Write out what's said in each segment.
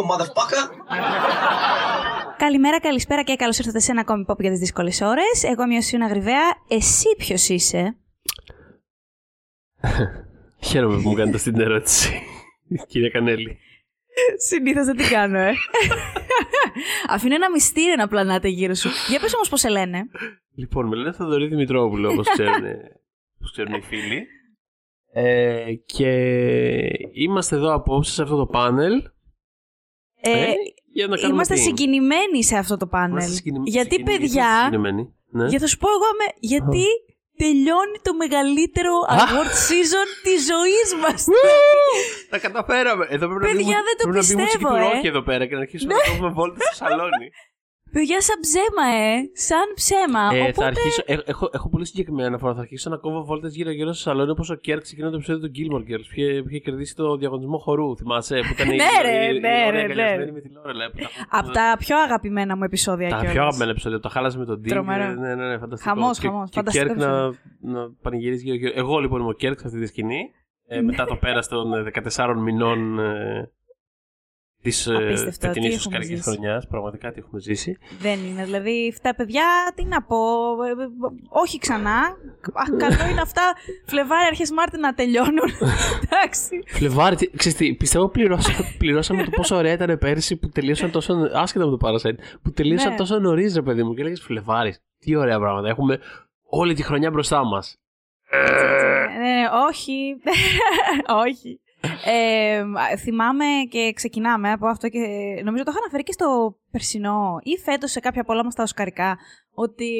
motherfucker. Καλημέρα, καλησπέρα και καλώς ήρθατε σε ένα ακόμη pop για τις δύσκολες ώρες. Εγώ είμαι ο Σιούνα Γρυβαία. Εσύ ποιος είσαι; Χαίρομαι που μου κάνετε αυτή την ερώτηση, κυρία Κανέλη. Συνήθως δεν την κάνω, ε. Αφήνω ένα μυστήριο να πλανάτε γύρω σου. Για πες όμως πώς σε λένε. Λοιπόν, με λένε Θοδωρή Δημητρόπουλο, όπως ξέρουν, όπως ξέρουν οι φίλοι. Ε, και είμαστε εδώ απόψε σε αυτό το πάνελ. Ε, Ε, για να κάνουμε είμαστε τι; συγκινημένοι σε αυτό το πάνελ. Είμαστε συγκινη- Γιατί, συγκινημένοι, παιδιά, είστε συγκινημένοι. Ναι. για θα σου πω εγώ, με, γιατί τελειώνει το μεγαλύτερο award season της ζωής μας. Τα καταφέραμε. Εδώ πρέπει Παιδιά, να μπει, δεν το πρέπει να μπει πιστεύω, μουσική του ε. Ρόκι εδώ πέρα και να αρχίσουμε να κάνουμε βόλτα στο σαλόνι. Παιδιά, σαν ψέμα, ε. Σαν ψέμα. Ε, Οπότε... θα αρχίσω, ε, έχω, έχω πολύ συγκεκριμένη αναφορά. Θα αρχίσω να κόβω βόλτες γύρω-γύρω στο σαλόνι όπως ο Κερκ ξεκινά το επεισόδιο του Gilmore Girls. Που είχε, που είχε κερδίσει το διαγωνισμό χορού. Θυμάσαι που ήταν η, Ναι, ρε, η, η, ναι, η, ρε, η, ναι. με τη Λόρελαϊ. που τα- Από τα πιο αγαπημένα μου επεισόδια Τα κιόλας. πιο αγαπημένα επεισόδια. Το χάλασε με τον Ντιν. Τρομερό. Ναι, ναι, ναι, φανταστικό. Χαμός, Και- χαμός. Και ο Φανταστικό Κερκ να, να πανηγυρίζει γύρω-γύρω. Εγώ λοιπόν είμαι ο Κερκ σε αυτή τη σκηνή. Ε, μετά το πέρας των ε, 14 μηνών ε, της Απίστευτο, φετινή τι Οσκαρική έχουμε ζήσει. χρονιάς. Πραγματικά τι έχουμε ζήσει. Δεν είναι. Δηλαδή, αυτά παιδιά, τι να πω. ε, ε, όχι ξανά. Α, καλό είναι αυτά Φλεβάρι, αρχές Μάρτιν να τελειώνουν. Εντάξει. Φλεβάρι, τι- ξέρεις τι, πιστεύω πληρώσα, πληρώσαμε το πόσο ωραία ήταν πέρσι που τελείωσαν τόσο. άσχετα με το Parasite, που τελείωσαν Ναι. τόσο νωρίς, ρε παιδί μου. Και έλεγε Φλεβάρι, τι ωραία πράγματα. Έχουμε όλη τη χρονιά μπροστά μας. Ε, όχι. όχι. Ε, θυμάμαι και ξεκινάμε από αυτό και νομίζω το είχα αναφέρει και στο περσινό ή φέτος σε κάποια πολλά μας τα οσκαρικά ότι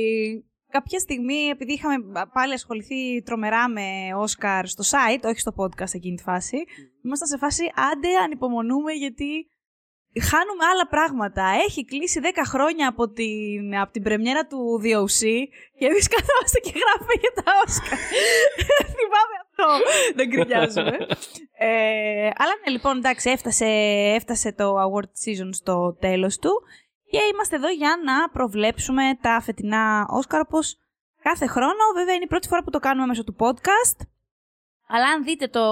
κάποια στιγμή επειδή είχαμε πάλι ασχοληθεί τρομερά με Όσκαρ στο site, όχι στο podcast εκείνη τη φάση, ήμασταν σε φάση άντε ανυπομονούμε γιατί χάνουμε άλλα πράγματα. Έχει κλείσει 10 χρόνια από την, από την πρεμιέρα του DOC και εμείς καθόμαστε και γράφουμε για τα Όσκαρ. Θυμάμαι αυτό. Δεν γκρινιάζουμε. ε, αλλά ναι, λοιπόν, εντάξει, έφτασε, έφτασε το award season στο τέλος του και είμαστε εδώ για να προβλέψουμε τα φετινά Όσκαρ όπως κάθε χρόνο. Βέβαια είναι η πρώτη φορά που το κάνουμε μέσω του podcast. Αλλά αν δείτε το,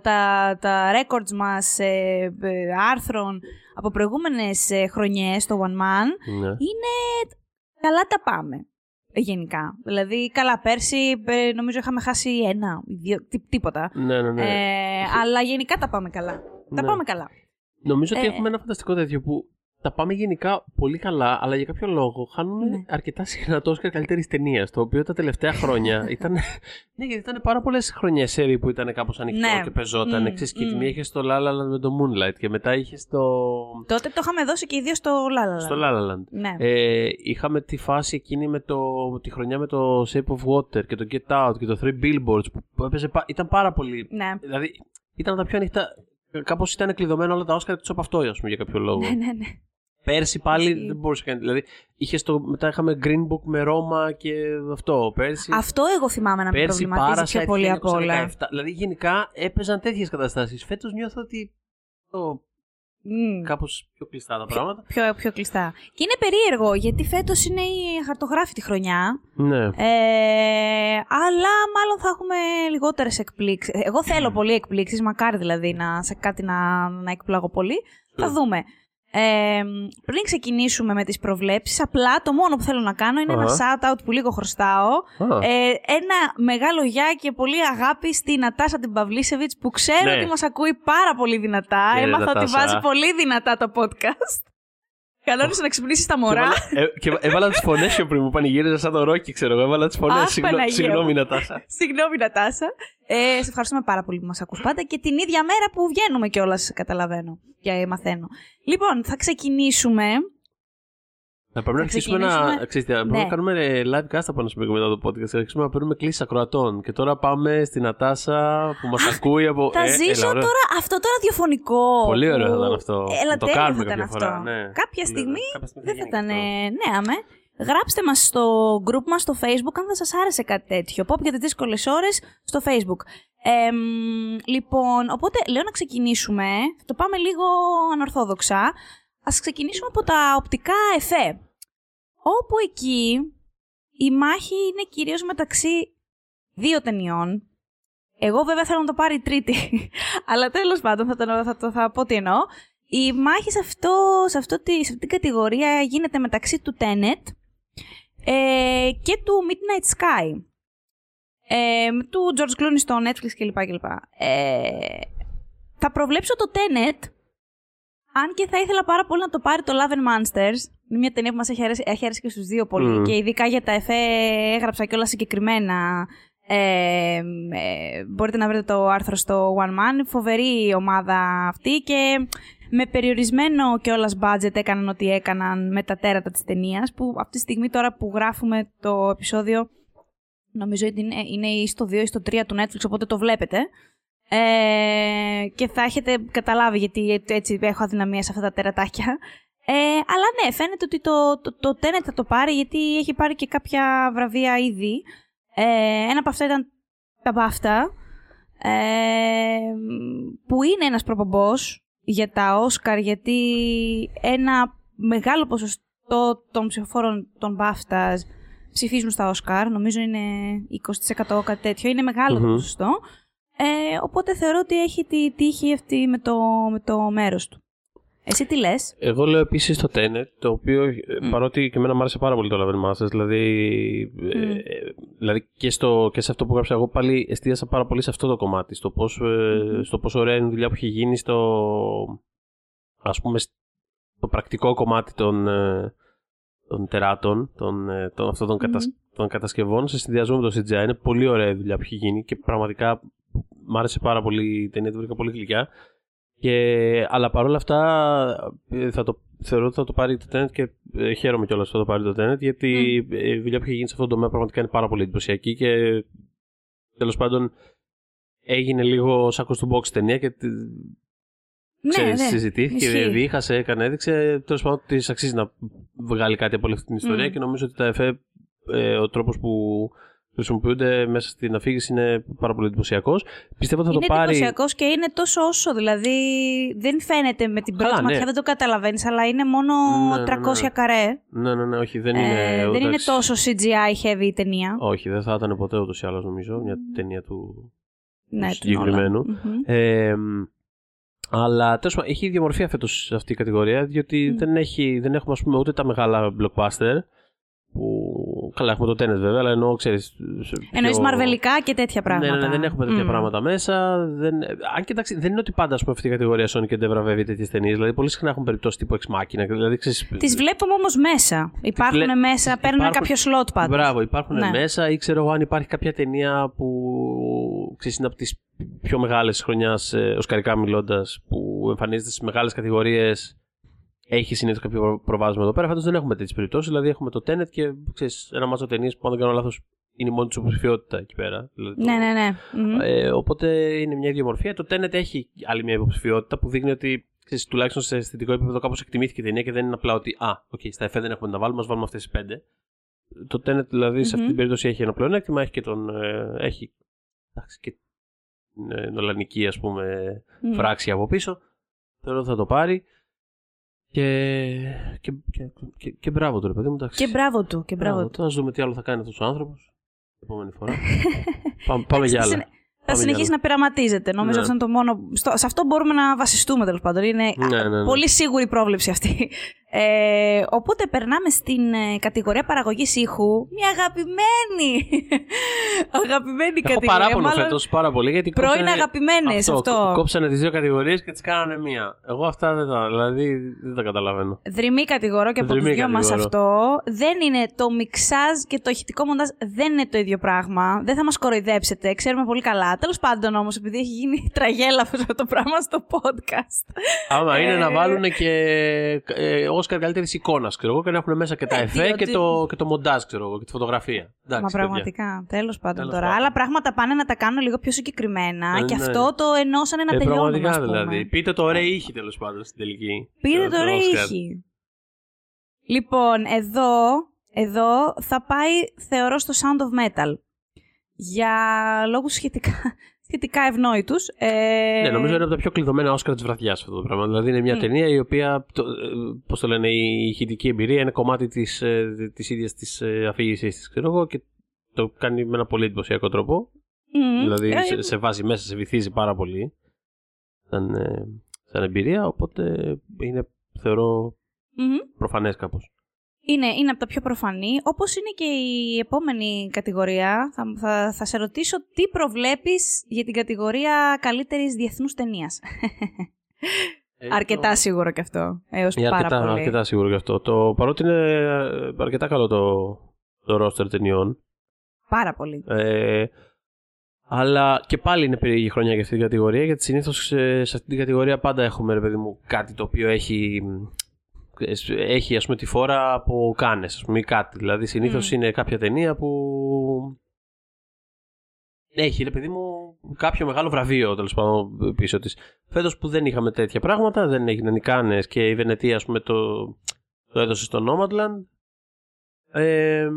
τα, τα records μας ε, ε, άρθρων από προηγούμενες ε, χρονιές στο One Man, Ναι. είναι καλά τα πάμε. ε, Γενικά. Δηλαδή, καλά, πέρσι ε, νομίζω είχαμε χάσει ένα, δύο, τί- τίποτα. ναι, ναι, ναι. Ε, αλλά γενικά τα πάμε καλά. Τα Ναι. πάμε καλά. Νομίζω ότι ε, έχουμε ένα φανταστικό τέτοιο που τα πάμε γενικά πολύ καλά, αλλά για κάποιο λόγο χάνουμε Ναι. αρκετά συχνά το Όσκαρ καλύτερης ταινίας. Το οποίο τα τελευταία χρόνια ήταν. ναι, γιατί ήταν πάρα πολλές χρονιές σερί που ήταν κάπως ανοιχτό Ναι. και πεζόταν. Μμ, Mm, και τη μμ. μία είχε στο La La Land με το Moonlight και μετά είχε στο. Τότε το είχαμε δώσει και οι δύο στο Λάλαλα. στο La La Land. Ναι. Ε, είχαμε τη φάση εκείνη με το, τη χρονιά με το Shape of Water και το Get Out και το Three Billboards που, που έπαιζε, πα- ήταν πάρα πολύ. ναι. Δηλαδή ήταν τα πιο ανοιχτά. Κάπως ήταν κλειδωμένα όλα τα Όσκαρ εκτός από αυτό, ας πούμε, για κάποιο λόγο. ναι, ναι, ναι. Πέρσι πάλι Ισχύει. δεν μπορούσε κανεί. Δηλαδή, είχες το, μετά είχαμε Green Book με Ρώμα και αυτό. Πέρσι, Αυτό εγώ θυμάμαι να με πέρσι προβληματίζει πιο Parasite πολύ από όλα. 1917. Δηλαδή, γενικά έπαιζαν τέτοιες καταστάσεις. Φέτος νιώθω ότι. Το, Μμ. κάπως πιο κλειστά τα πράγματα. Πιο, πιο κλειστά. Και είναι περίεργο γιατί φέτος είναι η χαρτογράφητη χρονιά. Ναι. Ε, αλλά μάλλον θα έχουμε λιγότερες εκπλήξεις. Εγώ θέλω πολύ εκπλήξεις, μακάρι δηλαδή να, σε κάτι να, να εκπλάγω πολύ. Θα δούμε. Ε, πριν ξεκινήσουμε με τις προβλέψεις, απλά το μόνο που θέλω να κάνω είναι ένα Αχα. shout-out που λίγο χρωστάω. Α, Ε, ένα μεγάλο γεια και πολύ αγάπη στη Νατάσα την Παυλίσεβιτς που ξέρω Ναι. ότι μας ακούει πάρα πολύ δυνατά. Ναι, ρε, Έμαθα ότι Νατάσα. βάζει πολύ δυνατά το podcast. Κανόνισε να ξυπνήσεις τα και μωρά. έβαλα, ε, και έβαλα τις φωνές πιο πριν που πανηγύριζα σαν το Ρόκι, ξέρω εγώ. Έβαλα τις φωνές. Αχ, Συγγνώμη, Παναγία συγγνώμη, μου. Νατάσα. Συγγνώμη, Νατάσα. Ε, σε ευχαριστούμε πάρα πολύ που μας ακούς πάντα και την ίδια μέρα που βγαίνουμε κιόλας, καταλαβαίνω και μαθαίνω. Λοιπόν, θα ξεκινήσουμε. Να πρέπει να αρχίσουμε να. ξεκινήσουμε. Ξέρεις, τι, πρέπει Ναι. να κάνουμε ε, live cast από ένα σημείο μετά το podcast. Να αρχίσουμε να παίρνουμε κλήσει ακροατών. Και τώρα πάμε στην Νατάσα που μας ακούει από. θα ε, ζήσω έλα, ωραίο. τώρα αυτό το ραδιοφωνικό. Πολύ ωραίο που- θα ήταν αυτό. Έλα, Να το τέλειο κάνουμε θα ήταν κάποια αυτό. φορά, ναι. Κάποια Πολύ στιγμή ωραία. Κάποια στιγμή δεν θα γίνει ήταν. αυτό. ε, Ναι, αμέ. Γράψτε μας στο group μας στο facebook αν θα σας άρεσε κάτι τέτοιο. Pop για τις δύσκολες ώρες στο facebook. Ε, μ, λοιπόν, οπότε λέω να ξεκινήσουμε. Θα το πάμε λίγο ανορθόδοξα. Ας ξεκινήσουμε από τα οπτικά εφέ. Όπου εκεί η μάχη είναι κυρίως μεταξύ δύο ταινιών. Εγώ βέβαια θέλω να το πάρει η τρίτη. Αλλά τέλος πάντων θα, το, θα, το, θα πω τι εννοώ. η μάχη σε, αυτό, σε, αυτό, σε αυτή την κατηγορία γίνεται μεταξύ του Tenet ε, και του Midnight Sky. Ε, του George Clooney στο Netflix κλπ. κλπ. Ε, θα προβλέψω το Tenet, αν και θα ήθελα πάρα πολύ να το πάρει το Love and Monsters. Είναι μια ταινία που μας έχει αρέσει, έχει αρέσει και στους δύο πολύ και ειδικά για τα εφέ έγραψα και όλα συγκεκριμένα. Ε, ε, μπορείτε να βρείτε το άρθρο στο One Man. Φοβερή ομάδα αυτή και με περιορισμένο και όλας budget έκαναν ό,τι έκαναν με τα τέρατα της ταινίας, που αυτή τη στιγμή τώρα που γράφουμε το επεισόδιο νομίζω ότι είναι, είναι ή στο 2 ή στο 3 του Netflix, οπότε το βλέπετε. Ε, και θα έχετε καταλάβει γιατί έτσι έχω αδυναμία σε αυτά τα τερατάκια. Ε, αλλά ναι, φαίνεται ότι το, το, το Tenet θα το πάρει γιατί έχει πάρει και κάποια βραβεία ήδη. Ε, ένα από αυτά ήταν τα BAFTA, ε, που είναι ένας προπομπός για τα Όσκαρ, γιατί ένα μεγάλο ποσοστό των ψηφοφόρων των BAFTA ψηφίζουν στα Όσκαρ, νομίζω είναι 20% κάτι τέτοιο, είναι μεγάλο το ποσοστό. Ε, οπότε θεωρώ ότι έχει τη τύχη αυτή με το, με το μέρος του. Εσύ τι λες; Εγώ λέω επίσης το Tenet, το οποίο mm. παρότι και εμένα μου άρεσε πάρα πολύ το Love Masters, δηλαδή, mm. ε, δηλαδή και, στο, και σε αυτό που γράψα εγώ πάλι εστίασα πάρα πολύ σε αυτό το κομμάτι, στο πόσο, mm. στο πόσο ωραία είναι η δουλειά που έχει γίνει στο, ας πούμε, στο πρακτικό κομμάτι των, των τεράτων, των, των, αυτών των, κατασ... των κατασκευών σε συνδυασμό με το CGI. Είναι πολύ ωραία η δουλειά που έχει γίνει και πραγματικά μ' άρεσε πάρα πολύ η ταινία, τη βρήκα πολύ γλυκιά. Και, αλλά παρόλα αυτά ε, θα το, θεωρώ ότι θα το πάρει το Tenet και ε, χαίρομαι κιόλας που θα το πάρει το Tenet γιατί mm. η δουλειά που έχει γίνει σε αυτό το τομέα πραγματικά είναι πάρα πολύ εντυπωσιακή και τέλος πάντων έγινε λίγο σάκος του box ταινία και ναι, ξέρεις, ναι. συζητήθηκε, διήχασε, έκανε, έδειξε. Τέλος πάντων, της αξίζει να βγάλει κάτι από όλη αυτή την ιστορία και νομίζω ότι τα ΕΦΕ, ε, ο τρόπος που χρησιμοποιούνται μέσα στην αφήγηση είναι πάρα πολύ εντυπωσιακός. Πιστεύω ότι θα είναι το πάρει. Είναι εντυπωσιακός και είναι τόσο όσο. Δηλαδή δεν φαίνεται με την πρώτη Καλά, ματιά, ναι. δεν το καταλαβαίνεις, αλλά είναι μόνο ναι, ναι, 300 ναι. καρέ. Ναι, ναι, ναι, όχι, δεν είναι. Ε, δεν είναι τόσο CGI heavy η ταινία. Όχι, δεν θα ήταν ποτέ ούτως ή άλλως νομίζω μια ταινία του, ναι, του συγκεκριμένου. Ε, αλλά τέλος πάντων έχει ιδιομορφία φέτος αυτή η κατηγορία, διότι mm. δεν, έχει, δεν έχουμε ας πούμε, ούτε τα μεγάλα blockbuster που καλά έχουμε το τένετ βέβαια, αλλά εννοώ ξέρεις... Εννοείς πιο... μαρβελικά και τέτοια πράγματα. Ναι, ναι, ναι δεν έχουμε τέτοια mm. πράγματα μέσα. Δεν... Αν κοιτάξεις, δεν είναι ότι πάντα πούμε, αυτή η κατηγορία Sony και δεν βραβεύει τέτοιες ταινίες. Δηλαδή, πολύ συχνά έχουν περιπτώσει τύπου Ex Machina. Δηλαδή, ξέρεις... Τις βλέπουμε όμως μέσα. Υπάρχουν Λε... μέσα, παίρνουν υπάρχουν... κάποιο slot πάντως. Μπράβο, υπάρχουν ναι. μέσα ή ξέρω εγώ αν υπάρχει κάποια ταινία που ξέρεις είναι από τις πιο μεγάλες χρονιάς, ε, οσκαρικά μιλώντας, που εμφανίζεται στις μεγάλες κατηγορίες έχει συνήθως κάποιο προβάδισμα εδώ πέρα. Φέτος δεν έχουμε τέτοιες περιπτώσεις. Δηλαδή έχουμε το Tenet και ξέρεις, ένα μάτσο ταινίες που, αν δεν κάνω λάθος, είναι η μόνη τους υποψηφιότητα εκεί πέρα. Δηλαδή, ναι, ναι, ναι. Ε, οπότε είναι μια ιδιομορφία. Το Tenet έχει άλλη μια υποψηφιότητα που δείχνει ότι ξέρεις, τουλάχιστον σε αισθητικό επίπεδο κάπως εκτιμήθηκε η ταινία και δεν είναι απλά ότι Α, okay, στα εφέ δεν έχουμε να τα βάλουμε, ας βάλουμε αυτές τις πέντε. Το Tenet δηλαδή σε αυτή την περίπτωση έχει ένα πλεονέκτημα, έχει και τον. Ε, έχει εντάξει, και ε, νολανική ας πούμε mm. φράξη από πίσω. Θεωρώ ότι θα το πάρει. Και, και, και, και, και μπράβο του, ρε παιδί μου. Εντάξει. Και μπράβο του. Και μπράβο, μπράβο του. Να δούμε τι άλλο θα κάνει αυτός ο άνθρωπος. Επόμενη φορά. πάμε, πάμε για άλλα θα συνεχίσει να πειραματίζεται. Νομίζω ναι. αυτό είναι το μόνο. Στο, σε αυτό μπορούμε να βασιστούμε τέλος πάντων. Είναι ναι, ναι, ναι. πολύ σίγουρη η πρόβλεψη αυτή. Ε, οπότε περνάμε στην ε, κατηγορία παραγωγής ήχου. Μια αγαπημένη. αγαπημένη Έχω κατηγορία. Έχω παράπονο φέτος πάρα πολύ. Γιατί πρώην κόψανε... αγαπημένες αυτό. αυτό. Κόψανε τις δύο κατηγορίες και τις κάνανε μία. Εγώ αυτά δεν τα, δηλαδή, δεν τα καταλαβαίνω. Δρυμή κατηγορό και από τους δυο μας αυτό. Δεν είναι το μιξάζ και το ηχητικό μοντάζ δεν είναι το ίδιο πράγμα. Δεν θα μας κοροϊδέψετε. Ξέρουμε πολύ καλά. Τέλος πάντων όμως, επειδή έχει γίνει τραγέλα αυτό το πράγμα στο podcast. Άμα είναι να ε, βάλουν και ε, Όσκαρ καλύτερης εικόνας, ξέρω εγώ, και να έχουν μέσα και τα ε, εφέ και, το, και το μοντάζ, ξέρω εγώ, και τη φωτογραφία. Εντάξει, Μα πραγματικά. Τέλος πάντων τώρα. Άλλα πράγματα πάνε να τα κάνουν λίγο πιο συγκεκριμένα και ναι. αυτό το ενώσανε να ε, τελειώνουν. Πραγματικά δηλαδή. Πείτε το ωραίο ήχη τέλος πάντων στην τελική. Πείτε το ωραίο ήχη. Λοιπόν, εδώ, εδώ θα πάει, θεωρώ, στο Sound of Metal για λόγους σχετικά, σχετικά ευνόητους. Ε... Ναι, νομίζω είναι από τα πιο κλειδωμένα Όσκαρ της βραδιάς αυτό το πράγμα. Δηλαδή είναι μια mm. ταινία η οποία, το, ε, πώς το λένε, η ηχητική εμπειρία είναι κομμάτι της της, ε, της ίδιας της ε, αφήγησής της, ξέρω εγώ, και το κάνει με ένα πολύ εντυπωσιακό τρόπο. Mm. Δηλαδή σε, σε βάζει μέσα, σε βυθίζει πάρα πολύ. Ήταν, σαν εμπειρία, οπότε είναι, θεωρώ, προφανές κάπως. Είναι, είναι από τα πιο προφανή. Όπως είναι και η επόμενη κατηγορία. Θα, θα, θα σε ρωτήσω τι προβλέπεις για την κατηγορία καλύτερης διεθνούς ταινίας. Ε, αρκετά σίγουρο και αυτό. Έως πάρα αρκετά, πολύ. αρκετά σίγουρο και αυτό. Το, παρότι είναι αρκετά καλό το, το roster ταινιών. Πάρα πολύ. Ε, αλλά και πάλι είναι περίεργη χρονιά για αυτή την κατηγορία, γιατί συνήθως σε, σε αυτή την κατηγορία πάντα έχουμε, ρε παιδί μου, κάτι το οποίο έχει, έχει ας πούμε, τη φόρα από κάνε, ας πούμε, ή κάτι. Δηλαδή, συνήθως Mm. είναι κάποια ταινία που. Έχει, ρε παιδί μου, κάποιο μεγάλο βραβείο τέλος πάντων πίσω της. Φέτος που δεν είχαμε τέτοια πράγματα, δεν έγιναν οι κάνες και η Βενετία, ας πούμε, το, το έδωσε στο Nomadland. Ε,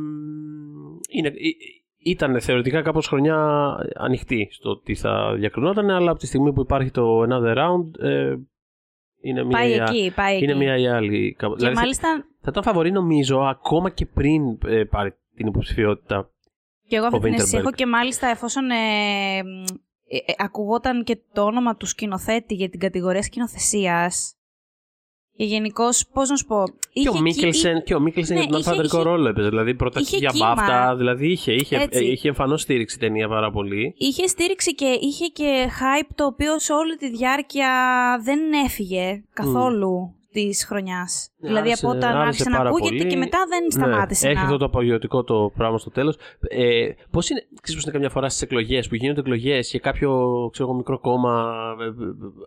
είναι, ή- ήταν θεωρητικά κάπως χρονιά ανοιχτή στο τι θα διακρινόταν, αλλά από τη στιγμή που υπάρχει το Another Round ε, είναι μία, Πάει ή α- εκεί, πάει είναι εκεί. μία ή άλλη. κάπου- Και δηλαδή θα- μάλιστα, θα ήταν φαβορή νομίζω ακόμα και πριν ε, πάρει την υποψηφιότητα. και εγώ αυτή ο την αίσθηση Winterberg. έχω και μάλιστα εφόσον ε, μ, ε, ε, ακουγόταν και το όνομα του σκηνοθέτη για την κατηγορία σκηνοθεσίας. Και γενικώς, πώς να σου πω. Και είχε ο εκεί- Μίκελσεν, και ο Μίκελσεν Ναι, για τον είχε- ανθαδρικό είχε- ρόλο έπαιζε. Δηλαδή πρόταση είχε για κύμα. μπάφτα. Δηλαδή είχε, είχε, Έτσι. ε, είχε εμφανώς στήριξη η ταινία πάρα πολύ. Είχε στήριξη και είχε και hype το οποίο σε όλη τη διάρκεια δεν έφυγε καθόλου της χρονιάς. Ναι, δηλαδή άρεσε- από όταν άρεσε άρχισε να πάρα ακούγεται πολύ. και μετά δεν σταμάτησε Ναι, να... έχει αυτό το απογειωτικό το πράγμα στο τέλος. Ε, Πώς είναι, ξέρεις πώς είναι καμιά φορά στις εκλογές που γίνονται εκλογές και κάποιο ξέρω, εγώ, μικρό κόμμα ε, ε, ε,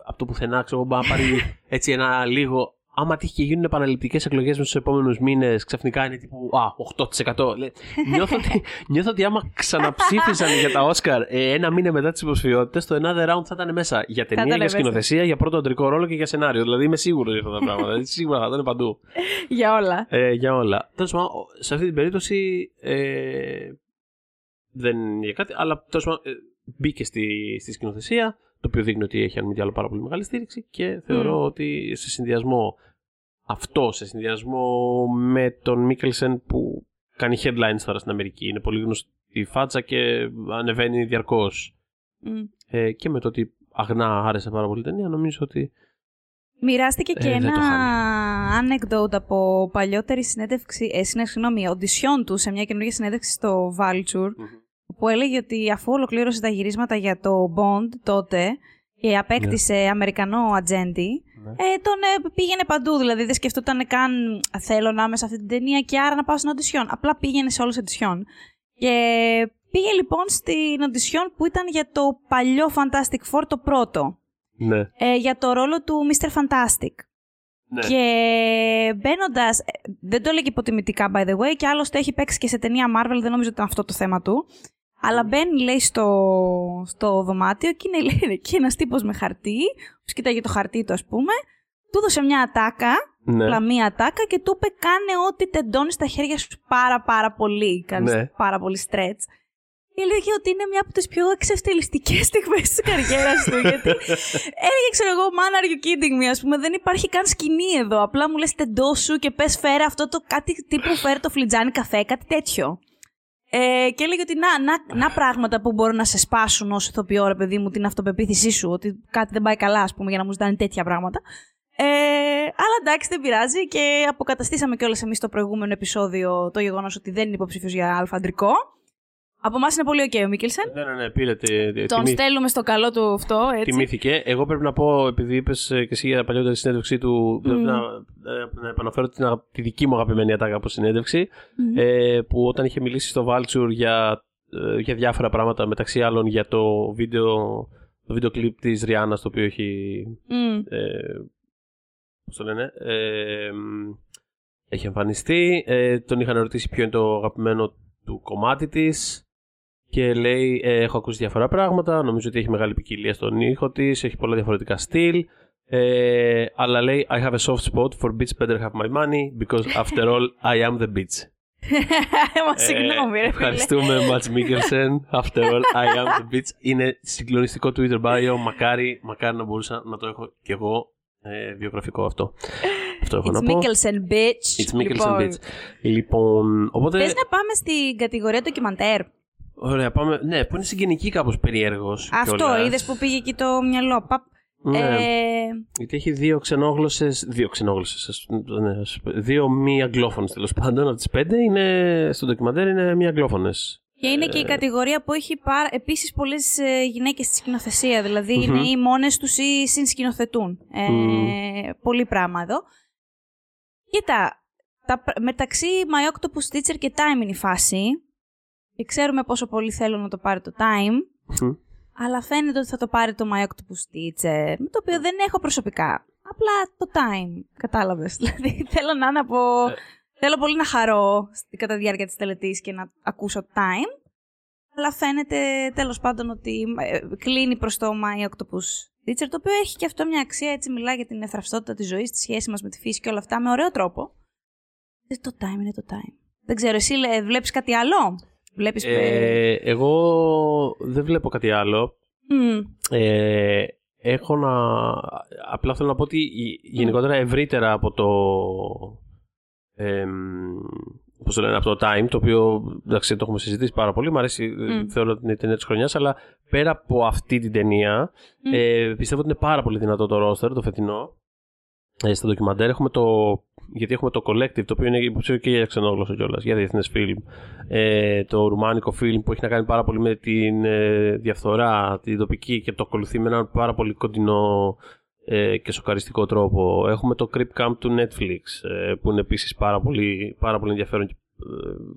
από το πουθενά ξέρω, εγώ, μπορεί να πάρει έτσι ένα λίγο. Άμα τύχει και γίνουν επαναληπτικές εκλογές με στους επόμενους μήνες, ξαφνικά είναι τύπου Α, 8%. Λέει, νιώθω, ότι, νιώθω ότι άμα ξαναψήφισαν για τα Όσκαρ ε, ένα μήνα μετά τις υποψηφιότητες, το Another Round θα ήταν μέσα. Για ταινία, ήταν για μέσα. σκηνοθεσία, για πρώτο αντρικό ρόλο και για σενάριο. Δηλαδή είμαι σίγουρος για αυτά τα πράγματα. Δηλαδή, σίγουρα θα ήταν παντού Για όλα. ε, για όλα. Τέλος πάντων, ο- σε αυτή την περίπτωση ε, δεν είναι για κάτι, αλλά τέλος πάντων ε, μπήκε στη, στη σκηνοθεσία, το οποίο δείχνει ότι έχει αν μη τι άλλο πάρα πολύ μεγάλη στήριξη και θεωρώ Μμ. ότι σε συνδυασμό αυτό, σε συνδυασμό με τον Μίκελσεν που κάνει headlines τώρα στην Αμερική, είναι πολύ γνωστή η φάτσα και ανεβαίνει διαρκώς. Μμ. Ε, και με το ότι αγνά άρεσε πάρα πολύ η ταινία, νομίζω ότι. Μοιράστηκε και Ε, δεν ένα το anecdote από παλιότερη συνέντευξη, ε, συνέ- συγγνώμη, οντισιόν του σε μια καινούργια συνέντευξη στο Vulture, που έλεγε ότι αφού ολοκλήρωσε τα γυρίσματα για το Bond τότε και απέκτησε Αμερικανό ατζέντη, Ναι. ε, τον ε, πήγαινε παντού. Δηλαδή δεν σκεφτόταν καν θέλω να είμαι σε αυτή την ταινία και άρα να πάω στην οντισιόν. Απλά πήγαινε σε όλες τις οντισιόν. Και πήγε λοιπόν στην οντισιόν που ήταν για το παλιό Fantastic Four το πρώτο. Ναι. Ε, για το ρόλο του Mr. Fantastic. ναι. Και μπαίνοντας. Δεν το έλεγε υποτιμητικά, by the way, και άλλωστε έχει παίξει και σε ταινία Marvel, δεν νομίζω ότι ήταν αυτό το θέμα του. Αλλά μπαίνει, λέει, στο, στο δωμάτιο και είναι λέει, εκεί ένας τύπος με χαρτί, που κοίταγε το χαρτί του, ας πούμε. Του έδωσε μια ατάκα, ναι. απλά μια ατάκα και του είπε: Κάνε ό,τι τεντώνεις στα χέρια σου πάρα πάρα πολύ. Κάνεις Ναι. πάρα πολύ stretch. Και έλεγε ότι είναι μια από τις πιο εξευτελιστικές στιγμές της καριέρας του. γιατί έλεγε, ξέρω εγώ, man, are you kidding me, ας πούμε. Δεν υπάρχει καν σκηνή εδώ. Απλά μου λες τεντώσου και πες φέρε αυτό το κάτι τύπου φέρε το φλιτζάνι καφέ, κάτι τέτοιο. Ε, και έλεγε ότι να, να, να πράγματα που μπορούν να σε σπάσουν ως ηθοποιό, ρε παιδί μου, την αυτοπεποίθησή σου, ότι κάτι δεν πάει καλά, ας πούμε, για να μου ζητάνε τέτοια πράγματα. Ε, αλλά εντάξει, δεν πειράζει και αποκαταστήσαμε κιόλας εμείς στο προηγούμενο επεισόδιο το γεγονός ότι δεν είναι υποψήφιος για Α' αντρικό. Από εμάς είναι πολύ οκ ο Μίκελσεν. Ναι, ναι, ναι, πήρε τη, τη- Τον τιμή- στέλνουμε στο καλό του αυτό, έτσι. Τιμήθηκε. Εγώ πρέπει να πω, επειδή είπες και εσύ για παλιότερη συνέντευξή του, πρέπει Μμμ. να, ε, να επαναφέρω την, αγα- τη δική μου αγαπημένη ατάκα από συνέντευξη. Μμμ. Ε, που όταν είχε μιλήσει στο Vulture για, ε, για διάφορα πράγματα, μεταξύ άλλων για το βίντεο, το βίντεο κλιπ της Ριάννας, το οποίο έχει. Μμ. Ε, πώς το λένε. Ε, μ, έχει εμφανιστεί. Ε, τον είχαν ρωτήσει ποιο είναι το αγαπημένο του κομμάτι της και λέει ε, έχω ακούσει διάφορα πράγματα, νομίζω ότι έχει μεγάλη ποικιλία στον ήχο της, έχει πολλά διαφορετικά στυλ ε, αλλά λέει I have a soft spot for beats better have my money because after all I am the beats. Μα συγγνώμη, ρε φίλε. Ε, Ευχαριστούμε Mats Mikkelsen. After all, I am the bitch. Είναι συγκλονιστικό Twitter bio. Μακάρι, μακάρι να μπορούσα να το έχω κι εγώ ε, βιογραφικό αυτό. Αυτό έχω It's να πω. Mikkelsen, bitch. It's Mikkelsen Λοιπόν, bitch. Λοιπόν, οπότε. Θες να πάμε στην κατηγορία ντοκιμαντέρ. Ωραία, πάμε. Ναι, που είναι συγγενική κάπως περίεργος. Αυτό, είδες που πήγε εκεί το μυαλό. Παπ. Ναι. Ε, Γιατί έχει δύο ξενόγλωσσες. Δύο ξενόγλωσσες. Δύο μη αγγλόφωνες τέλος πάντων. Από τις πέντε είναι, στο ντοκιμαντέρ είναι μη αγγλόφωνες. και είναι και η κατηγορία που έχει πάρα, επίσης πολλές ε, γυναίκες στη σκηνοθεσία. Δηλαδή Μμμ. είναι ή μόνες τους ή συνσκηνοθετούν. Ε, Μμμ. Πολύ πράγμα εδώ. Κοίτα, τα, πρα- μεταξύ My Octopus Teacher και Time είναι η φάση. Και ξέρουμε πόσο πολύ θέλω να το πάρει το Time. Αλλά φαίνεται ότι θα το πάρει το My Octopus Teacher, με το οποίο δεν έχω προσωπικά. Απλά το time, κατάλαβες. Δηλαδή θέλω να είναι από... Ε. Θέλω πολύ να χαρώ στη- κατά τη διάρκεια της τελετής και να ακούσω time. Αλλά φαίνεται τέλος πάντων ότι ε, κλείνει προς το My Octopus Teacher, το οποίο έχει και αυτό μια αξία, έτσι μιλάει για την ευθραυστότητα της ζωής, τη σχέση μας με τη φύση και όλα αυτά, με ωραίο τρόπο. Ε, Το time είναι το time. Δεν ξέρω, εσύ λέ- βλέπεις κάτι άλλο; Βλέπεις... ε, Ε, εγώ δεν βλέπω κάτι άλλο. μ, Ε, έχω να. Απλά θέλω να πω ότι η- γενικότερα ευρύτερα από το. Ε, πώς το λένε, από το Time, το οποίο εντάξει, το έχουμε συζητήσει πάρα πολύ. Μ' αρέσει, ε, Μμ. θεωρώ ότι είναι η ταινία της χρονιάς, αλλά πέρα από αυτή την ταινία, Μμ. ε, πιστεύω ότι είναι πάρα πολύ δυνατό το roster, το φετινό. Ε, στο ντοκιμαντέρ έχουμε το. Γιατί έχουμε το Collective, το οποίο είναι υποψήφιο και για ξενόγλωσσο κιόλας, για διεθνές φιλμ. Ε, το ρουμάνικο φιλμ που έχει να κάνει πάρα πολύ με την ε, διαφθορά, την τοπική και το ακολουθεί με έναν πάρα πολύ κοντινό ε, και σοκαριστικό τρόπο. Έχουμε το Creep Camp του Netflix, ε, που είναι επίσης πάρα πολύ, πάρα πολύ ενδιαφέρον και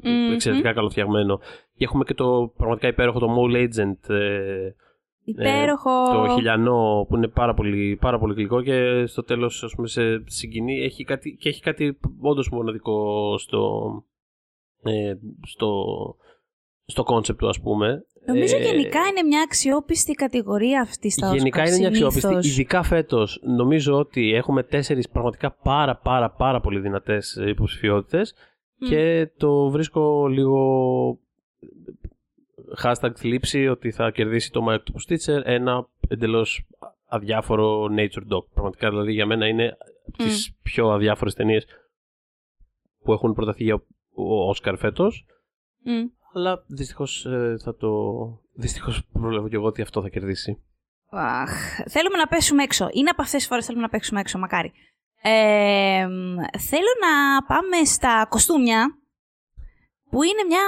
ε, Μμμ. εξαιρετικά καλοφτιαγμένο. Και έχουμε και το πραγματικά υπέροχο το Mole Agent, ε, Υπέροχο. το χιλιανό που είναι πάρα πολύ, πάρα πολύ γλυκό και στο τέλος ας πούμε σε συγκινεί έχει κάτι, και έχει κάτι όντως μοναδικό στο ε, στο στο concept του ας πούμε Νομίζω Ε, γενικά είναι μια αξιόπιστη κατηγορία αυτή στα Γενικά Oscar, είναι μια αξιόπιστη. συνήθως. Ειδικά φέτος, νομίζω ότι έχουμε τέσσερις πραγματικά πάρα πάρα πάρα πολύ δυνατές υποψηφιότητες Μμ. και το βρίσκω λίγο hashtag θλίψη ότι θα κερδίσει το My Octopus Teacher ένα εντελώς αδιάφορο nature doc. Πραγματικά δηλαδή για μένα είναι από τις πιο αδιάφορες ταινίες που έχουν προταθεί για ο Όσκαρ φέτος. Μμ. Αλλά δυστυχώς ε, θα το... Δυστυχώς προλαβαίνω και εγώ ότι αυτό θα κερδίσει. Αχ, θέλουμε να πέσουμε έξω. Είναι από αυτές τις φορές θέλουμε να παίξουμε έξω, μακάρι. Ε, μ, θέλω να πάμε στα κοστούμια, που είναι μια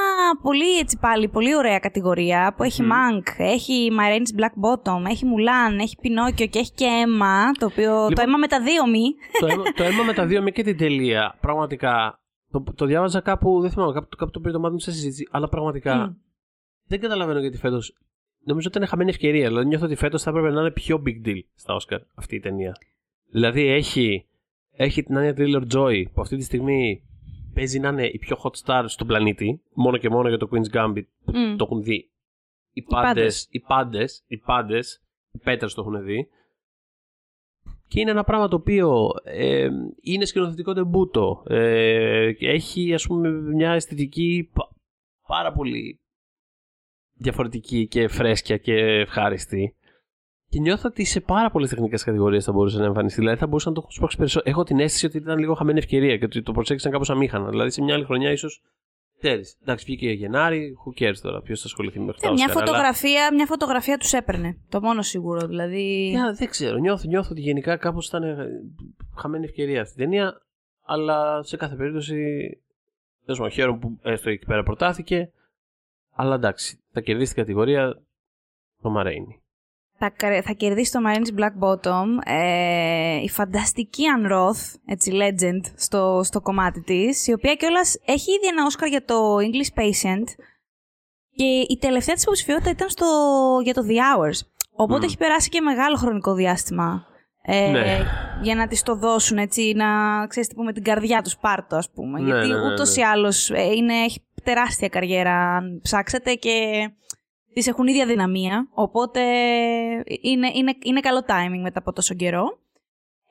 πολύ, έτσι πάλι, πολύ ωραία κατηγορία, που έχει Μμμ. Mank, έχει My Rain's Black Bottom, έχει Mulan, έχει Pinocchio και έχει και Emma, το οποίο το Λοιπόν- Emma με τα δύο μη. το, αίμα, το αίμα με τα δύο μη και την τελεία. Πραγματικά. Το, το διάβαζα κάπου, δεν θυμάμαι, κάπου, κάπου το πήρε το μάτι μου σε συζήτηση. Αλλά πραγματικά Μμ. δεν καταλαβαίνω γιατί φέτος. Νομίζω ότι ήταν χαμένη ευκαιρία. Δηλαδή νιώθω ότι φέτος θα έπρεπε να είναι πιο big deal στα Oscar αυτή η ταινία. Δηλαδή έχει, έχει την Anya Taylor Joy που αυτή τη στιγμή παίζει να είναι η πιο hot star στον πλανήτη. Μόνο και μόνο για το Queen's Gambit που Μμ. το έχουν δει. Οι πάντες. πάντες, οι πάντες, οι πάντες, οι πέτρες το έχουν δει. Και είναι ένα πράγμα το οποίο ε, είναι σκηνοθετικό τεμπούτο. Ε, και έχει ας πούμε μια αισθητική πα- πάρα πολύ διαφορετική και φρέσκια και ευχάριστη. Και νιώθω ότι σε πάρα πολλές τεχνικές κατηγορίες θα μπορούσε να εμφανιστεί. Δηλαδή θα μπορούσε να το σπρώξει περισσότερο. Έχω την αίσθηση ότι ήταν λίγο χαμένη ευκαιρία και ότι το προσέξαν κάπως αμήχανα. Δηλαδή σε μια άλλη χρονιά ίσως. Ξέρεις, εντάξει, βγήκε για Γενάρη, who cares τώρα, ποιος θα ασχοληθεί με αυτά. Ε, μια, φωτογραφία, μια φωτογραφία τους έπαιρνε. Το μόνο σίγουρο, δηλαδή. Yeah, δεν ξέρω. Νιώθω, νιώθω ότι γενικά κάπως ήταν ε, χαμένη ευκαιρία αυτή η ταινία. Αλλά σε κάθε περίπτωση. Τέλος πάντων, χαίρομαι που έστω εκεί πέρα προτάθηκε. Αλλά εντάξει, θα κερδίσει την κατηγορία το Μαρέινι. Θα, κα- θα κερδίσει το Marines Black Bottom ε, η φανταστική Ann Roth, έτσι legend στο, στο κομμάτι της, η οποία κιόλας έχει ήδη ένα Oscar για το English Patient και η τελευταία της υποψηφιότητα ήταν στο, για το The Hours. Οπότε Μμμ. έχει περάσει και μεγάλο χρονικό διάστημα ε, Ναι. για να της το δώσουν έτσι, να ξέρεις τι πούμε, την καρδιά τους πάρτο ας πούμε. Ναι, Γιατί ναι, ναι, ούτως ναι. ή άλλως ε, είναι, έχει τεράστια καριέρα αν ψάξετε και τις έχουν ίδια δυναμία, οπότε είναι, είναι, είναι καλό timing μετά από τόσο καιρό.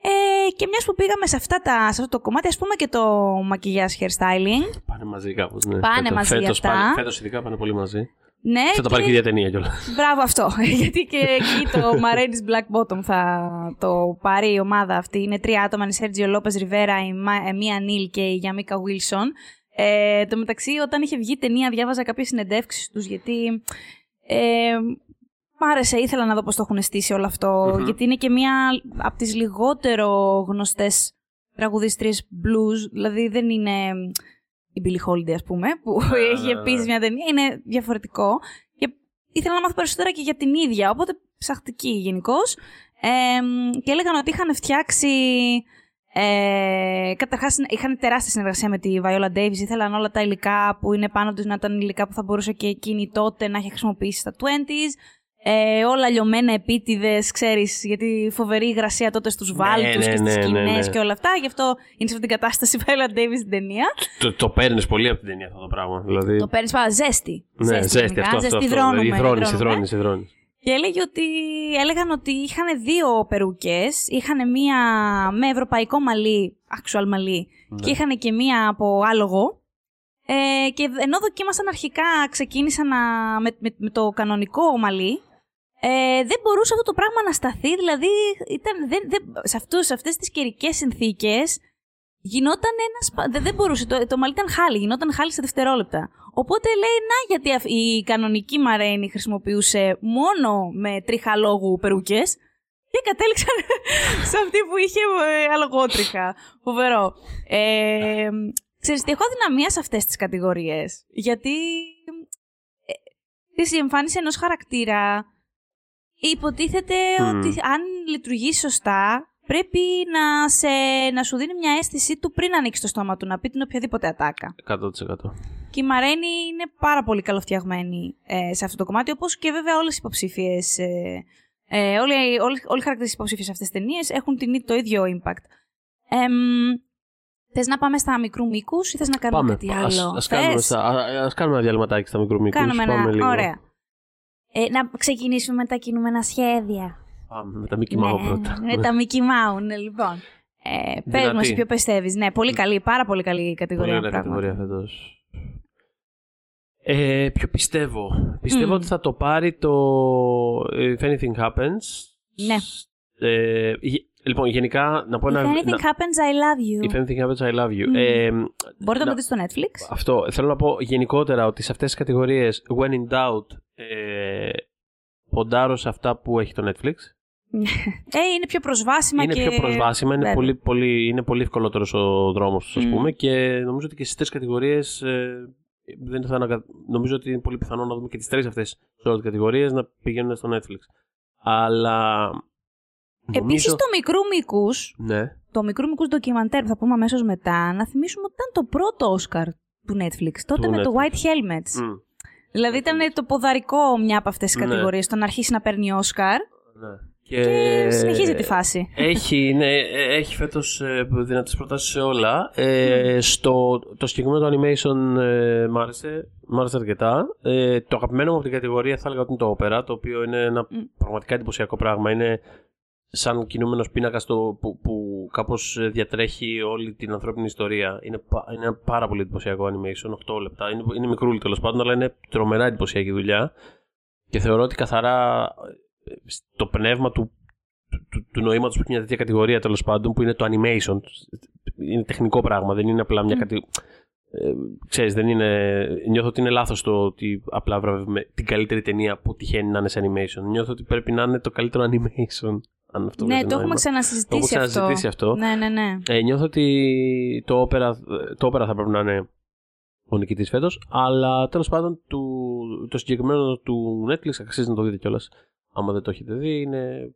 Ε, και μιας που πήγαμε σε, αυτά τα, σε αυτό το κομμάτι, ας πούμε και το μακιγιάζ hairstyling. Πάνε μαζί κάπως. Ναι. Πάνε Φέτος- μαζί φέτος αυτά. Πάνε, φέτος ειδικά πάνε πολύ μαζί. Ναι, Θα το πάρει και η ίδια ταινία κιόλας. Μπράβο αυτό. Γιατί και εκεί το Marines Black Bottom θα το πάρει η ομάδα αυτή. Είναι τρία άτομα. Είναι η Σέρτζιο Λόπε Ριβέρα, η Μα- ε, Μία Νίλ και η Γιαμίκα Βίλσον. Ε, το μεταξύ, όταν είχε βγει η ταινία, διάβαζα κάποιες συνεντεύξεις τους γιατί. Ε, μ' άρεσε, ήθελα να δω πώς το έχουν στήσει όλο γιατί είναι και μία από τις λιγότερο γνωστές τραγουδίστριες blues, δηλαδή δεν είναι η Billie Holiday, ας πούμε, που Ναι, έχει ναι, ναι. επίσης μια ταινία, είναι διαφορετικό. Και ήθελα να μάθω περισσότερα και για την ίδια, οπότε ψαχτική γενικώς. και έλεγαν ότι είχαν φτιάξει. Ε, Καταρχάς, είχαν τεράστια συνεργασία με τη Viola Davis. Ήθελαν όλα τα υλικά που είναι πάνω τους να ήταν υλικά που θα μπορούσε και εκείνη τότε να έχει χρησιμοποιήσει στα 20s. Ε, όλα λιωμένα επίτηδες, ξέρεις, γιατί φοβερή υγρασία τότε στους βάλτους ναι, και στις ναι, ναι, σκηνές ναι. και όλα αυτά. Γι' αυτό είναι σε αυτήν την κατάσταση η Viola Davis στην ταινία. Το, το παίρνεις πολύ από την ταινία αυτό το πράγμα. Δηλαδή, Το παίρνεις πάρα ζέστη. ναι, ζέστη, γενικά. αυτό, αυτό, Ζέστη αυτό. δρώνουμε, Δηλαδή, θρώνεις, δρώνουμε. θρώνεις, θρώνεις. Και έλεγε ότι, έλεγαν ότι είχαν δύο περούκες. Είχαν μία με ευρωπαϊκό μαλλί, actual μαλλί, Ναι. και είχαν και μία από άλογο. Ε, και ενώ δοκίμασαν αρχικά, ξεκίνησαν να, με, με, με το κανονικό μαλλί, ε, δεν μπορούσε αυτό το πράγμα να σταθεί. Δηλαδή, ήταν, δεν, δεν, σε, αυτούς, σε αυτές τις καιρικές συνθήκες γινόταν ένας. σπα- Δεν, δεν μπορούσε. Το, το μαλλί ήταν χάλι. Γινόταν χάλι σε δευτερόλεπτα. Οπότε λέει, να γιατί αυ- η κανονική Μαρένη χρησιμοποιούσε μόνο με τριχαλόγου περούκες. Και κατέληξαν σε αυτή που είχε ε, αλογότριχα. Φοβερό. Ε, ξέρεις τι, έχω αδυναμία σε αυτές τις κατηγορίες. Γιατί ε, ξέρεις, η εμφάνιση ενός χαρακτήρα υποτίθεται Μμμ. ότι αν λειτουργεί σωστά πρέπει να, σε, να σου δίνει μια αίσθηση του πριν ανοίξει το στόμα του να πει την οποιαδήποτε ατάκα. 100%. Και η Μαρένη είναι πάρα πολύ καλοφτιαγμένη ε, σε αυτό το κομμάτι, όπως και βέβαια όλες οι υποψήφιες. Ε, ε, όλοι, όλοι, όλοι οι χαρακτήρες υποψήφιες σε αυτές τις ταινίες έχουν την, ί- το ίδιο impact. Εμ, θες να πάμε στα μικρού μήκους ή θες να κάνουμε Πάμε. κάτι Ας, άλλο; ας, κάνουμε, Θες; στα- α- ας κάνουμε ένα διαλυματάκι στα μικρού μήκους. Κάνουμε ένα. Πάμε λίγο. Ωραία. Ε, να ξεκινήσουμε με τα κινούμενα σχέδια. Πάμε με τα Mickey Mouse πρώτα. με τα Mickey Mouse, ναι, λοιπόν. Ε, πες Δυνατή. μας ποιο πιστεύεις. Ναι, πολύ καλή, πάρα πολύ καλή κατηγορία. Πολύ ωραία πράγματι. κατηγορία φέτος. Ε, ποιο πιστεύω. Πιστεύω Μμμ. ότι θα το πάρει το ε, If Anything Happens. Ναι. Ε, γε- λοιπόν, γενικά να πω If ένα... anything να- happens, I love you. If anything happens, I love you. Μμ. Ε, Μπορείτε να να- το δείτε στο Netflix. αυτό. Θέλω να πω γενικότερα ότι σε αυτές τις κατηγορίες When in doubt ε, ποντάρω σε αυτά που έχει το Netflix. Ε, είναι πιο προσβάσιμα είναι και... πιο προσβάσιμα, είναι Βέβαια. πολύ, πολύ, είναι πολύ ευκολότερος ο δρόμος τους, ας Μμ. πούμε, και νομίζω ότι και στις τρεις κατηγορίες ε, δεν θα ανακα... νομίζω ότι είναι πολύ πιθανό να δούμε και τις τρεις αυτές σε όλες τις κατηγορίες να πηγαίνουν στο Netflix. Αλλά Επίσης νομίζω... το μικρού μήκους, Ναι, το μικρού μήκους ντοκιμαντέρ που θα πούμε αμέσως μετά, να θυμίσουμε ότι ήταν το πρώτο Όσκαρ του Netflix. Τότε Του με το Netflix. White Helmets. Μμ, Δηλαδή ήταν το ποδαρικό μια από αυτές τις Ναι. κατηγορίες, το να αρχίσει να παίρνει Όσκαρ ναι. Και συνεχίζει τη φάση. Έχει, ναι, ε, έχει φέτος ε, δυνατές προτάσεις σε όλα. Ε, στο, το συγκεκριμένο το animation ε, μ' άρεσε, μ' άρεσε αρκετά. Ε, το αγαπημένο μου από την κατηγορία θα έλεγα ότι είναι το Opera, το οποίο είναι ένα Μμ. πραγματικά εντυπωσιακό πράγμα. Είναι σαν κινούμενος πίνακας το, που, που κάπως ε, διατρέχει όλη την ανθρώπινη ιστορία. Είναι, πα- είναι ένα πάρα πολύ εντυπωσιακό animation, 8 λεπτά. Είναι, είναι μικρούλι τέλος πάντων, αλλά είναι τρομερά εντυπωσιακή δουλειά. Και θεωρώ ότι καθαρά ε, στο πνεύμα του, του, του, του νοήματος που έχει μια τέτοια κατηγορία τέλος πάντων, που είναι το animation. Είναι τεχνικό πράγμα, δεν είναι απλά μια Μμ. κατηγορία. Ε, ξέρεις, δεν είναι... Νιώθω ότι είναι λάθος το ότι απλά βραβεύουμε την καλύτερη ταινία που τυχαίνει να είναι σε animation. Νιώθω ότι πρέπει να είναι το καλύτερο animation. Αν αυτό ναι, βγάζει το έχουμε νόημα. ξανασυζητήσει Το έχουμε ξαναζητήσει αυτό. Ναι, ναι, ναι. Ε, νιώθω ότι το όπερα, το όπερα θα πρέπει να είναι ο νικητής φέτος, αλλά τέλος πάντων του, το συγκεκριμένο του Netflix αξίζει να το δείτε κιόλας. Άμα δεν το έχετε δει, είναι,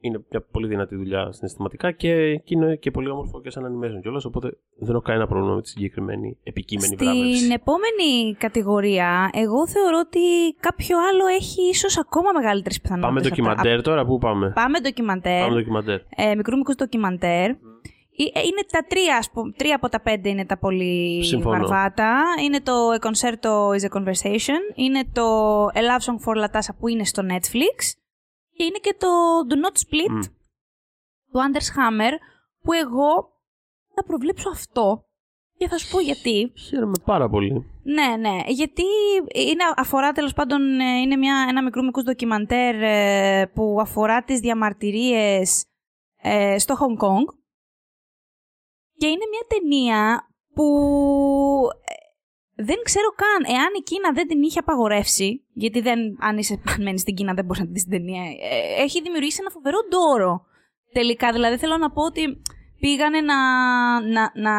είναι μια πολύ δυνατή δουλειά συναισθηματικά και, και είναι και πολύ όμορφο και σαν animation κιόλας, οπότε δεν έχω κανένα πρόβλημα με τη συγκεκριμένη επικείμενη Στην βράβευση. επόμενη κατηγορία, εγώ θεωρώ ότι κάποιο άλλο έχει ίσως ακόμα μεγαλύτερες πιθανότητες. Πάμε από τα- ντοκιμαντέρ τώρα, πού πάμε; Πάμε ντοκιμαντέρ. Πάμε ντοκιμαντέρ. ε, μικρού μήκους ντοκιμαντέρ. Ε, Είναι τα τρία, ας πούμε, τρία από τα πέντε είναι τα πολύ Συμφωνώ. βαρβάτα. Είναι το A Concerto is a Conversation. Είναι το A Love Song for Latasha που είναι στο Netflix. Και είναι και το Do Not Split Μμ. του Anders Hammer που εγώ θα προβλέψω αυτό και θα σου πω γιατί. Χαίρομαι πάρα πολύ. Ναι, ναι. Γιατί είναι, αφορά τέλος πάντων ε, είναι μια, ένα μικρού μικρούς ντοκιμαντέρ ε, που αφορά τις διαμαρτυρίες ε, στο Hong Kong. Και είναι μια ταινία που δεν ξέρω καν εάν η Κίνα δεν την είχε απαγορεύσει, γιατί δεν, αν, είσαι, αν μένεις στην Κίνα δεν μπορείς να τη δεις την ταινία, ε, έχει δημιουργήσει ένα φοβερό ντόρο. Τελικά, δηλαδή θέλω να πω ότι πήγανε να, να, να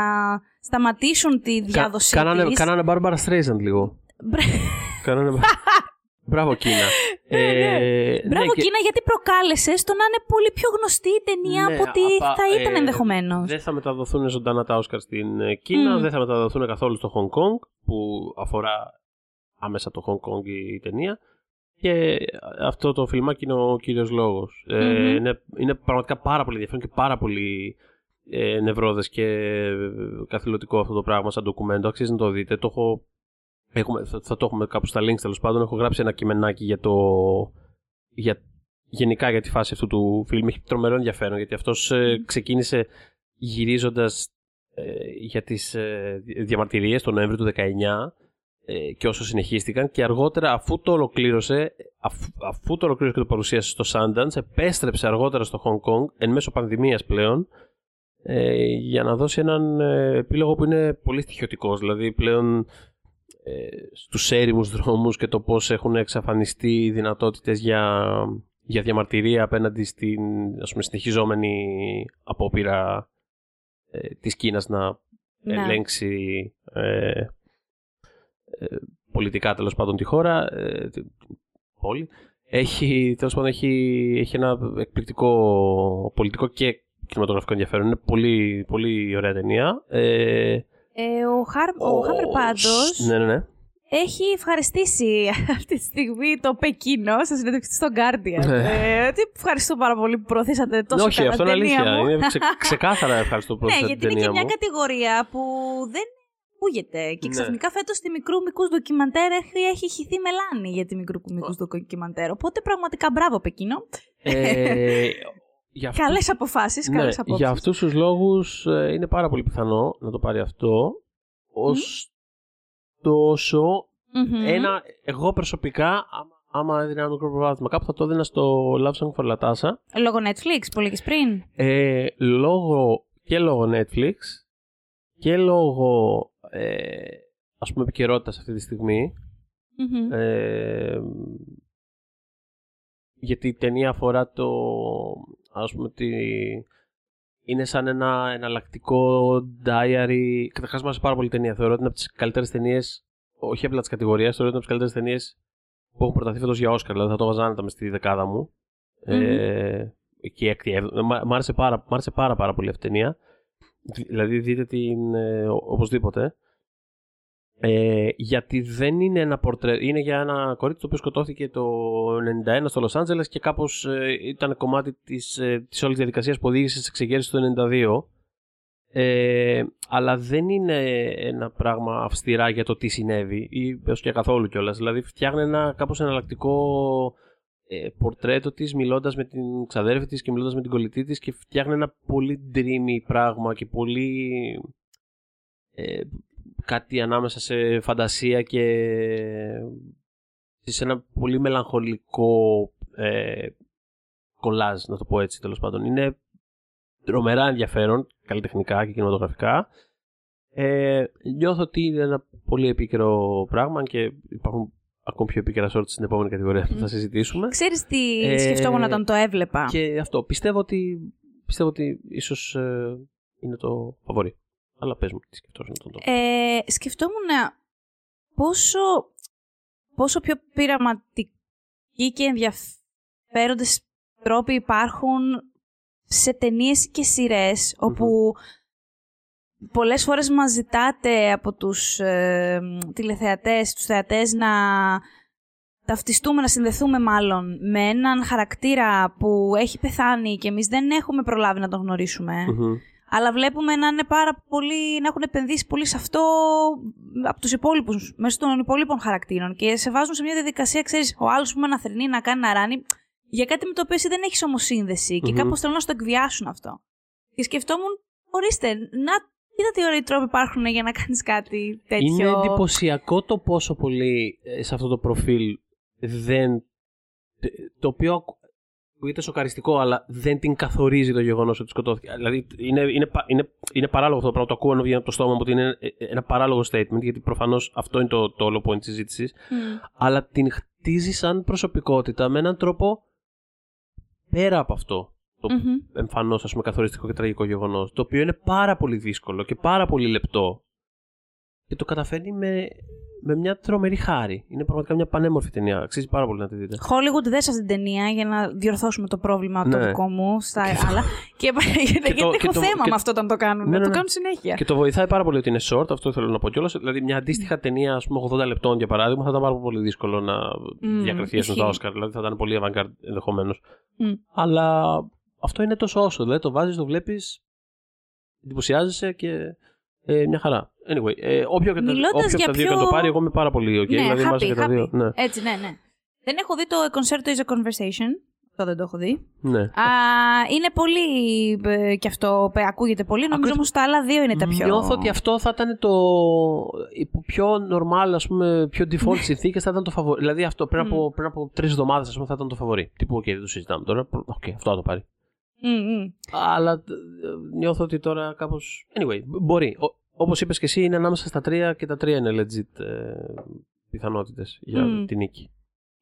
σταματήσουν τη διάδοση Κα, κάνανε, της. κάνανε Barbara Streisand λίγο. κάνανε... Μπράβο Κίνα. Ναι, ναι. Ε, Μπράβο ναι, και- Κίνα γιατί προκάλεσες το να είναι πολύ πιο γνωστή η ταινία Ναι, από ότι απα- θα ήταν ε, ενδεχομένως. Δεν θα μεταδοθούν ζωντανά τα Όσκαρ στην ε, Κίνα, Μμ. δεν θα μεταδοθούν καθόλου στο Hong Kong, που αφορά άμεσα το Hong Kong η ταινία. Και αυτό το φιλμάκι είναι ο κύριος λόγος. Ε, Μμμ. είναι, είναι πραγματικά πάρα πολύ ενδιαφέρον και πάρα πολύ ε, νευρώδες και ε, καθηλωτικό αυτό το πράγμα σαν ντοκουμέντο. Αξίζει να το δείτε. Το έχω, έχουμε, θα, θα το έχουμε κάπου στα links τέλος πάντων. Έχω γράψει ένα κειμενάκι για το... Για, γενικά για τη φάση αυτού του φιλμ. Έχει τρομερό ενδιαφέρον γιατί αυτός ε, ξεκίνησε γυρίζοντας ε, για τις ε, διαμαρτυρίες τον Νοέμβριο του 19 ε, και όσο συνεχίστηκαν και αργότερα αφού το ολοκλήρωσε αφού, αφού το ολοκλήρωσε και το παρουσίασε στο Sundance επέστρεψε αργότερα στο Hong Kong εν μέσω πανδημίας πλέον ε, για να δώσει έναν ε, επίλογο που είναι πολύ στοιχειωτικός δηλαδή πλέον ε, στους έρημους δρόμους και το πώς έχουν εξαφανιστεί οι δυνατότητες για, για διαμαρτυρία απέναντι στην ας πούμε, συνεχιζόμενη απόπειρα ε, της Κίνας να Ναι. ελέγξει ε, ε, πολιτικά τέλος πάντων τη χώρα, ε, την πόλη. Έχει, τέλος πάντων, έχει, έχει ένα εκπληκτικό πολιτικό και κινηματογραφικό ενδιαφέρον. Είναι πολύ, πολύ ωραία ταινία. Ε, Ε, ο, Χαρ, ο Χάμερ πάντως Ναι, ναι, ναι. έχει ευχαριστήσει αυτή τη στιγμή το Πεκίνο σε συνέντευξη στον Guardian. Ναι. ε, τι ευχαριστώ πάρα πολύ που προωθήσατε τόσο Όχι, καλά αυτό την είναι ταινία αλήθεια. μου. Είναι ξε, ξεκάθαρα ευχαριστώ που ναι, πρόσθετα γιατί την είναι και ταινία μια μου. κατηγορία που δεν ακούγεται. Και Ναι. ξαφνικά φέτος τη μικρού μήκου ντοκιμαντέρ έχει, έχει χυθεί μελάνη για τη μικρού μήκου ντοκιμαντέρ. Οπότε πραγματικά μπράβο Πεκίνο. Ε, για αυτούς- Καλές αποφάσεις, Ναι, καλές απόψεις. για αυτούς τους λόγους ε, είναι πάρα πολύ πιθανό να το πάρει αυτό. Ωστόσο, ένα, εγώ προσωπικά, άμα, άμα έδινα ένα μικρό προβάδισμα, κάπου θα το έδινα στο Love Song for Latasa. Λόγω Netflix, που έλεγε πριν. Ε, λόγω, και λόγω Netflix και λόγω ε, ας πούμε επικαιρότητας αυτή τη στιγμή. Μμμ. Ε, γιατί η ταινία αφορά το ας πούμε τη, είναι σαν ένα εναλλακτικό diary. Καταρχάς μου άρεσε πάρα πολύ η ταινία. Θεωρώ ότι είναι από τις καλύτερες ταινίες όχι απλά της κατηγορίας θεωρώ ότι είναι από τις καλύτερες ταινίες που έχουν προταθεί φέτος για Όσκαρ. Δηλαδή θα το βάζα άνετα μες στη δεκάδα μου. Ε, εκεί έκτη έβδομη. Μ' μ' άρεσε πάρα, μ' άρεσε πάρα, πάρα πολύ αυτή η ταινία. Δη- δηλαδή δείτε την ε, ο- οπωσδήποτε ε, γιατί δεν είναι ένα πορτρέ είναι για ένα κορίτσι το οποίο σκοτώθηκε το 91 στο Λος Άντζελες και κάπως ε, ήταν κομμάτι της, ε, της όλης διαδικασίας που οδήγησε σε εξεγέρση το 92 ε, αλλά δεν είναι ένα πράγμα αυστηρά για το τι συνέβη ή έως και καθόλου κιόλας. Δηλαδή φτιάχνει ένα κάπως εναλλακτικό ε, πορτρέτο της μιλώντας με την ξαδέρφη της και μιλώντας με την κολλητή της και φτιάχνει ένα πολύ dreamy πράγμα και πολύ ε, κάτι ανάμεσα σε φαντασία και σε ένα πολύ μελαγχολικό ε, κολάζ, να το πω έτσι τέλος πάντων. Είναι τρομερά ενδιαφέρον, καλλιτεχνικά και κινηματογραφικά. Ε, νιώθω ότι είναι ένα πολύ επίκαιρο πράγμα και υπάρχουν ακόμη πιο επίκαιρα short στην επόμενη κατηγορία που θα συζητήσουμε. Ξέρεις τι Ε, σκεφτόμουν όταν το έβλεπα; Και αυτό, πιστεύω ότι, πιστεύω ότι ίσως ε, είναι το φαβορή. Αλλά πες μου τι σκεφτόσουν τον τόπο. Ε, σκεφτόμουν πόσο, πόσο πιο πειραματικοί και ενδιαφέροντες τρόποι υπάρχουν σε ταινίες και σειρές όπου πολλές φορές μας ζητάτε από τους ε, τηλεθεατές, τους θεατές να ταυτιστούμε, να συνδεθούμε μάλλον με έναν χαρακτήρα που έχει πεθάνει και εμείς δεν έχουμε προλάβει να τον γνωρίσουμε. Μμμ. Αλλά βλέπουμε να, είναι πάρα πολύ, να έχουν επενδύσει πολύ σε αυτό από τους υπόλοιπους, μέσω των υπόλοιπων χαρακτήρων. Και σε βάζουν σε μια διαδικασία, ξέρεις, ο άλλος που με αναθρυνεί να κάνει να ράνει, για κάτι με το οποίο εσύ δεν έχεις όμως σύνδεση. Και Μμμ. κάπως θέλουν να στο εκβιάσουν αυτό. Και σκεφτόμουν, ορίστε, να κοίτα τι ωραίοι τρόποι υπάρχουν για να κάνεις κάτι τέτοιο. Είναι εντυπωσιακό το πόσο πολύ ε, σε αυτό το προφίλ δεν. Το οποίο ακούγεται σοκαριστικό, αλλά δεν την καθορίζει το γεγονός ότι σκοτώθηκε. Δηλαδή είναι, είναι, είναι, είναι παράλογο αυτό το πράγμα. Το ακούω ενώ βγαίνει από το στόμα μου ότι είναι ένα παράλογο statement, γιατί προφανώς αυτό είναι το, το όλο point της συζήτησης. Mm. Αλλά την χτίζει σαν προσωπικότητα με έναν τρόπο πέρα από αυτό. Το Μμμ. εμφανώς ας πούμε καθοριστικό και τραγικό γεγονός. Το οποίο είναι πάρα πολύ δύσκολο και πάρα πολύ λεπτό. Και το καταφέρνει με, με μια τρομερή χάρη. Είναι πραγματικά μια πανέμορφη ταινία. Αξίζει πάρα πολύ να τη δείτε. Hollywood δες αυτή την ταινία για να διορθώσουμε το πρόβλημα το Ναι. δικό μου στα άλλα. και γιατί το- έχω και το- θέμα και- με αυτό όταν το κάνουν. Ναι, ναι, Το ναι. κάνουν συνέχεια. Και το βοηθάει πάρα πολύ ότι είναι short, αυτό θέλω να πω κιόλας. Δηλαδή, μια αντίστοιχα ταινία, ας πούμε, 80 λεπτών για παράδειγμα, θα ήταν πάρα πολύ δύσκολο να Μμμ, διακριθεί στα ισχύει. Oscar. Δηλαδή, θα ήταν πολύ avant-garde ενδεχομένως. Μμ. Αλλά αυτό είναι τόσο όσο. Δηλαδή, το βάζεις, το βλέπεις, εντυπωσιάζεσαι και ε, μια χαρά. Anyway, ε, όποιο και τα, Μιλώντας όποιο από για τα δύο πιο- και να το πάρει, εγώ είμαι πάρα πολύ ok. Ναι, δηλαδή, happy, είμαστε και τα δύο. happy. Ναι. Έτσι, ναι, ναι. Δεν έχω δει το A Concerto is a Conversation. Αυτό δεν το έχω δει. ναι. Α, είναι πολύ. Ε, και αυτό ε, ακούγεται πολύ. Νομίζω Ακούγεται- όμως τα άλλα δύο είναι τα πιο. Νιώθω ότι αυτό θα ήταν το. υπό πιο normal, ας πούμε, πιο default συνθήκες θα ήταν το φαβορή. Δηλαδή αυτό πριν από, πριν από τρεις εβδομάδες, ας πούμε, θα ήταν το φαβορή. Τύπου, OK, δεν το συζητάμε τώρα. Οκ, αυτό θα το πάρει. Μμ, μμ. Αλλά ε, νιώθω ότι τώρα κάπω. Anyway, μπορεί. Όπως είπες και εσύ, είναι ανάμεσα στα τρία και τα τρία είναι legit ε, πιθανότητες για Μμ. την νίκη.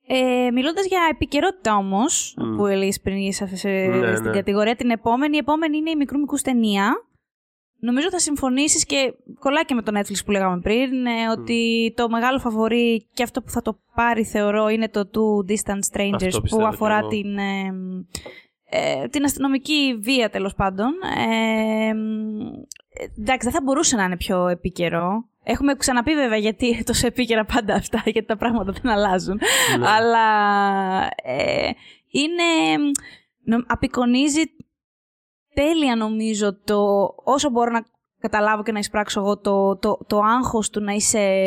Ε, Μιλώντας για επικαιρότητα όμως, Μμ. που έλεγε πριν είσαι σε, Ναι, στην ναι. κατηγορία, την επόμενη. Η επόμενη είναι η μικρού μικρού ταινία. Νομίζω θα συμφωνήσεις και κολλάει και με το Netflix που λέγαμε πριν, ε, ότι το μεγάλο φαβορή και αυτό που θα το πάρει θεωρώ είναι το Two Distant Strangers Αυτό που πιστεύω κι αφορά εγώ. την, ε, ε, την αστυνομική βία τέλος πάντων. Ε, εντάξει, δεν θα μπορούσε να είναι πιο επίκαιρο. Έχουμε ξαναπεί βέβαια γιατί τόσο επίκαιρα πάντα αυτά, γιατί τα πράγματα δεν αλλάζουν. Ναι. Αλλά ε, είναι. νο- απεικονίζει τέλεια νομίζω το όσο μπορώ να καταλάβω και να εισπράξω εγώ το, το, το άγχος του να είσαι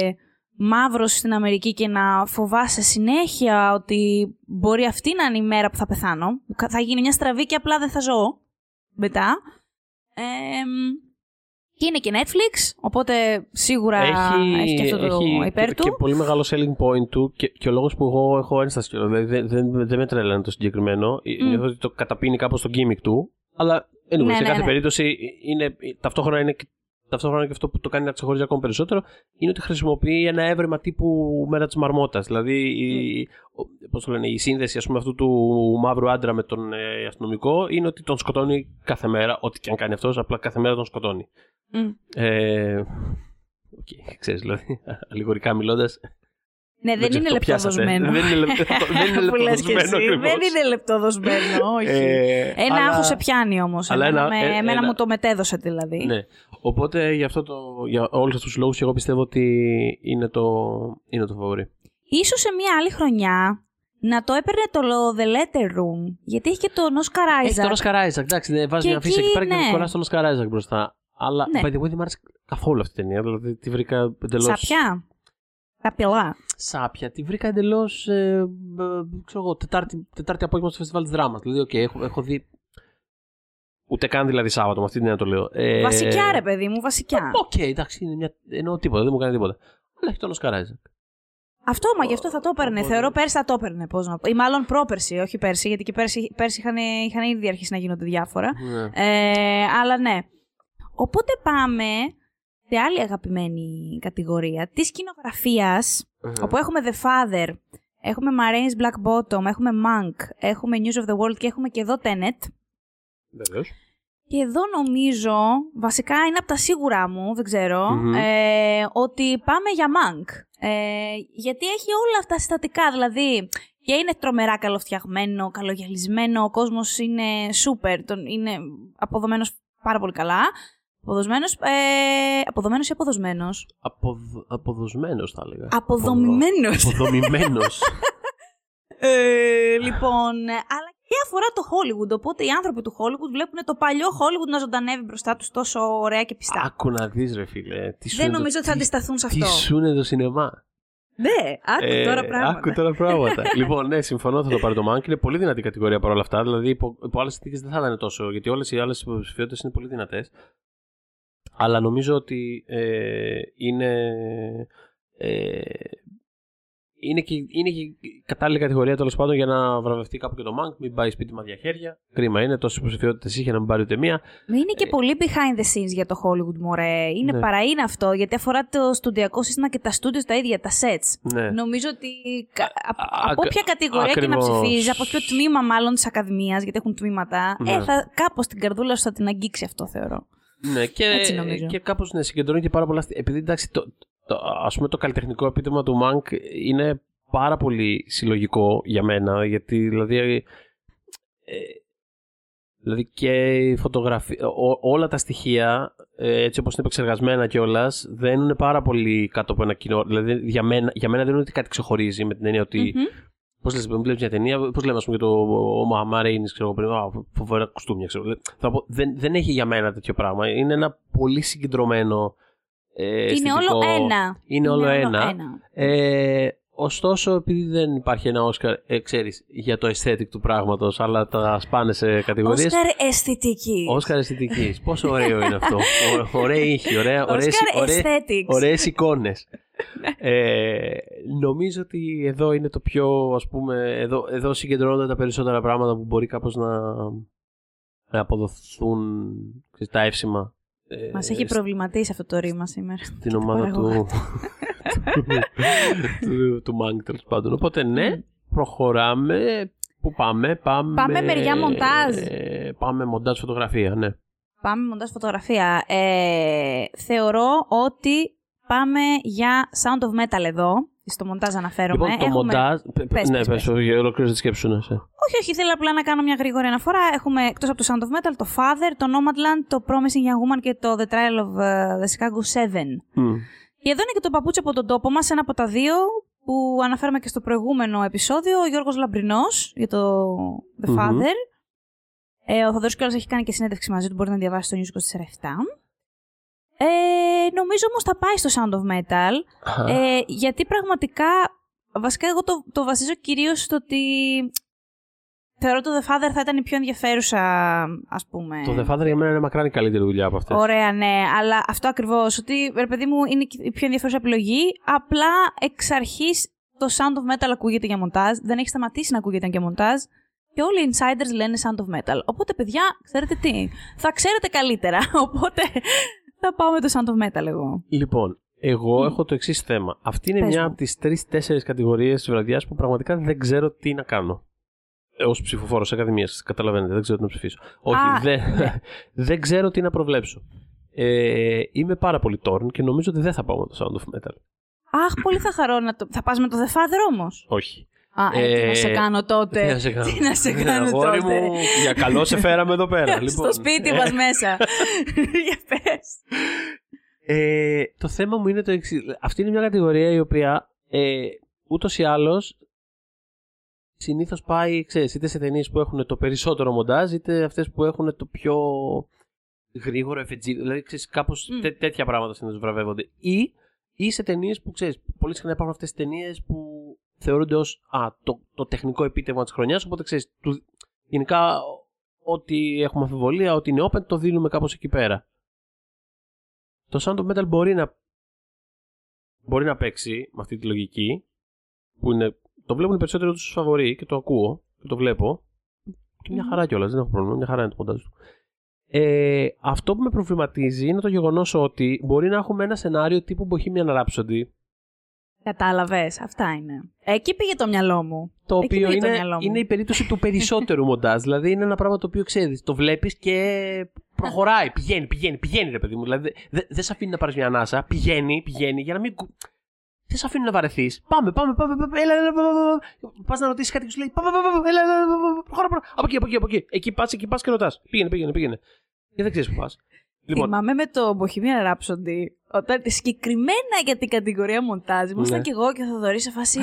μαύρος στην Αμερική και να φοβάσαι συνέχεια ότι μπορεί αυτή να είναι η μέρα που θα πεθάνω. Θα γίνει μια στραβή και απλά δεν θα ζω μετά. Ε, και είναι και Netflix, οπότε σίγουρα έχει, και αυτό το έχει υπέρ και, του. και πολύ μεγάλο selling point του και, και ο λόγος που εγώ έχω ένσταση κιόλας, δηλαδή δεν, δεν, δεν με τρέλανε το συγκεκριμένο. Mm. Νιώθω ότι το καταπίνει κάπως το gimmick του. Αλλά anyway, Ναι, σε ναι, κάθε ναι. περίπτωση είναι, ταυτόχόνα είναι και- Ταυτόχρονα και αυτό που το κάνει να ξεχωρίζει ακόμα περισσότερο είναι ότι χρησιμοποιεί ένα έβρεμα τύπου μέρα της μαρμότας. Δηλαδή, η, ο- πώς το λένε, η σύνδεση ας πούμε, αυτού του μαύρου άντρα με τον ε, αστυνομικό είναι ότι τον σκοτώνει κάθε μέρα. Ό,τι και αν κάνει αυτός, απλά κάθε μέρα τον σκοτώνει. Μμ. Ε, οκ, ξέρεις, δηλαδή, αλληγορικά μιλώντας, Ναι, δεν, ξέρω, είναι το πιάσατε. λεπτοδοσμένο. Δεν είναι λεπτο- δεν είναι Που λες και λεπτοδοσμένο εσύ. ακριβώς. Δεν είναι λεπτοδοσμένο, όχι. Ε, ένα αλλά- άγχος σε πιάνει όμως. αλλά Εμένα, ένα- με- ε, εμένα ένα- μου το μετέδωσε δηλαδή. Ναι. Οπότε για, αυτό το, για όλους αυτούς τους λόγους εγώ πιστεύω ότι είναι το, είναι το φαβορή. Ίσως σε μια άλλη χρονιά να το έπαιρνε το The Letter Room. Γιατί έχει και τον Oscar Έχει Isaac. τον Oscar Isaac, εντάξει, ναι, βάζει Και μια αφήσα εκεί εκεί, πέρα και ναι. κολλάς τον Oscar Isaac μπροστά. Αλλά Ναι. by the way δεν μου άρεσε καθόλου αυτή η ταινία, δηλαδή τη βρήκα εντελώς... Σαπιά. Καπηλά. Σάπια. Τη βρήκα εντελώς. Ε, ε, ξέρω εγώ, τετάρτη, τετάρτη απόγευμα στο φεστιβάλ της δράμας. Δηλαδή, οκ, έχω, έχω δει. Ούτε καν δηλαδή Σάββατο, με αυτή την έννοια το λέω. Ε, Βασικιά, ρε παιδί μου, βασικιά. Οκ, εντάξει, είναι μια... εννοώ τίποτα, δεν μου κάνει τίποτα. Αλλά έχει τον Oscar Isaac. Αυτό, μα γι' αυτό θα το έπαιρνε. Οπότε- Θεωρώ πέρσι θα το έπαιρνε. Πώς να πω. Ή μάλλον πρόπερσι, όχι πέρσι, γιατί και πέρσι, πέρσι είχαν, είχαν ήδη αρχίσει να γίνονται διάφορα. Ναι. Ε, αλλά ναι. Οπότε πάμε σε άλλη αγαπημένη κατηγορία της σκηνογραφία, όπου έχουμε The Father, έχουμε Ma Rainey's Black Bottom, έχουμε Mank, έχουμε News of the World και έχουμε και εδώ Tenet. Βεβαίως. Και εδώ νομίζω, βασικά είναι από τα σίγουρά μου, δεν ξερω Μμμ. ε, ότι πάμε για Monk. Ε, γιατί έχει όλα αυτά συστατικά, δηλαδή και είναι τρομερά καλοφτιαγμένο, καλογιαλισμένο, ο κόσμος είναι σούπερ, τον, είναι αποδομένος πάρα πολύ καλά. Αποδοσμένος, ε, αποδομένος ή αποδοσμένος; Αποδ... Αποδοσμένος, θα έλεγα. Αποδομημένος. Αποδομημένος. Ε, λοιπόν, ε, αλλά και αφορά το Hollywood. Οπότε οι άνθρωποι του Hollywood βλέπουν το παλιό Hollywood να ζωντανεύει μπροστά τους τόσο ωραία και πιστά. Άκου να δεις, ρε φίλε. Τι σου Δεν είναι το- νομίζω ότι θα τι- αντισταθούν σε Τι αυτό. σου είναι το σινεμά; Ναι, άκου Ε, τώρα πράγματα. Άκου τώρα πράγματα. λοιπόν, ναι, συμφωνώ, θα το πάρει το Mank. Είναι πολύ δυνατή κατηγορία παρόλα αυτά. Δηλαδή, υπό, υπό άλλες συνθήκες δεν θα ήταν τόσο. Γιατί όλες οι άλλες υποψηφιότητες είναι πολύ δυνατές. Αλλά νομίζω ότι ε, είναι. Ε, είναι και, είναι και η κατάλληλη κατηγορία τέλος πάντων για να βραβευτεί κάπου και το Mank. Μην πάει σπίτι μαδιά χέρια. Κρίμα είναι, τόσες υποψηφιότητες είχε να μην πάρει ούτε μία. Είναι και πολύ behind the scenes για το Hollywood, μωρέ. Είναι Ναι. παρά είναι αυτό, γιατί αφορά το στοντιακό σύστημα και τα στούντιος τα ίδια, τα sets. Ναι. Νομίζω ότι κα- α- Α- από ακ- ποια κατηγορία και να ακριβώς. ψηφίζει, από ποιο τμήμα μάλλον της Ακαδημίας, γιατί έχουν τμήματα, Ναι. ε, θα, κάπως την καρδούλα σου θα την αγγίξει αυτό, θεωρώ. Ναι, και, Έτσι νομίζω. και κάπως ναι, συγκεντρώνει και πάρα πολλά. στοιχεία. Επειδή εντάξει, το, το, ας πούμε, το καλλιτεχνικό επίτευγμα του Mank είναι πάρα πολύ συλλογικό για μένα. Γιατί δηλαδή. ε, δηλαδή και η φωτογραφία, ό- όλα τα στοιχεία, ε, έτσι όπως είναι επεξεργασμένα κιόλας, δεν είναι πάρα πολύ κάτω από ένα κοινό. Δηλαδή για μένα, για μένα δεν είναι ότι κάτι ξεχωρίζει με την έννοια ότι Μμμ. Πώς λες, μην βλέπεις μια ταινία, πώς λέμε, ας πούμε, και το ο Μαχαμά Ρέινι, ξέρω εγώ πριν, α, φοβερά κουστούμια, ξέρω. εγώ. Θα πω, δεν, δεν έχει για μένα τέτοιο πράγμα. Είναι ένα πολύ συγκεντρωμένο. Ε, Είναι αισθητικό- όλο ένα. Είναι όλο ένα. Ε, ωστόσο, επειδή δεν υπάρχει ένα Όσκαρ, ε, ξέρεις, για το aesthetic του πράγματος, αλλά τα σπάνε σε κατηγορίες. Όσκαρ αισθητικής. Όσκαρ αισθητικής. Πόσο ωραίο είναι αυτό. Ω- Ωραία ήχη, ωραία, ωραίες, Όσκαρ ωραίες, aesthetics. ωραίες εικόνες. ε, νομίζω ότι εδώ είναι το πιο, ας πούμε, εδώ, εδώ συγκεντρώνονται τα περισσότερα πράγματα που μπορεί κάπως να, να αποδοθούν ξέρεις, τα εύσημα. Ε, Μας έχει προβληματίσει αυτό το ρήμα σήμερα. στην ομάδα του, παραγωγό. του, του Μάγκ τέλος πάντων. Οπότε ναι, προχωράμε. Πού πάμε, πάμε. Πάμε μεριά μοντάζ. ε, πάμε μοντάζ φωτογραφία, ναι. Πάμε μοντάζ φωτογραφία. Ε, θεωρώ ότι πάμε για sound of metal εδώ. Στο μοντάζ αναφέρομαι. Λοιπόν, το Έχουμε- μοντάζ. πε- πε- Πες, ναι, πες, πες, πες. όχι, ολοκλήρωσε τη σκέψη σου, ναι. σε. Όχι, όχι, ήθελα απλά να κάνω μια γρήγορη αναφορά. Έχουμε εκτός από το Sound of Metal, το Father, το Nomadland, το Promising Young Woman και το The Trial of uh, the Chicago 7. Μμ. Και εδώ είναι και το παπούτσι από τον τόπο μας, ένα από τα δύο που αναφέραμε και στο προηγούμενο επεισόδιο, ο Γιώργος Λαμπρινός για το The Μμμ. Father. Ε, ο Θοδωρής κιόλας έχει κάνει και συνέντευξη μαζί του, μπορείτε να διαβάσετε στο News 24 Ε, νομίζω όμως θα πάει στο Sound of Metal, Αχα. ε, γιατί πραγματικά, βασικά εγώ το, το βασίζω κυρίως στο ότι θεωρώ το The Father θα ήταν η πιο ενδιαφέρουσα, ας πούμε. Το The Father για μένα είναι μακράν η καλύτερη δουλειά από αυτές. Ωραία, ναι, αλλά αυτό ακριβώς. Ότι ρε παιδί μου είναι η πιο ενδιαφέρουσα επιλογή. Απλά εξ αρχής το Sound of Metal ακούγεται για μοντάζ. Δεν έχει σταματήσει να ακούγεται για μοντάζ. Και όλοι οι insiders λένε Sound of Metal. Οπότε, παιδιά, ξέρετε τι. Θα ξέρετε καλύτερα. Οπότε θα πάω με το Sound of Metal εγώ. Λοιπόν, εγώ έχω το εξής θέμα. Αυτή είναι Πες μια μου. από τις τρει-τέσσερι κατηγορίες της βραδιάς που πραγματικά δεν ξέρω τι να κάνω. Ω ψηφοφόρος Ακαδημία, καταλαβαίνετε, δεν ξέρω τι να ψηφίσω. Όχι, Α, δεν, ναι. δεν ξέρω τι να προβλέψω. Ε, είμαι πάρα πολύ τόρν και νομίζω ότι δεν θα πάω με το Sound of Metal. Αχ, πολύ θα χαρώ να το. Θα πας με το The Father όμως. Όχι. Α, ε, τι να σε Ε, κάνω τότε. Τι να σε κάνω. Τι να σε κάνω Αγόρι τότε. μου, για καλό σε φέραμε εδώ πέρα. λοιπόν. Στο σπίτι μας μέσα. Για πες. Ε, το θέμα μου είναι το εξή. Αυτή είναι μια κατηγορία η οποία ε, ούτως ή άλλως συνήθως πάει, ξέρεις, είτε σε ταινίες που έχουν το περισσότερο μοντάζ, είτε αυτές που έχουν το πιο γρήγορο εφετζί. Δηλαδή, ξέρεις, κάπως Μμ. τέτοια πράγματα συνήθως βραβεύονται. Ή, ή σε ταινίες που ξέρεις, πολύ συχνά υπάρχουν αυτές τις ταινίες που θεωρούνται ως το, το τεχνικό επίτευγμα της χρονιάς. Οπότε ξέρεις, γενικά ό,τι έχουμε αμφιβολία, ότι είναι open, το δίνουμε κάπως εκεί πέρα. Το Sound of Metal μπορεί να μπορεί να παίξει με αυτή τη λογική που είναι, το βλέπουν οι περισσότεροι τους φαβοροί και το ακούω και το βλέπω και μια Μμμ. χαρά κιόλας, δεν έχω πρόβλημα, μια χαρά είναι το μοντάζ του. Ε, αυτό που με προβληματίζει είναι το γεγονός ότι μπορεί να έχουμε ένα σενάριο τύπου Bohemian Rhapsody Κατάλαβε. Αυτά είναι. Εκεί πήγε το μυαλό μου. το Εκεί οποίο πήγε το είναι, μυαλό μου. είναι η περίπτωση του περισσότερου μοντάζ. Δηλαδή είναι ένα πράγμα το οποίο ξέρει, το βλέπει και προχωράει. Πηγαίνει, πηγαίνει, πηγαίνει, ρε παιδί μου. Δηλαδή δεν δε σε αφήνει να πάρει μια ανάσα. Πηγαίνει, πηγαίνει για να μην. κου- Δεν σε αφήνει να βαρεθεί. Πάμε, πάμε, πάμε, πάμε. Έλα, έλα, Πα να ρωτήσει κάτι και σου λέει. Πάμε, πάμε, πάμε. Έλα, έλα, έλα, έλα, προχώρα, προχώρα. Από εκεί, από εκεί, από εκεί. Εκεί πα, εκεί πα και ρωτά. Πήγαινε, πήγαινε, πήγαινε. Και δεν ξέρει που πα. Λοιπόν, Θυμάμαι με το Bohemian Rhapsody, όταν συγκεκριμένα για την κατηγορία μοντάζ, ήμασταν Ναι. κι εγώ και ο Θοδωρής σε φάση.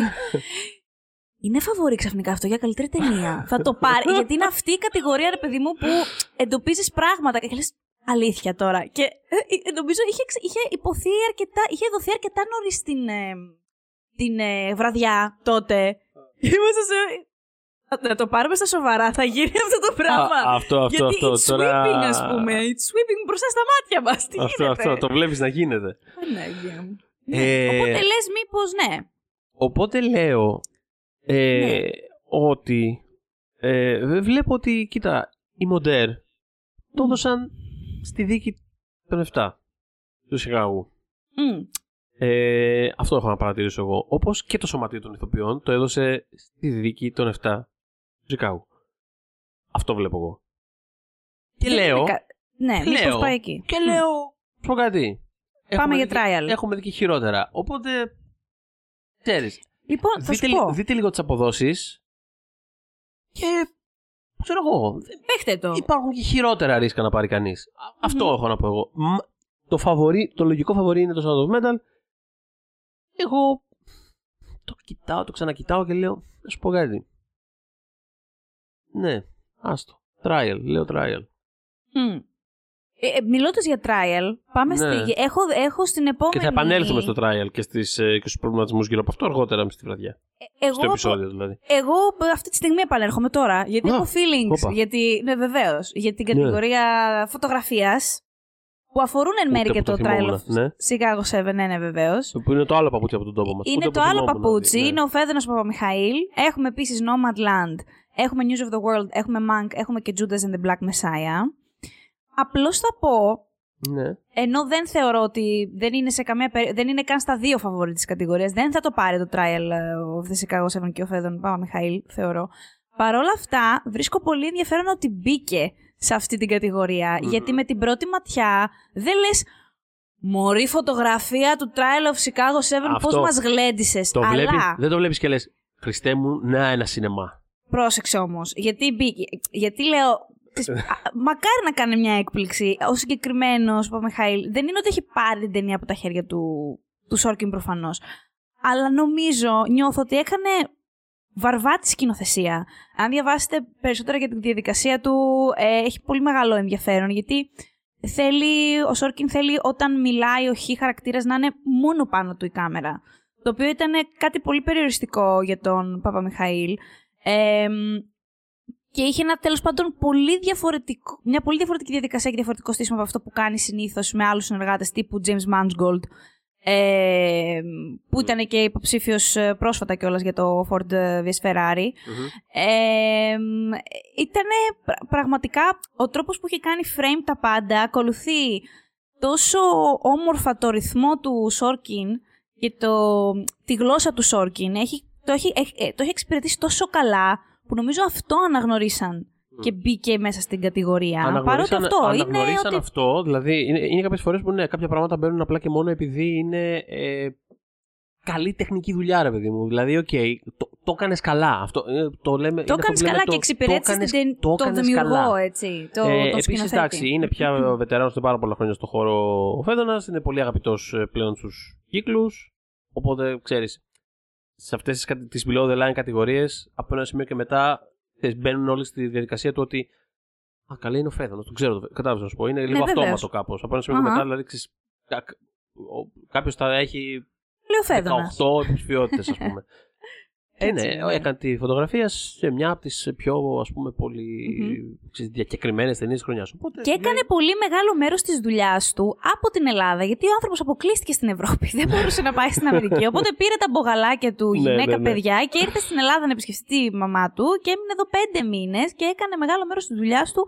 Είναι φαβορή ξαφνικά αυτό για καλύτερη ταινία. θα το πάρει. Γιατί είναι αυτή η κατηγορία, ρε παιδί μου, που εντοπίζεις πράγματα και λες. Αλήθεια τώρα. Και ε, ε, νομίζω είχε, ξε- είχε υποθεί αρκετά, είχε δοθεί αρκετά νωρίς την, ε, την ε, βραδιά τότε. Είμαστε σε. Να το πάρουμε στα σοβαρά, θα γίνει αυτό το πράγμα. α, αυτό, αυτό, Γιατί αυτό. it's Τώρα... sweeping, ας πούμε. It's sweeping μπροστά στα μάτια μας. Τι Αυτό, γίνεται; αυτό. Το βλέπεις να γίνεται. Παναγία μου. Ε, Οπότε λες μήπως ναι. Οπότε λέω ε, Ναι. ότι ε, βλέπω ότι, κοίτα, οι Μοντέρ το έδωσαν στη δίκη των 7 του Σιγάγου. Μμ. Ε, αυτό έχω να παρατηρήσω εγώ. Όπως και το σωματείο των ηθοποιών το έδωσε στη δίκη των 7 του Σικάγου. Αυτό βλέπω εγώ. Και Δεν λέω; είναι κα- Ναι, και μήπως λέω- πάει εκεί. Και λέω. Πω κάτι. Έχουμε για δει- trial. Έχουμε δει και χειρότερα. Οπότε. Ξέρεις. Λοιπόν, θα Δείτε, σου πω. δείτε λίγο τις αποδόσεις. Και. Ξέρω εγώ. Παίχτε το. Υπάρχουν και χειρότερα ρίσκα να πάρει κανείς. Αυτό Μμμ. έχω να πω εγώ. Μ, Το, φαβορί, το λογικό φαβορί είναι το Sound of Metal. Εγώ το κοιτάω, το ξανακοιτάω και λέω, να σου πω κάτι. Ναι, άστο. Trial, λέω trial. Μμ. Ε, ε, Μιλώντας για trial, πάμε Ναι. στη. Έχω, έχω στην επόμενη. Και θα επανέλθουμε στο trial και, στις, ε, και στους προβληματισμούς γύρω από αυτό αργότερα στη βραδιά. Εγώ, στο επεισόδιο δηλαδή. εγώ αυτή τη στιγμή επανέρχομαι τώρα. Γιατί Α, έχω feelings. όπα. Γιατί, ναι, βεβαίως. Για την Ναι. κατηγορία φωτογραφίας. Που αφορούν εν μέρει Ούτε και που το το trial θυμόμουν, of ναι. Chicago 7, ναι, ναι, βεβαίως. Που είναι το άλλο παπούτσι από τον τόπο μας. Είναι Ούτε το που άλλο θυμόμουν, παπούτσι, ναι. είναι ο Φέδωνο Παπαμιχαήλ. Έχουμε επίσης Nomadland, έχουμε News of the World, έχουμε Monk, έχουμε και Judas and the Black Messiah. Απλώς θα πω, Ναι. ενώ δεν θεωρώ ότι δεν είναι, σε καμία, περί- δεν είναι καν στα δύο φαβόρι της κατηγορίας, δεν θα το πάρει το trial ε, of the Chicago 7 και ο Φέδων Παπαμιχαήλ, θεωρώ. Παρ' όλα αυτά, βρίσκω πολύ ενδιαφέρον ότι μπήκε σε αυτή την κατηγορία. Μμμ. Γιατί με την πρώτη ματιά δεν λες. Μωρή φωτογραφία του Trial of Chicago 7, Αυτό. πώς μας γλέντισες. Το Αλλά, βλέπεις, δεν το βλέπεις και λες, Χριστέ μου, να ένα σινεμά. Πρόσεξε όμως, γιατί μπήκε, γιατί λέω, της- α, μακάρι να κάνει μια έκπληξη. Ο συγκεκριμένος Παπαμιχαήλ δεν είναι ότι έχει πάρει την ταινία από τα χέρια του, του Σόρκιν προφανώς. Αλλά νομίζω, νιώθω ότι έκανε βαρβάτη σκηνοθεσία. Αν διαβάσετε περισσότερα για τη διαδικασία του, ε, έχει πολύ μεγάλο ενδιαφέρον, γιατί θέλει, ο Σόρκιν θέλει όταν μιλάει ο χ χαρακτήρας να είναι μόνο πάνω του η κάμερα. Το οποίο ήταν κάτι πολύ περιοριστικό για τον Παπαμιχαήλ. Ε, και είχε ένα τέλος πάντων πολύ διαφορετικό, μια πολύ διαφορετική διαδικασία και διαφορετικό στήσιμο από αυτό που κάνει συνήθως με άλλους συνεργάτες τύπου James Mangold. Ε, που ήταν και υποψήφιος πρόσφατα κιόλας για το Ford vs Ferrari. Ε, ήταν πραγματικά ο τρόπος που είχε κάνει frame τα πάντα ακολουθεί τόσο όμορφα το ρυθμό του Σόρκιν και το, τη γλώσσα του Σόρκιν. Έχει, το, έχει, έχει- ε, το έχει εξυπηρετήσει τόσο καλά που νομίζω αυτό αναγνωρίσαν και μπήκε μέσα στην κατηγορία. Παρότι αυτό είναι αναγνωρίσαν ότι... αυτό, δηλαδή είναι, είναι κάποιες φορές που ναι, κάποια πράγματα μπαίνουν απλά και μόνο επειδή είναι ε, καλή τεχνική δουλειά, ρε παιδί μου. Δηλαδή, οκ, το, το έκανες καλά. Αυτό, ε, το λέμε, Το είναι αυτό έκανες που λέμε καλά το- και εξυπηρέτησες το έκανες- την- το τον έκανες δημιουργό, καλά. έτσι. Το, Ε, τον Επίσης, σκηνοθέτη. εντάξει, είναι πια βετεράνος είναι πάρα πολλά χρόνια στο χώρο ο Φέδωνας, είναι πολύ αγαπητός πλέον στους κύκλους. Οπότε ξέρεις, σε αυτές τις below the line κατηγορίες, από ένα σημείο και μετά ξέρεις, μπαίνουν όλοι στη διαδικασία του ότι. Α, καλά είναι ο Φέδωνας, το ξέρω. Κατάλαβες να σου πω. Είναι λίγο Ναι, βεβαίως. αυτόματο κάπως. Από ένα σημείο και Αχα. μετά, δηλαδή, ξέρεις, κάποιος θα έχει Λέει ο Φέδωνας. 18 υποψηφιότητε, ας πούμε. Ε, Έτσι ναι, είναι, ναι. έκανε τη φωτογραφία σε μια από τις πιο ας πούμε, πολύ ξέρεις, διακεκριμένες ταινίες της χρονιάς. Οπότε, Και έκανε πολύ μεγάλο μέρος της δουλειάς του από την Ελλάδα, γιατί ο άνθρωπος αποκλείστηκε στην Ευρώπη. Δεν μπορούσε να πάει στην Αμερική. Οπότε πήρε τα μπογαλάκια του, Ναι, γυναίκα, ναι, ναι. παιδιά, και ήρθε στην Ελλάδα να επισκεφτεί τη μαμά του και έμεινε εδώ πέντε μήνες και έκανε μεγάλο μέρος της δουλειάς του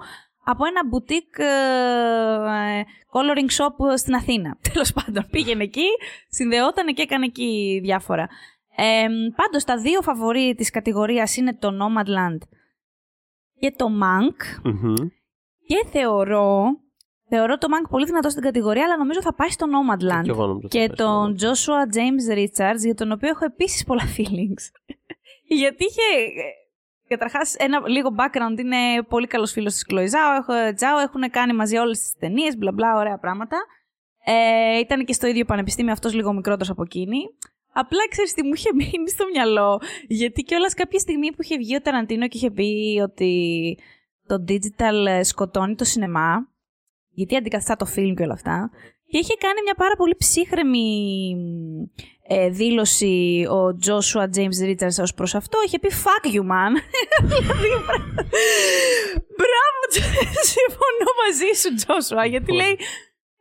από ένα boutique ε, coloring shop στην Αθήνα. Τέλος πάντων, πήγαινε εκεί, συνδεόταν και έκανε εκεί διάφορα. Ε, πάντως, τα δύο φαβορή της κατηγορίας είναι το Nomadland και το Monk. Μμμ. Και θεωρώ, θεωρώ το Mank πολύ δυνατό στην κατηγορία, αλλά νομίζω θα πάει στο Nomadland. Και εγώ νομίζω θα Και πάει στο τον Joshua James Richards, για τον οποίο έχω επίσης πολλά feelings. Γιατί είχε... Καταρχάς, ένα λίγο background είναι πολύ καλός φίλος της Chloe Zhao. Έχω, Zhao έχουν κάνει μαζί όλες τις ταινίες, μπλα μπλα, ωραία πράγματα. Ε, ήταν και στο ίδιο πανεπιστήμιο, αυτός λίγο μικρότερος από εκείνη. Απλά ξέρεις τι μου είχε μείνει στο μυαλό. Γιατί κιόλας κάποια στιγμή που είχε βγει ο Ταραντίνο και είχε πει ότι το digital ε, σκοτώνει το σινεμά, γιατί αντικαθιστά το film και όλα αυτά. Και είχε κάνει μια πάρα πολύ ψύχρεμη ε, δήλωση ο Joshua James Richards ως προς αυτό. Είχε πει fuck you man. Δηλαδή, μπρα- Μπράβο, συμφωνώ μαζί σου Joshua, γιατί λέει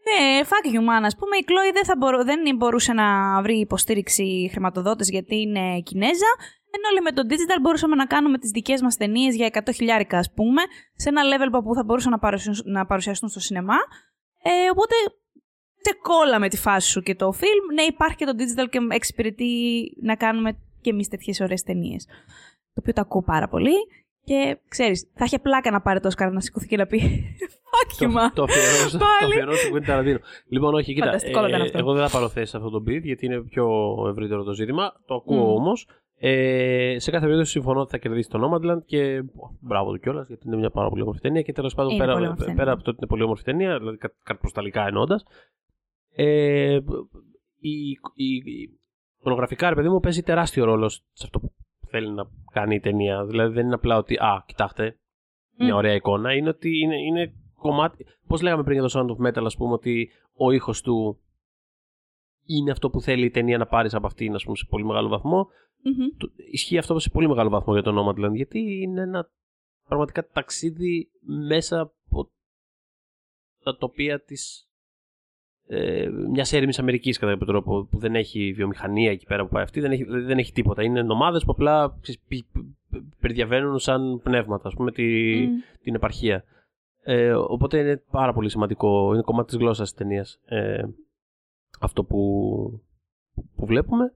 Ναι, fuck you man. Α πούμε, η Chloe δεν, θα μπορού, δεν μπορούσε να βρει υποστήριξη χρηματοδότε γιατί είναι Κινέζα. Ενώ όλοι με το digital μπορούσαμε να κάνουμε τις δικές μας ταινίες για 100 χιλιάρικα, ας πούμε, σε ένα level που θα μπορούσαν να παρουσιαστούν, να παρουσιαστούν στο σινεμά. Ε, οπότε ξεκόλαμε τη φάση σου και το film. Ναι, υπάρχει και το digital και εξυπηρετεί να κάνουμε και εμείς τέτοιες ωραίες ταινίες. Το οποίο το ακούω πάρα πολύ. Και ξέρεις, θα είχε πλάκα να πάρει το Όσκαρ να σηκωθεί και να πει. Fuck you, man. Το αφιερώσω στο Quentin Ταραντίνο. Λοιπόν, όχι, κοίτα. Φανταστικό ήταν Ε, αυτό. εγώ δεν θα πάρω θέση σε αυτό το beat γιατί είναι πιο ευρύτερο το ζήτημα. Το ακούω Μμ. όμως. Ε, σε κάθε περίπτωση συμφωνώ ότι θα κερδίσει το Nomadland και μπο, μπράβο του κιόλας γιατί είναι μια πάρα πολύ όμορφη ταινία και τέλος πάντων Είναι πολύ πέρα, όμορφη ταινία. πέρα από το ότι είναι πολύ όμορφη ταινία, δηλαδή κα- κάτι προσταλικά εννοώντα. Ε, η, η, η, πορνογραφικά, ρε παιδί μου, παίζει τεράστιο ρόλο σε αυτό που θέλει να κάνει η ταινία. Δηλαδή δεν είναι απλά ότι, α, κοιτάξτε, μια Μμ. ωραία εικόνα. Είναι ότι είναι, είναι κομμάτι. Πώς λέγαμε πριν για το Sound of Metal, ας πούμε, ότι ο ήχος του είναι αυτό που θέλει η ταινία να πάρεις από αυτήν, ας πούμε, σε πολύ μεγάλο βαθμό. Μμμ. Το- Ισχύει αυτό σε πολύ μεγάλο βαθμό για το Nomadland, γιατί είναι ένα πραγματικά ταξίδι μέσα από τα τοπία της ε, μιας έρημης Αμερικής κατά κάποιο τρόπο που δεν έχει βιομηχανία εκεί πέρα που πάει αυτή, δεν έχει, δεν έχει τίποτα. Είναι νομάδες που απλά ξέρεις, πη- πη- περιδιαβαίνουν σαν πνεύματα, ας πούμε, τη, Μμ. την επαρχία. Ε, οπότε είναι πάρα πολύ σημαντικό. Είναι κομμάτι της γλώσσας της ταινίας ε, αυτό που, που βλέπουμε.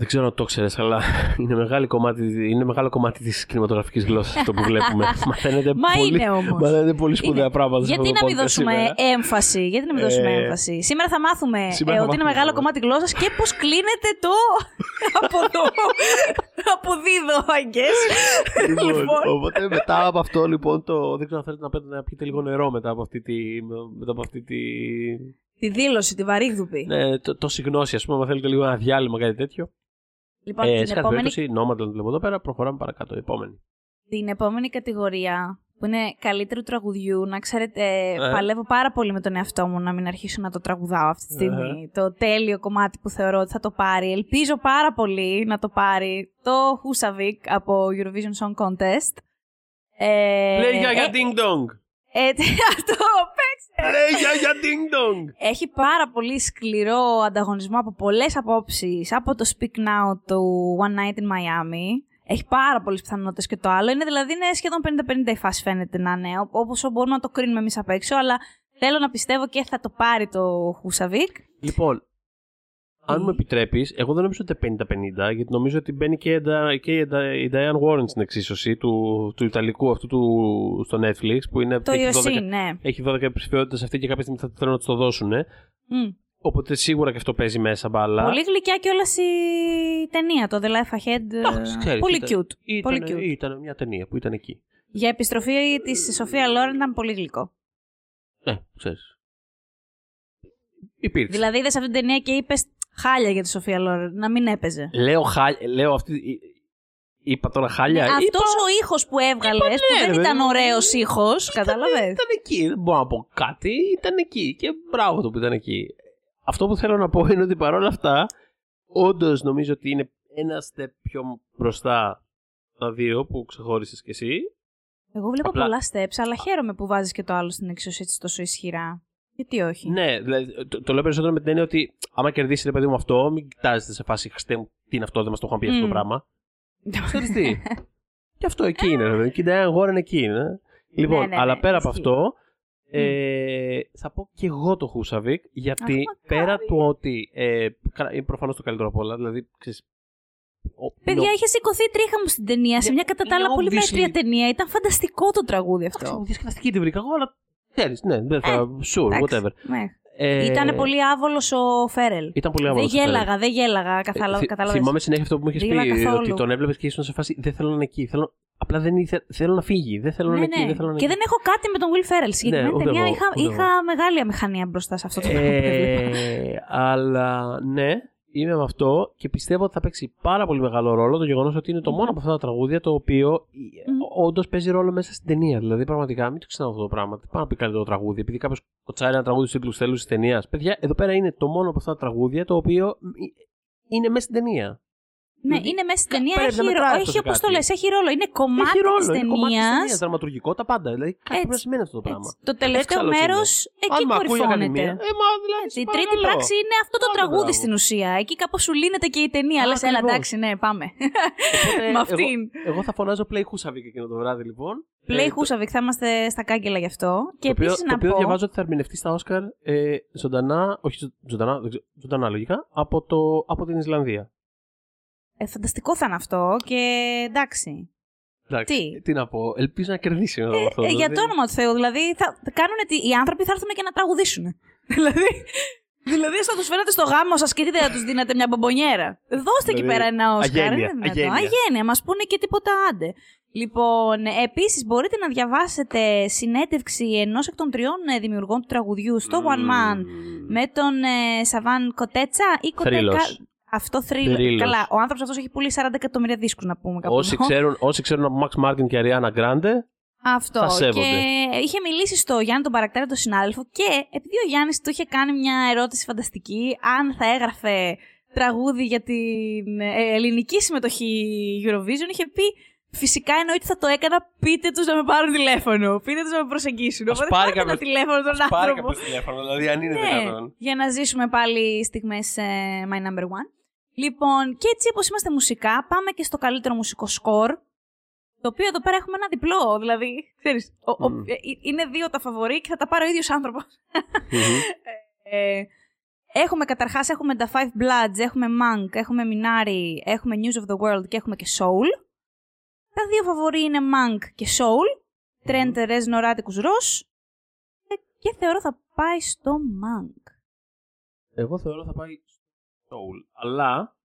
Δεν ξέρω αν το ξέρεις, αλλά είναι, μεγάλη κομμάτι, είναι μεγάλο κομμάτι της κινηματογραφικής γλώσσας αυτό που βλέπουμε. Μαθαίνετε Μα πολύ, είναι όμως. μαθαίνετε πολύ σπουδαία Είναι. πράγματα σε Γιατί αυτό το να μην podcast δώσουμε σήμερα. έμφαση. Γιατί να μην δώσουμε Ε, έμφαση; Σήμερα θα μάθουμε σήμερα ε, θα ότι είναι μάθουμε μεγάλο πράγματα. κομμάτι γλώσσας και πώς κλείνεται το. από το. αποδίδω, I guess. Λοιπόν, λοιπόν. οπότε μετά από αυτό λοιπόν το. Δεν ξέρω αν θέλετε να, πείτε, να πιείτε λίγο νερό μετά από αυτή τη. Μετά από αυτή τη Τη δήλωση, τη βαρύγδουπη. ναι, το, το συγνώση, ας πούμε, αν θέλετε λίγο ένα διάλειμμα κάτι τέτοιο. Λοιπόν, ε, την, σε κάθε επόμενη, περίπτωση, Nomadland βλέπω εδώ πέρα, προχωράμε παρακάτω. Επόμενη. την επόμενη κατηγορία που είναι καλύτερου τραγουδιού, να ξέρετε, Ε. παλεύω πάρα πολύ με τον εαυτό μου να μην αρχίσω να το τραγουδάω αυτή τη στιγμή. Το τέλειο κομμάτι που θεωρώ ότι θα το πάρει. Ελπίζω πάρα πολύ να το πάρει το Husavik από Eurovision Song Contest. Ε, Λέει για ε, για ding dong! ε, τι- αυτό, παίξτε! Λέει για για ding dong! Έχει πάρα πολύ σκληρό ανταγωνισμό από πολλές απόψεις, από το Speak Now του One Night in Miami. Έχει πάρα πολλές πιθανότητες και το άλλο. Είναι δηλαδή είναι σχεδόν 50-50 η φάση φαίνεται να είναι, ό- όπως μπορούμε να το κρίνουμε εμείς απ' έξω, αλλά θέλω να πιστεύω και θα το πάρει το Husavik. Λοιπόν, αν Τι; μου επιτρέπεις, εγώ δεν νομίζω ότι είναι 50-50, γιατί νομίζω ότι μπαίνει και, η Nda- και η Nda- η Diane Warren στην εξίσωση του, του Ιταλικού αυτού του, στο Netflix, που είναι, Το έχει, 12, Yosin, ναι. έχει 12 υποψηφιότητες αυτή και κάποια στιγμή θα θέλουν να τους το δώσουν. Μμ. Οπότε σίγουρα και αυτό παίζει μέσα μπάλα. Πολύ γλυκιά κιόλα η ταινία, το The Life Ahead. ε, Εντάξει, ξέρεις, πολύ ήταν- cute. Ήταν, πολύ cute. ήταν μια ταινία που ήταν εκεί. Για επιστροφή της Σοφία Λόρεν ήταν πολύ γλυκό. Ναι, ξέρεις. Υπήρξε. Δηλαδή είδες αυτή την ταινία και είπες χάλια για τη Σοφία Λόρεν, να μην έπαιζε. Λέω, χάλια, λέω αυτή. εί- Είπα τώρα χάλια. Αυτό είπα, ο ήχος που έβγαλες, είπα, που ναι, δεν ρε, ήταν παιδί μου. ωραίος ήχος, κατάλαβες; Ήταν εκεί. Δεν μπορώ να πω κάτι. Ήταν εκεί. Και μπράβο του που ήταν εκεί. Αυτό που θέλω να πω είναι ότι παρόλα αυτά, όντως νομίζω ότι είναι ένα step πιο μπροστά τα δύο που ξεχώρισες κι εσύ. Εγώ βλέπω Απλά- πολλά steps, αλλά χαίρομαι που βάζεις και το άλλο στην εξωσία έτσι τόσο ισχυρά. Γιατί όχι; Ναι, δηλαδή, το, το λέω περισσότερο με την έννοια ότι άμα κερδίσει ρε παιδί μου αυτό, μην κοιτάζετε σε φάση Χριστέ μου, τι είναι αυτό, δεν μας το είχαν πει αυτό το Μμ. πράγμα. Ξέρεις τι; Και αυτό εκεί είναι, ρε παιδί. Και η Diane Warren εκεί είναι. Λοιπόν, Ναι, ναι, αλλά ναι, πέρα από ισχύει. αυτό, ε, θα πω και εγώ το Χούσαβικ, γιατί Αχ, μακάρι. πέρα του ότι ε, καλά, είναι προφανώς το καλύτερο από όλα, δηλαδή, ξέρεις, ο- Παιδιά, είναι ο- είχε σηκωθεί τρίχα μου στην ταινία, σε Ναι, μια κατά τα άλλα είναι πολύ obviously- μέτρια ταινία. Ήταν φανταστικό το τραγούδι Εντάξει, αυτό. διασκεδαστική την βρήκα εγώ, αλλά ξέρεις, ναι, δεν θα, sure, εντάξει. whatever. Ναι. Ε, Ήταν πολύ άβολος ο Φέρελ. Ήταν πολύ Δεν άβολος ο Φέρελ. γέλαγα, δεν γέλαγα. Καθάλα, Ε, θυ- κατάλαβες. Θυμάμαι συνέχεια αυτό που μου είχες Δεν πει, γέλαγα καθόλου. ότι τον έβλεπες και ήσουν σε φάση Δεν θέλω να είναι εκεί. Θέλω... Απλά δεν ήθε... θέλω να φύγει. Δεν θέλω να Ναι, είναι εκεί. ναι. Δεν θέλω να είναι Και εκεί. δεν έχω κάτι με τον Will Ferrell. Συγκεκριμένη ούτε ταινία εγώ, είχα, ούτε είχα μεγάλη αμηχανία μπροστά σε αυτό το πράγμα που έβλεπα. Ε, αλλά ναι, είμαι με αυτό και πιστεύω ότι θα παίξει πάρα πολύ μεγάλο ρόλο το γεγονός ότι είναι το μόνο από αυτά τα τραγούδια το οποίο Μμμ. όντως παίζει ρόλο μέσα στην ταινία. Δηλαδή, πραγματικά, μην το ξεχνάω αυτό το πράγμα. Δεν πάω να πει καλύτερο τραγούδι. Επειδή κάποιος κοτσάρει ένα τραγούδι στους τίτλους τέλους της ταινίας. Παιδιά, εδώ πέρα είναι το μόνο από αυτά τα τραγούδια το οποίο ε, είναι μέσα στην ταινία. Ναι, Δηλαδή, είναι μέσα στην κα- ταινία. πρέπει Έχει, να ρο... μετράει αυτό έχει σε όπως το κάτι. λες, έχει ρόλο. Είναι κομμάτι Έχει ρόλο, τη είναι κομμάτι της ταινίας. ταινίας, δραματουργικό, τα πάντα. Δηλαδή κάτι πρέπει να σημαίνει αυτό το πράγμα. Το τελευταίο Έξαλλος μέρος είναι. εκεί Αν με ακούει η κορυφώνεται. Ακαδημία, ε, μα δηλαδή, Έτσι, σε η τρίτη παρακαλώ. πράξη είναι αυτό το Άντε, τραγούδι μπράβο. στην ουσία. Εκεί κάπως σου λύνεται και η ταινία. Α, Λε, έλα ακριβώς. εντάξει, ναι, πάμε. Οπότε, Με αυτήν. Εγώ, εγώ θα φωνάζω Play Husavik εκείνο το βράδυ λοιπόν. Play Ε, το- Husavik, θα είμαστε στα κάγκελα γι' αυτό. Και το οποίο, επίσης το να οποίο πω. διαβάζω ότι θα ερμηνευτεί στα Όσκαρ ε, ζωντανά, όχι ζω- ζωντανά, δεν ξέρω, ζωντανά λογικά, από, το, από την Ισλανδία. Ε, φανταστικό θα είναι αυτό και εντάξει. Εντάξει, Τι; τι να πω, ελπίζω να κερδίσει με αυτό. Ε, δηλαδή. για το όνομα του Θεού, δηλαδή θα κάνουν, οι άνθρωποι θα έρθουν και να τραγουδήσουν. δηλαδή, δηλαδή θα τους φέρετε στο γάμο σας και τι θα τους δίνετε μια μπομπονιέρα. Δώστε εκεί Δηλαδή, πέρα ένα Όσκαρ. αγένεια, είναι δυνατόν. αγένεια. αγένεια. Μας πούνε και τίποτα άντε. Λοιπόν, επίσης μπορείτε να διαβάσετε συνέντευξη ενός εκ των τριών ε, δημιουργών του τραγουδιού στο One Man με τον ε, Σαβάν Κοτέτσα ή Κοτέκα. Θρύλος. Αυτό θρύλο. Θρύλος. Καλά, ο άνθρωπος αυτός έχει πουλήσει 40 εκατομμύρια δίσκους να πούμε κάπου Όσοι εδώ. ξέρουν, όσοι ξέρουν από Max Martin και Ariana Grande, Αυτό. Θα σέβονται. Και είχε μιλήσει στο Γιάννη τον Παρακτέρα, τον συνάδελφο, και επειδή ο Γιάννης του είχε κάνει μια ερώτηση φανταστική, αν θα έγραφε τραγούδι για την ε, ελληνική συμμετοχή Eurovision, είχε πει. Φυσικά εννοείται θα το έκανα. Πείτε τους να με πάρουν τηλέφωνο. Πείτε τους να με προσεγγίσουν. Ας Οπότε πάρει πάρτε ένα κάποιος- τηλέφωνο τον ας πάρει άνθρωπο. κάποιος τηλέφωνο, δηλαδή αν είναι Ναι, δυνατόν. για να ζήσουμε πάλι στιγμές ε, My Number One. Λοιπόν, και έτσι όπως είμαστε μουσικά, πάμε και στο καλύτερο μουσικό σκορ. Το οποίο εδώ πέρα έχουμε ένα διπλό, δηλαδή, ξέρεις, ο- ο- Μμμ. ε, ε, είναι δύο τα φαβορή και θα τα πάρει ο ίδιος άνθρωπος. Μμμ. Ε, έχουμε καταρχάς, έχουμε τα Five Bloods, έχουμε Monk, έχουμε Minari, έχουμε News of the World και έχουμε και Soul. Τα δύο φαβορή είναι Monk και Soul. Trent Reznor, Atticus Ross. Ε, Και θεωρώ θα πάει στο Monk. Εγώ θεωρώ θα πάει Soul. Αλλά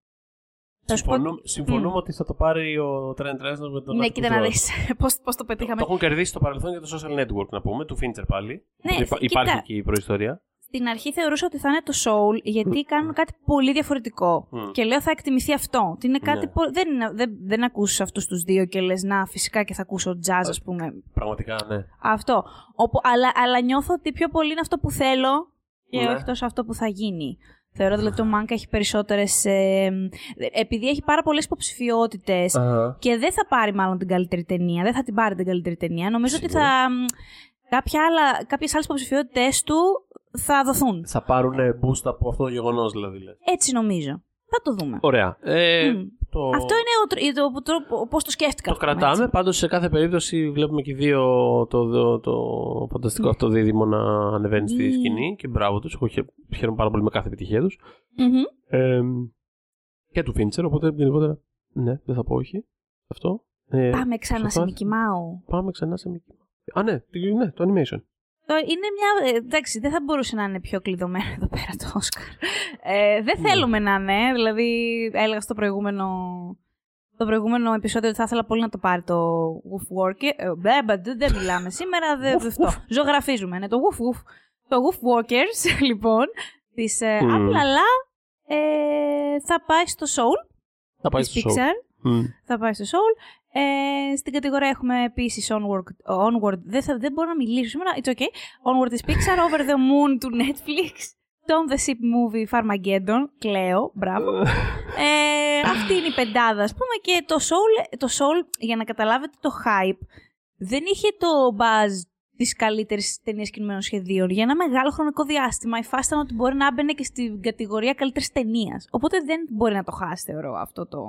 Θα σου πω- συμφωνούμε, συμφωνούμε ότι θα το πάρει ο Trent Reznor με τον Ναι, Atticus κοίτα να Ross. δεις πώς, πώς το Το, πετύχαμε. το έχουν κερδίσει στο παρελθόν για το social network, να πούμε, του Fincher πάλι. Ναι, Οπότε υπά- κοίτα. υπάρχει και η προϊστορία. Στην αρχή θεωρούσα ότι θα είναι το soul γιατί κάνουν κάτι πολύ διαφορετικό. Μμ. Και λέω θα εκτιμηθεί αυτό. Ότι είναι κάτι Ναι. πο- δεν, είναι, δεν, δεν ακούς αυτούς τους δύο και λες να φυσικά και θα ακούσω jazz ας πούμε. Πραγματικά, ναι. Αυτό. Οπο, αλλά, αλλά νιώθω ότι πιο πολύ είναι αυτό που θέλω και Ναι. όχι τόσο αυτό που θα γίνει. Θεωρώ δηλαδή το Μάνκα έχει περισσότερες... Ε, επειδή έχει πάρα πολλές υποψηφιότητες Αχα. και δεν θα πάρει μάλλον την καλύτερη ταινία, δεν θα την πάρει την καλύτερη ταινία. Νομίζω ότι Σίγουρα. θα... μ, Κάποια άλλα, κάποιες άλλες υποψηφιότητες του θα δοθούν. Θα πάρουν boost από αυτό το γεγονός, δηλαδή. λες. Έτσι νομίζω. Θα το δούμε. Ωραία. Ε, Μμ. Το... Αυτό είναι ο, τρ- το, το, το, πώς το σκέφτηκα. Το ας πούμε, κρατάμε. έτσι. Πάντως σε κάθε περίπτωση βλέπουμε και οι δύο το, το, το φανταστικό αυτό δίδυμο να ανεβαίνει στη Ναι. σκηνή και μπράβο τους. Εγώ χαι- χαίρομαι πάρα πολύ με κάθε επιτυχία τους. Μμμ. Ε, και του Fincher, οπότε γενικότερα. Ναι, δεν θα πω όχι. Αυτό. Ε, Πάμε ξανά σε σωστά. Mickey Mouse. Πάμε ξανά σε Mickey Mouse. Α, ναι, τι- ναι, το animation. Το- Είναι μια. ε, Εντάξει, δεν θα μπορούσε να είναι πιο κλειδωμένο εδώ πέρα το Όσκαρ. Ε, δεν Ναι. θέλουμε να είναι. Δηλαδή, έλεγα στο προηγούμενο. Το προηγούμενο επεισόδιο ότι θα ήθελα πολύ να το πάρει το Woof Worker. Ε, μπε, μπε, δεν δεν μιλάμε σήμερα. Δεν, Woof, αυτό. Ζωγραφίζουμε. Ναι, το Woof Woof. Το Woof Workers, λοιπόν, της ε, Μμμ. Apple, αλλά ε, θα πάει στο Soul Θα πάει της στο show. Pixar. Μμ. Θα πάει στο Soul. Ε, στην κατηγορία έχουμε επίσης Onward. onward δεν, θα, δεν μπορώ να μιλήσω σήμερα. It's okay. Onward της Pixar, Over the Moon του Netflix. Tom the Ship Movie Farmageddon. Κλαίω. Μπράβο. ε, αυτή είναι η πεντάδα, ας πούμε. Και το Soul, το Soul, για να καταλάβετε το hype, δεν είχε το buzz της καλύτερης ταινίας κινημένων σχεδίων. Για ένα μεγάλο χρονικό διάστημα, η φάση ήταν ότι μπορεί να έμπαινε και στην κατηγορία καλύτερης ταινίας. Οπότε δεν μπορεί να το χάσει, θεωρώ, αυτό το,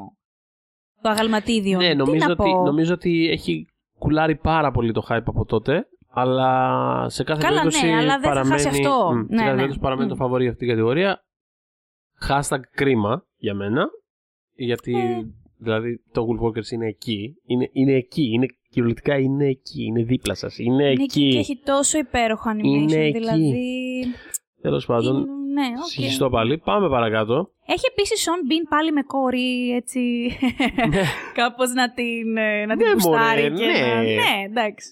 το αγαλματίδιο. Ναι, Τι νομίζω να ότι, πω. νομίζω ότι έχει κουλάρει πάρα πολύ το hype από τότε. Αλλά σε κάθε Καλά, ναι, περίπτωση αλλά δεν θα παραμένει, χάσει αυτό. Μμ, Ναι, σε κάθε ναι. περίπτωση παραμένει Μμ. το φαβορή αυτή την κατηγορία. Hashtag κρίμα για μένα. Γιατί Ε. δηλαδή το Wolfwalkers είναι εκεί. Είναι, είναι εκεί. Είναι, κυριολεκτικά είναι εκεί. Είναι δίπλα σας. Είναι, Είναι εκεί. εκεί και έχει τόσο υπέροχο animation. Είναι εκεί. δηλαδή. Τέλος πάντων. είναι- ναι, οκ. Συγχυστώ πάλι. Πάμε παρακάτω. Έχει επίσης Σον Μπιν πάλι με κόρη, έτσι. Ναι. Κάπως να την, ε, να την Ναι, μπουστάρει. μωρέ, και ναι. Να... ναι, εντάξει.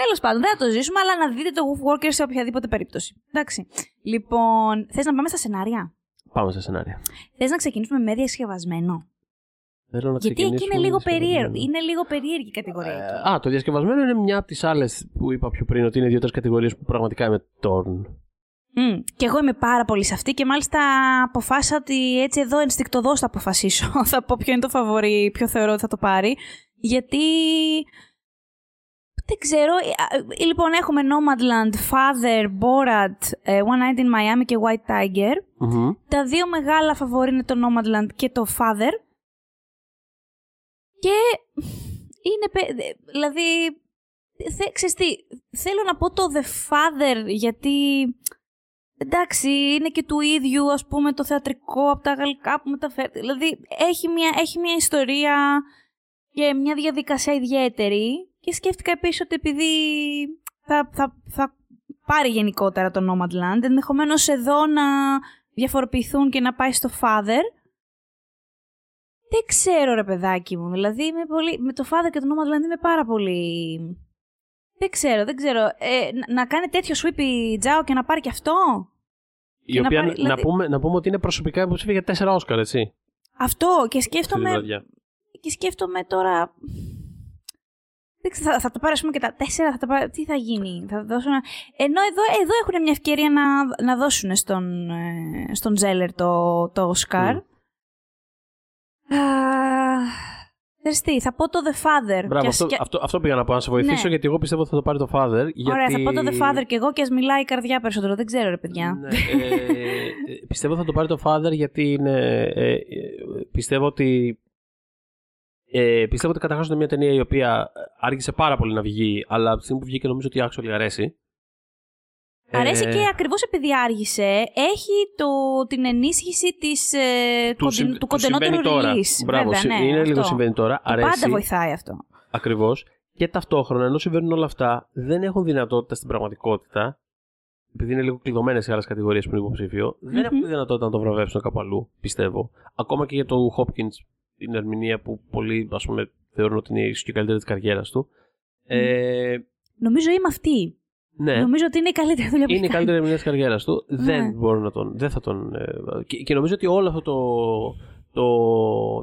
Τέλος πάντων, δεν θα το ζήσουμε, αλλά να δείτε το Wolf Walker σε οποιαδήποτε περίπτωση. Εντάξει. Λοιπόν, θες να πάμε στα σενάρια; Πάμε σε σενάρια. Θες να ξεκινήσουμε με διασκευασμένο; Θέλω να Γιατί εκεί είναι ξεκινήσουμε λίγο με διασκευασμένο. περίεργο. Είναι λίγο περίεργη η κατηγορία εκεί. Ε, α, το διασκευασμένο είναι μια από τις άλλες που είπα πιο πριν ότι είναι δύο-τρεις κατηγορίες που πραγματικά είμαι torn. Mm. Και εγώ είμαι πάρα πολύ σε αυτή και μάλιστα αποφάσισα ότι έτσι εδώ ενστικτοδός θα αποφασίσω. θα πω ποιο είναι το φαβορή, ποιο θεωρώ ότι θα το πάρει. Γιατί δεν ξέρω. Ε, λοιπόν, έχουμε Nomadland, Father, Borat, ε, One Night in Miami και White Tiger. Τα δύο μεγάλα φαβορή είναι το Nomadland και το Father. Και είναι, δηλαδή, θε, ξέρεις τι, θέλω να πω το The Father γιατί, εντάξει, είναι και του ίδιου, ας πούμε, το θεατρικό από τα γαλλικά που μεταφέρει. Δηλαδή, έχει μια, έχει μια ιστορία και μια διαδικασία ιδιαίτερη και σκέφτηκα επίσης ότι επειδή θα, θα, θα πάρει γενικότερα το Nomadland, ενδεχομένως εδώ να διαφοροποιηθούν και να πάει στο Father. Δεν ξέρω ρε παιδάκι μου, δηλαδή είμαι πολύ... με το Father και το Nomadland είμαι πάρα πολύ... Δεν ξέρω, δεν ξέρω. Ε, να, κάνει τέτοιο sweep η Τζάο και να πάρει και αυτό; Η οποία, να, πάρει, δηλαδή... να, πούμε, να πούμε ότι είναι προσωπικά υποψήφια για τέσσερα Όσκαρ, έτσι. Αυτό και σκέφτομαι... Και σκέφτομαι τώρα θα, θα το πάρω, πούμε, και τα τέσσερα, θα το πάρω, τι θα γίνει, θα δώσουν... Ενώ εδώ, εδώ έχουν μια ευκαιρία να, να δώσουν στον, ε, στον Τζέλερ το, το Oscar. Mm. Τι, θα πω το The Father. Μπράβο, αυτό, αυτό, αυτό πήγα να πω, να σε βοηθήσω, ναι. γιατί εγώ πιστεύω ότι θα το πάρει το Father. Γιατί... Ωραία, θα πω το The Father και εγώ και ας μιλάει η καρδιά περισσότερο. Δεν ξέρω, ρε παιδιά. Ναι, ε, πιστεύω θα το πάρει το Father γιατί είναι, ε, ε, πιστεύω ότι ε, πιστεύω ότι καταρχά είναι μια ταινία η οποία άργησε πάρα πολύ να βγει, αλλά από τη στιγμή που βγήκε νομίζω ότι άξιο αρέσει. Αρέσει ε, και ακριβώς επειδή άργησε, έχει το, την ενίσχυση της, ε, του, κοντι, του κοντινότερου release. Μπράβο, Βέβαια, ναι, είναι αυτό. λίγο συμβαίνει τώρα. Αρέσει, πάντα βοηθάει αυτό. Ακριβώς. Και ταυτόχρονα, ενώ συμβαίνουν όλα αυτά, δεν έχουν δυνατότητα στην πραγματικότητα, επειδή είναι λίγο κλειδωμένες οι άλλες κατηγορίες που είναι υποψήφιο, mm-hmm. δεν έχουν δυνατότητα να το βραβεύσουν κάπου αλλού, πιστεύω. Ακόμα και για το Hopkins την ερμηνεία που πολλοί ας πούμε, θεωρούν ότι είναι ίσω και η καλύτερη της καριέρας του. Ε, νομίζω είμαι αυτή. Ναι. Νομίζω ότι είναι η καλύτερη δουλειά που Είναι η καλύτερη ερμηνεία τη καριέρας του. Ναι. Δεν μπορώ να τον. Δεν θα τον ε, και, και, νομίζω ότι όλο αυτό το. Το,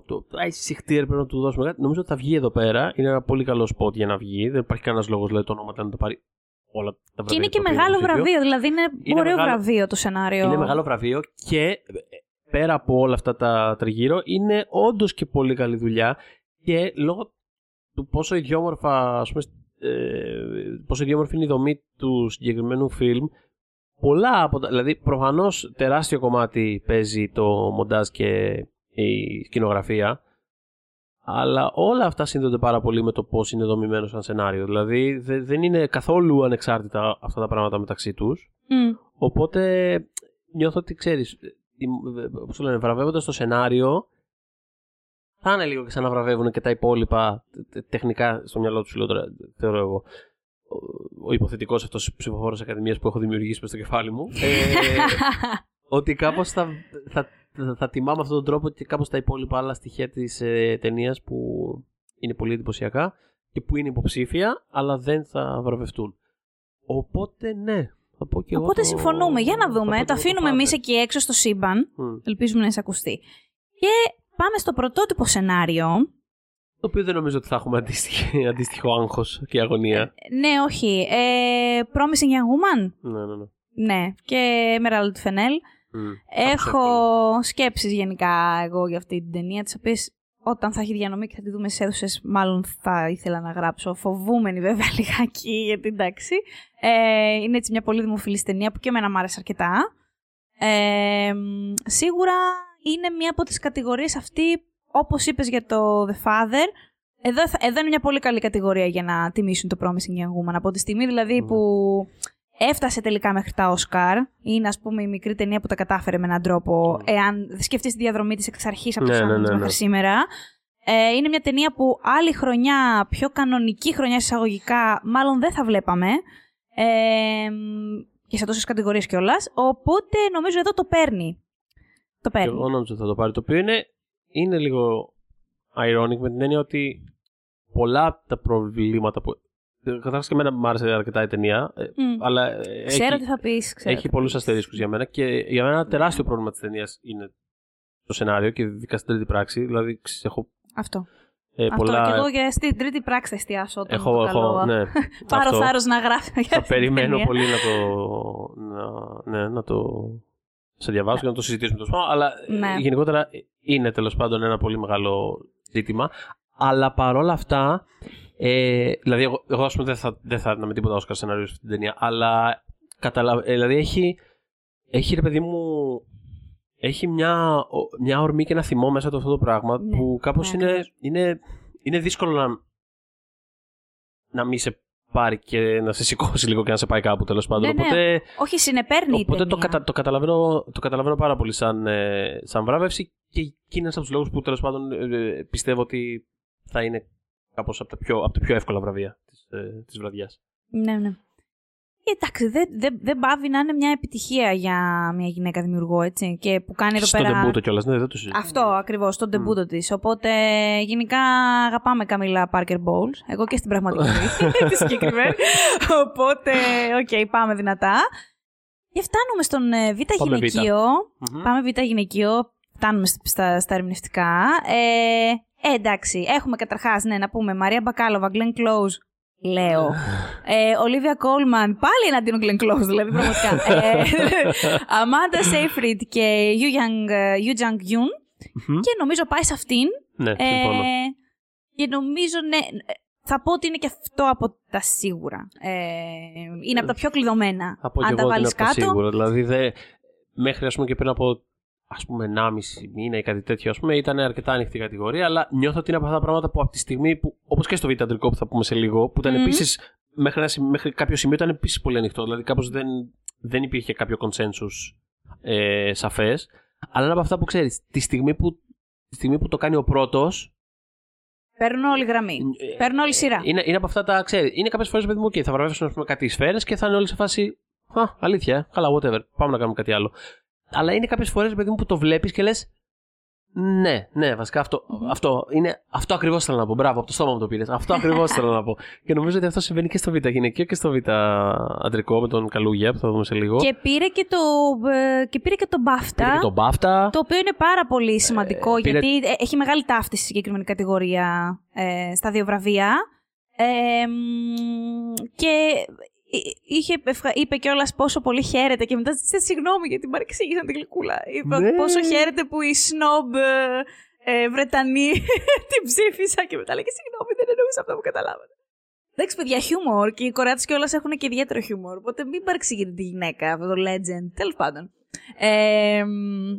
το, το πρέπει να του δώσουμε κάτι. Νομίζω ότι θα βγει εδώ πέρα. Είναι ένα πολύ καλό σποτ για να βγει. Δεν υπάρχει κανένας λόγος δηλαδή, το όνομα να το πάρει όλα τα βραβεία. Και είναι και μεγάλο βραβείο. Δηλαδή είναι, είναι ωραίο μεγάλο, βραβείο το σενάριο. Είναι μεγάλο βραβείο και πέρα από όλα αυτά τα τριγύρω, είναι όντως και πολύ καλή δουλειά και λόγω του πόσο ιδιόμορφα, ας πούμε, ε, πόσο ιδιόμορφη είναι η δομή του συγκεκριμένου φιλμ, πολλά από τα, δηλαδή προφανώς τεράστιο κομμάτι παίζει το μοντάζ και η σκηνογραφία, αλλά όλα αυτά συνδέονται πάρα πολύ με το πώς είναι δομημένο σαν σενάριο. Δηλαδή δεν είναι καθόλου ανεξάρτητα αυτά τα πράγματα μεταξύ τους. Οπότε νιώθω ότι ξέρεις, πώς το λένε, βραβεύοντας το σενάριο, θα είναι λίγο και σαν να βραβεύουν και τα υπόλοιπα τεχνικά στο μυαλό τους, λέω θεωρώ εγώ. Ο, ο υποθετικός αυτός ψηφοφόρος ακαδημίας που έχω δημιουργήσει στο κεφάλι μου. Ε, ότι κάπως θα, θα, θα, θα, τιμάμε αυτόν τον τρόπο και κάπως τα υπόλοιπα άλλα στοιχεία της ε, ταινίας που είναι πολύ εντυπωσιακά και που είναι υποψήφια, αλλά δεν θα βραβευτούν. Οπότε ναι, Οπότε συμφωνούμε. Για να δούμε. Το αφήνουμε εμείς εκεί έξω στο σύμπαν. Ελπίζουμε να εισακουστεί. Και πάμε στο πρωτότυπο σενάριο. Το οποίο δεν νομίζω ότι θα έχουμε αντίστοιχο άγχος και αγωνία. Ε, ναι, όχι. Ε, Promising Young Woman. Ναι, ναι, ναι. Ναι, και Emerald Fennel. Έχω σκέψεις γενικά εγώ για αυτή την ταινία, τις οποίες όταν θα έχει διανομή και θα τη δούμε σε αίθουσες, μάλλον θα ήθελα να γράψω. Φοβούμενη βέβαια λιγάκι, γιατί εντάξει. Ε, είναι έτσι μια πολύ δημοφιλής ταινία που και εμένα μου άρεσε αρκετά. Ε, σίγουρα είναι μια από τις κατηγορίες αυτή, όπως είπες για το The Father, εδώ, εδώ είναι μια πολύ καλή κατηγορία για να τιμήσουν το Promising Young Woman. Από τη στιγμή δηλαδή που έφτασε τελικά μέχρι τα Όσκαρ. Είναι, ας πούμε, η μικρή ταινία που τα κατάφερε με έναν τρόπο. Εάν σκεφτείς τη διαδρομή της εξ αρχής από ναι, του ναι, ναι, μέχρι ναι. σήμερα. Ε, είναι μια ταινία που άλλη χρονιά, πιο κανονική χρονιά εισαγωγικά, μάλλον δεν θα βλέπαμε. Ε, και σε τόσες κατηγορίες κιόλας. Οπότε νομίζω εδώ το παίρνει. Το παίρνει. εγώ νομίζω ότι θα το πάρει. Το οποίο είναι, είναι λίγο ironic με την έννοια ότι πολλά από τα προβλήματα που Καταρχάς και εμένα μου άρεσε αρκετά η ταινία. Mm. Αλλά ξέρω έχει, τι θα πεις. Έχει πολλούς αστερίσκους για μένα. Και για μένα ένα τεράστιο πρόβλημα της ταινίας είναι το σενάριο και ειδικά στην τρίτη πράξη. Δηλαδή, έχω. Αυτό. Ε, Αυτό πολλά... και εγώ για στην τρίτη πράξη θα εστιάσω όταν έχω, το έχω, καλό. ναι, Πάρω αυτό. θάρρος να γράφω για Θα αυτή την περιμένω ταινία. πολύ να το, να, ναι, να το σε διαβάσω και να το συζητήσουμε τόσο πάνω. Αλλά ε, Ναι. γενικότερα είναι τέλος πάντων ένα πολύ μεγάλο ζήτημα. Αλλά παρόλα αυτά, ε, δηλαδή εγώ, εγώ ας πούμε δεν θα, δεν θα έδινα με τίποτα Όσκαρ σενάριο σε αυτή την ταινία, αλλά καταλα... ε, δηλαδή έχει, έχει ρε παιδί μου, έχει μια, ο- μια ορμή και ένα θυμό μέσα του αυτό το πράγμα Ναι, που κάπως ναι, είναι, ακριβώς. είναι, είναι δύσκολο να, να μην σε πάρει και να σε σηκώσει λίγο και να σε πάει κάπου τέλος πάντων. Ναι, ναι. Οπότε, Όχι, συνεπέρνει η οπότε το, ταινία. κατα, το, καταλαβαίνω, το καταλαβαίνω πάρα πολύ σαν, ε, σαν βράβευση και εκεί είναι ένας από τους λόγους που τέλος πάντων ε, πιστεύω ότι θα είναι κάπως από, τα πιο- από τα πιο εύκολα βραβεία της ε, της βραδιάς. Ναι, ναι. Ε, Εντάξει, δεν δεν- δεν πάβει να είναι μια επιτυχία για μια γυναίκα δημιουργό, έτσι. Και που κάνει εδώ Στο πέρα. τεμπούτο κιόλας, ναι, δεν το συζητώ. Αυτό ακριβώς, τον τεμπούτο της. Οπότε γενικά αγαπάμε Καμίλα Πάρκερ Μπόλ. Εγώ και στην πραγματική ζωή. τη συγκεκριμένη. Οπότε, οκ, πάμε δυνατά. Και φτάνουμε στον ε, Β' Πάμε Β. γυναικείο. Μμμ. Πάμε Β' γυναικείο. Φτάνουμε στα- στα, στα ερμηνευτικά. Ε, ε, εντάξει, έχουμε καταρχάς ναι, να πούμε Μαρία Μπακάλοβα, Γκλεν Κλόουζ. Λέω. Ε, Ολίβια Κόλμαν, πάλι εναντίον Γκλεν Κλόουζ, δηλαδή πραγματικά. ε, Αμάντα Σέιφριντ και Ιου Τζανγκ Γιούν. Μμμ. Και νομίζω πάει σε αυτήν. Ναι, συμφωνώ. Ε, και νομίζω, ναι, θα πω ότι είναι και αυτό από τα σίγουρα. Ε, είναι από τα πιο κλειδωμένα. Θα πω και Αν εγώ τα ότι είναι βάλει από τα κάτω. σίγουρα. Δηλαδή, δε, μέχρι ας πούμε, και πριν από ας πούμε 1,5 μήνα ή κάτι τέτοιο, ας πούμε, ήταν αρκετά ανοιχτή κατηγορία, αλλά νιώθω ότι είναι από αυτά τα πράγματα που από τη στιγμή που, όπως και στο β' αντρικό που θα πούμε σε λίγο, που ήταν Μμμ. επίσης μέχρι, ένα σημείο- μέχρι κάποιο σημείο ήταν επίσης πολύ ανοιχτό, δηλαδή κάπως δεν, δεν υπήρχε κάποιο consensus ε, σαφές, αλλά είναι από αυτά που ξέρεις, τη στιγμή που, τη στιγμή που το κάνει ο πρώτος, Παίρνουν όλη γραμμή. ε, Παίρνουν όλη σειρά. είναι, είναι από αυτά τα, ξέρεις. Είναι κάποιες φορές, παιδί μου, okay, θα βραβεύσουν ας πούμε, κάτι σφαίρες και θα είναι όλοι σε φάση. Α, αλήθεια, ε, καλά, whatever. Πάμε να κάνουμε κάτι άλλο. Αλλά είναι κάποιες φορές, παιδί μου, που το βλέπεις και λες. Ναι, ναι, βασικά αυτό, αυτό, είναι, αυτό ακριβώς θέλω να πω. Μπράβο, από το στόμα μου το πήρες. Αυτό ακριβώς θέλω να πω. Και νομίζω ότι αυτό συμβαίνει και στο Β' γυναικείο και στο Β' αντρικό με τον Καλούγια που θα δούμε σε λίγο. Και πήρε και το, ε, και πήρε και τον BAFTA. Πήρε και τον Μπάφτα. Το οποίο είναι πάρα πολύ σημαντικό Ε, πήρε- γιατί ε, έχει μεγάλη ταύτιση στη συγκεκριμένη κατηγορία ε, στα δύο βραβεία. Ε, μ, και εί- είχε, ευχα- είπε κιόλας πόσο πολύ χαίρεται και μετά ζήτησε συγγνώμη γιατί παρεξήγησαν την γλυκούλα. Είπε Ναι. πόσο χαίρεται που η σνόμπ ε, ε, Βρετανή την ψήφισα και μετά λέει συγγνώμη δεν εννοούσα αυτό που καταλάβατε. Εντάξει, παιδιά, χιούμορ και οι Κορεάτες κιόλας έχουν και ιδιαίτερο χιούμορ. Οπότε μην παρεξηγείτε τη γυναίκα, αυτό το legend. Τέλος πάντων. Ε, μ,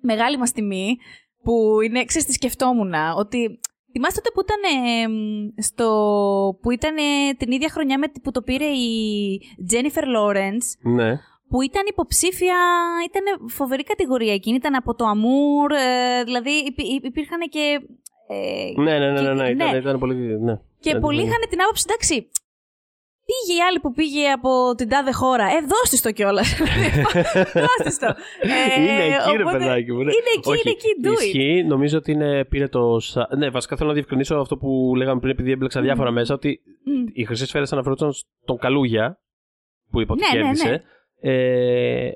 μεγάλη μας τιμή που είναι, ξέρεις τι σκεφτόμουν, ότι θυμάστε τότε που ήταν ε, μ, στο, που ήταν ε, την ίδια χρονιά με, που το πήρε η Jennifer Lawrence, Ναι. που ήταν υποψήφια, ήταν φοβερή κατηγορία εκείνη, ήταν από το Amour, ε, δηλαδή υπή- υπήρχαν και... ε, Ναι, ναι, ναι, ναι, ναι, και- ήταν, ήταν πολύ. Ναι. και Ε, πολλοί ναι. είχαν την άποψη, εντάξει, πήγε η άλλη που πήγε από την τάδε χώρα. Ε, δώσ' το κιόλας. δώσ' το. Ε, είναι εκεί, ρε οπότε- παιδάκι μου. ναι. Είναι εκεί, Όχι, είναι εκεί, do it. Ισχύει, νομίζω ότι είναι, πήρε το. σα- Ναι, βασικά θέλω να διευκρινίσω αυτό που λέγαμε πριν, επειδή έμπλεξα διάφορα μέσα, ότι Μμ. οι χρυσέ σφαίρε αναφερόταν στον Καλούγια, που είπα ότι Ναι, ναι, ναι. κέρδισε. Ε,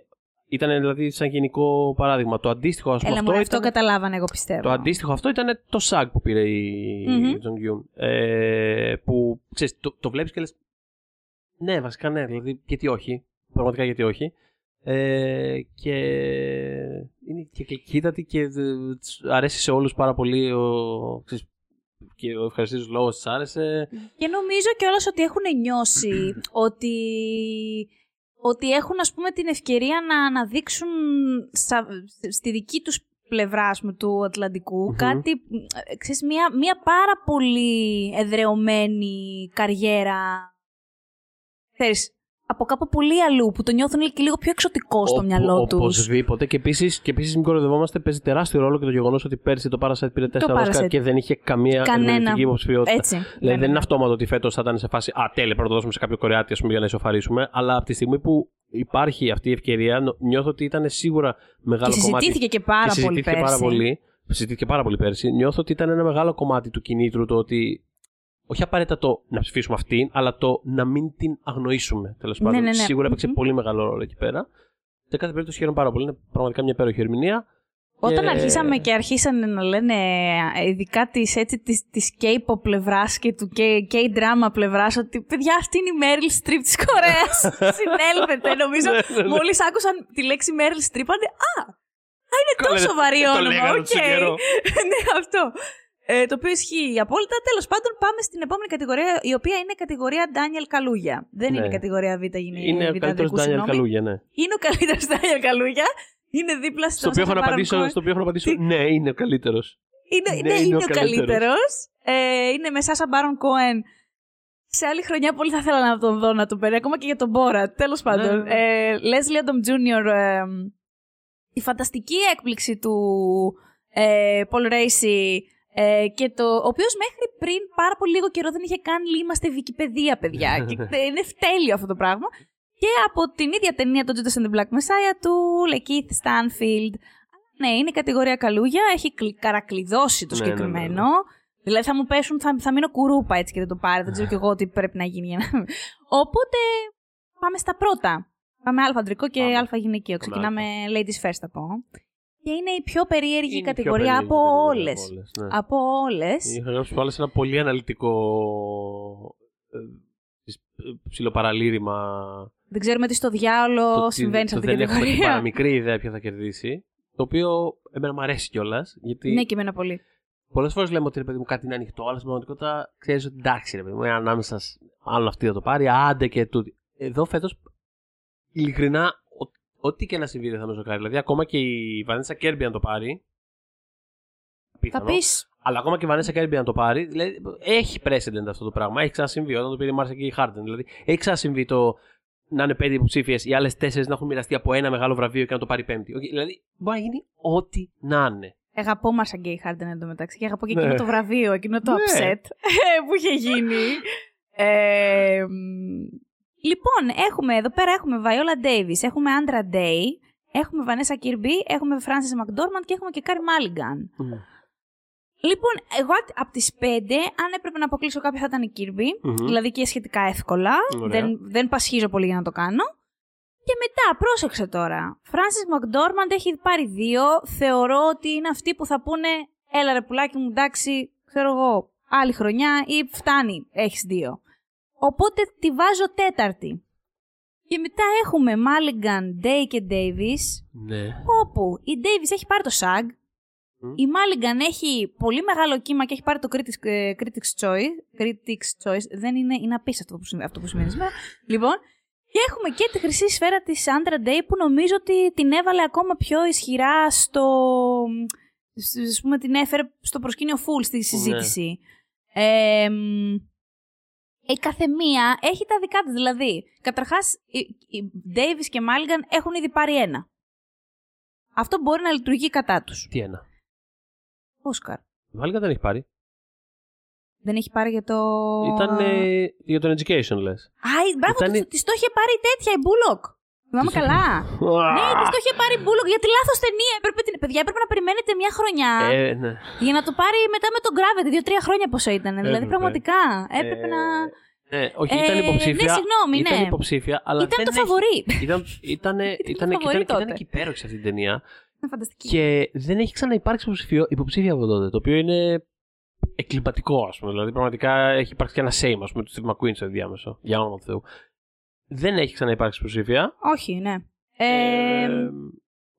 ήταν δηλαδή σαν γενικό παράδειγμα. Το αντίστοιχο, ας πούμε, Έλα, αυτό, μου, αυτό ήταν, καταλάβανε, εγώ πιστεύω. το αντίστοιχο αυτό ήταν το SAG που πήρε η Μμμ. η Jong Hyun. Ε, που ξέρεις, το, το βλέπεις και λες. Ναι, βασικά ναι, δηλαδή γιατί όχι. Πραγματικά γιατί όχι. Ε, και είναι και κλικίτατη και ε, της αρέσει σε όλους πάρα πολύ ο, ξέρεις, και ο ευχαριστής λόγος της άρεσε. Και νομίζω κιόλας ότι έχουν νιώσει ότι, ότι έχουν ας πούμε την ευκαιρία να αναδείξουν σα- στη δική τους πλευρά ας πούμε, του ατλαντικου Μμμ. κάτι, ε, ξέρεις, μια, μια πάρα πολύ εδρεωμένη καριέρα ξέρεις, από κάπου πολύ αλλού που το νιώθουν και λίγο πιο εξωτικό στο Οπο- μυαλό τους. Οπωσδήποτε. Και επίση και επίσης, μην κοροϊδευόμαστε, παίζει τεράστιο ρόλο και το γεγονός ότι πέρσι το Parasite πήρε 4 Oscar Parasite. και δεν είχε καμία Κανένα. ερμηνευτική υποψηφιότητα. Έτσι. Δηλαδή δεν είναι αυτόματο ότι φέτος θα ήταν σε φάση Α, τέλεια, πρέπει να το δώσουμε σε κάποιο Κορεάτη ας πούμε, για να ισοφαρίσουμε. Αλλά από τη στιγμή που υπάρχει αυτή η ευκαιρία, νο- νιώθω ότι ήταν σίγουρα μεγάλο Και κομμάτι. συζητήθηκε και πάρα και πολύ συζητήθηκε πέρσι. πάρα πολύ. Συζητήθηκε πάρα πολύ πέρσι. Νιώθω ότι ήταν ένα μεγάλο κομμάτι του κινήτρου το ότι. Όχι απαραίτητα το να ψηφίσουμε αυτήν, αλλά το να μην την αγνοήσουμε. Τέλος πάντων. ναι, ναι. Σίγουρα έπαιξε Μμμ. πολύ μεγάλο ρόλο εκεί πέρα. Σε κάθε περίπτωση χαίρομαι πάρα πολύ. Είναι πραγματικά μια υπέροχη ερμηνεία. Όταν αρχίσαμε και αρχίσανε να λένε ε, ειδικά της, έτσι, της, της K-pop πλευράς και του K-drama πλευράς ότι παιδιά αυτή είναι η Meryl Streep της Κορέας. Συνέλθετε νομίζω. Ναι, ναι, ναι. Μόλις άκουσαν τη λέξη Meryl Streep είπανε Α, α, είναι Καλά, τόσο βαρύ το όνομα. λέγανε Οκ. τόσο καιρό. ναι, αυτό. Ε, το οποίο ισχύει απόλυτα. Τέλος πάντων, πάμε στην επόμενη κατηγορία, η οποία είναι η κατηγορία Daniel Καλούγια. Δεν Ναι. είναι η κατηγορία Β, είναι, Είναι ο Β καλύτερος Αντρικού, Ντάνιελ συγγνώμη. Καλούγια, ναι. Είναι ο καλύτερος Daniel Καλούγια. Είναι δίπλα στο Στο οποίο, έχω να Sacha Baron απαντήσω, Cohen. στο οποίο έχω να απαντήσω, Τι; ναι, είναι ο καλύτερος. Είναι, Ναι, ναι, είναι, ο καλύτερος. καλύτερος. Ε, είναι με Σάσα Μπάρον Κόεν. Σε άλλη χρονιά πολύ θα ήθελα να τον δω να τον παίρνει, ακόμα και για τον Μπόρατ. Τέλος πάντων. Ναι. Ε, Leslie Odom Jr. ε, η φανταστική έκπληξη του ε, Paul Racy ε, και το, ο οποίος μέχρι πριν πάρα πολύ λίγο καιρό δεν είχε καν λέει, είμαστε Wikipedia, παιδιά. και είναι τέλειο αυτό το πράγμα. Και από την ίδια ταινία, το Judas and the Black Messiah, του Keith Stanfield. Ναι, είναι η κατηγορία καλούγια. Έχει κλ- καρακλειδώσει το Ναι, ναι, ναι, συγκεκριμένο. ναι. Δηλαδή θα μου πέσουν, θα, θα μείνω κουρούπα έτσι και δεν το πάρει. Δεν ξέρω κι εγώ τι πρέπει να γίνει για να. Οπότε πάμε στα πρώτα. Πάμε Α αντρικό και Πάμε. Α γυναικείο. Πάμε Director. Ξεκινάμε ladies first θα πω. Και είναι η πιο περίεργη Είναι η πιο κατηγορία περίεργη από κατηγορία όλε. από όλες, ναι. Από όλες. Είχα γράψει πάλι σε ένα πολύ αναλυτικό ε, ε, ψιλοπαραλήρημα. Δεν ξέρουμε τι στο διάολο Το τι- συμβαίνει σε το αυτή την Δεν έχουμε την κατηγορία. παραμικρή ιδέα ποια θα κερδίσει. Το οποίο εμένα μου αρέσει κιόλας. Γιατί Ναι, και εμένα πολύ. πολλές φορές λέμε ότι ρε παιδί μου κάτι είναι ανοιχτό, αλλά στην πραγματικότητα ξέρεις ότι εντάξει, ρε παιδί μου, είναι ανάμεσα. σ- Άλλο αυτή θα το πάρει, άντε και τούτη. Εδώ φέτος, ειλικρινά, ο- ό,τι και να συμβεί δεν θα με ζοκάρει. Δηλαδή, ακόμα και η Βανέσσα Κέρμπι αν το πάρει. Θα Πιθανό, πεις. αλλά ακόμα και η Βανέσσα Κέρμπι αν το πάρει, δηλαδή, έχει precedent αυτό το πράγμα. Έχει ξανασυμβεί όταν το πήρε η Μάρσα και η Χάρντεν. Δηλαδή, έχει ξανασυμβεί το να είναι πέντε υποψήφιες, οι άλλες τέσσερις να έχουν μοιραστεί από ένα μεγάλο βραβείο και να το πάρει πέμπτη. Όχι, δηλαδή, μπορεί να γίνει ό,τι να είναι. Αγαπώ Μάρσα Γκέι Χάρντεν εντωμεταξύ και αγαπώ και Ναι. εκείνο το βραβείο, εκείνο το Ναι. upset που είχε γίνει. Ε, μ, λοιπόν, έχουμε εδώ πέρα έχουμε Viola Davis, έχουμε Andra Day, έχουμε Vanessa Kirby, έχουμε Frances McDormand και έχουμε και Carrie Mulligan. Λοιπόν, εγώ από τις πέντε, αν έπρεπε να αποκλείσω κάποια θα ήταν η Kirby, Μμμ. δηλαδή και σχετικά εύκολα, Ωραία. δεν, δεν πασχίζω πολύ για να το κάνω. Και μετά, πρόσεξε τώρα. Frances McDormand έχει πάρει δύο. Θεωρώ ότι είναι αυτοί που θα πούνε Έλα ρε πουλάκι μου, εντάξει, ξέρω εγώ, άλλη χρονιά ή φτάνει, έχεις δύο. Οπότε τη βάζω τέταρτη. Και μετά έχουμε Mulligan, Day και Davis, Ναι. όπου η Davis έχει πάρει το SAG, Μμ. η Mulligan έχει πολύ μεγάλο κύμα και έχει πάρει το Critics, ε, Critics Choice. Critics Choice. Δεν είναι, είναι απίστευτο αυτό που σημαίνει, αυτό που σημαίνει σήμερα. λοιπόν, και έχουμε και τη χρυσή σφαίρα της Sandra Day που νομίζω ότι την έβαλε ακόμα πιο ισχυρά στο... Ας πούμε την έφερε στο προσκήνιο full στη συζήτηση. Ε, μ, η καθεμία έχει τα δικά της. Δηλαδή, καταρχάς, οι, οι Davis και Mulligan έχουν ήδη πάρει ένα. Αυτό μπορεί να λειτουργεί κατά τους. Τι ένα; Όσκαρ. Βάλικα δεν έχει πάρει. Δεν έχει πάρει για το. Ήταν ε, για τον education, λες. Α, μπράβο, Ήτανε- της, της το είχε πάρει τέτοια η Μπούλοκ. Θυμάμαι Της- καλά. ναι, της το είχε πάρει η Μπούλοκ γιατί λάθος ταινία. Έπρεπε, την- παιδιά, έπρεπε να περιμένετε μια χρονιά Ε, ναι. για να το πάρει μετά με τον Gravity. Δύο-τρία χρόνια πόσο ήταν. Δηλαδή, Έπρεπε. πραγματικά. Έπρεπε Ε, να. Ναι, όχι, Ε, ήταν ναι, υποψήφια. συγγνώμη, ήταν ναι. υποψήφια, αλλά Ήταν δεν το έχει- φαβορή. Ήταν, ήταν, ήταν, το και φαβορί ήταν, και ήταν τότε. και υπέροχη σε αυτή την ταινία. Είναι φανταστική. Και δεν έχει ξαναυπάρξει υποψηφίο, υποψήφια από τότε. Το οποίο είναι εκκληματικό, ας πούμε. Δηλαδή, πραγματικά έχει υπάρξει και ένα shame, ας πούμε, του Steve McQueen στο ενδιάμεσο. Για όνομα του Θεού. Δεν έχει ξαναυπάρξει υποψήφια. Όχι, ναι. Ε, Ε,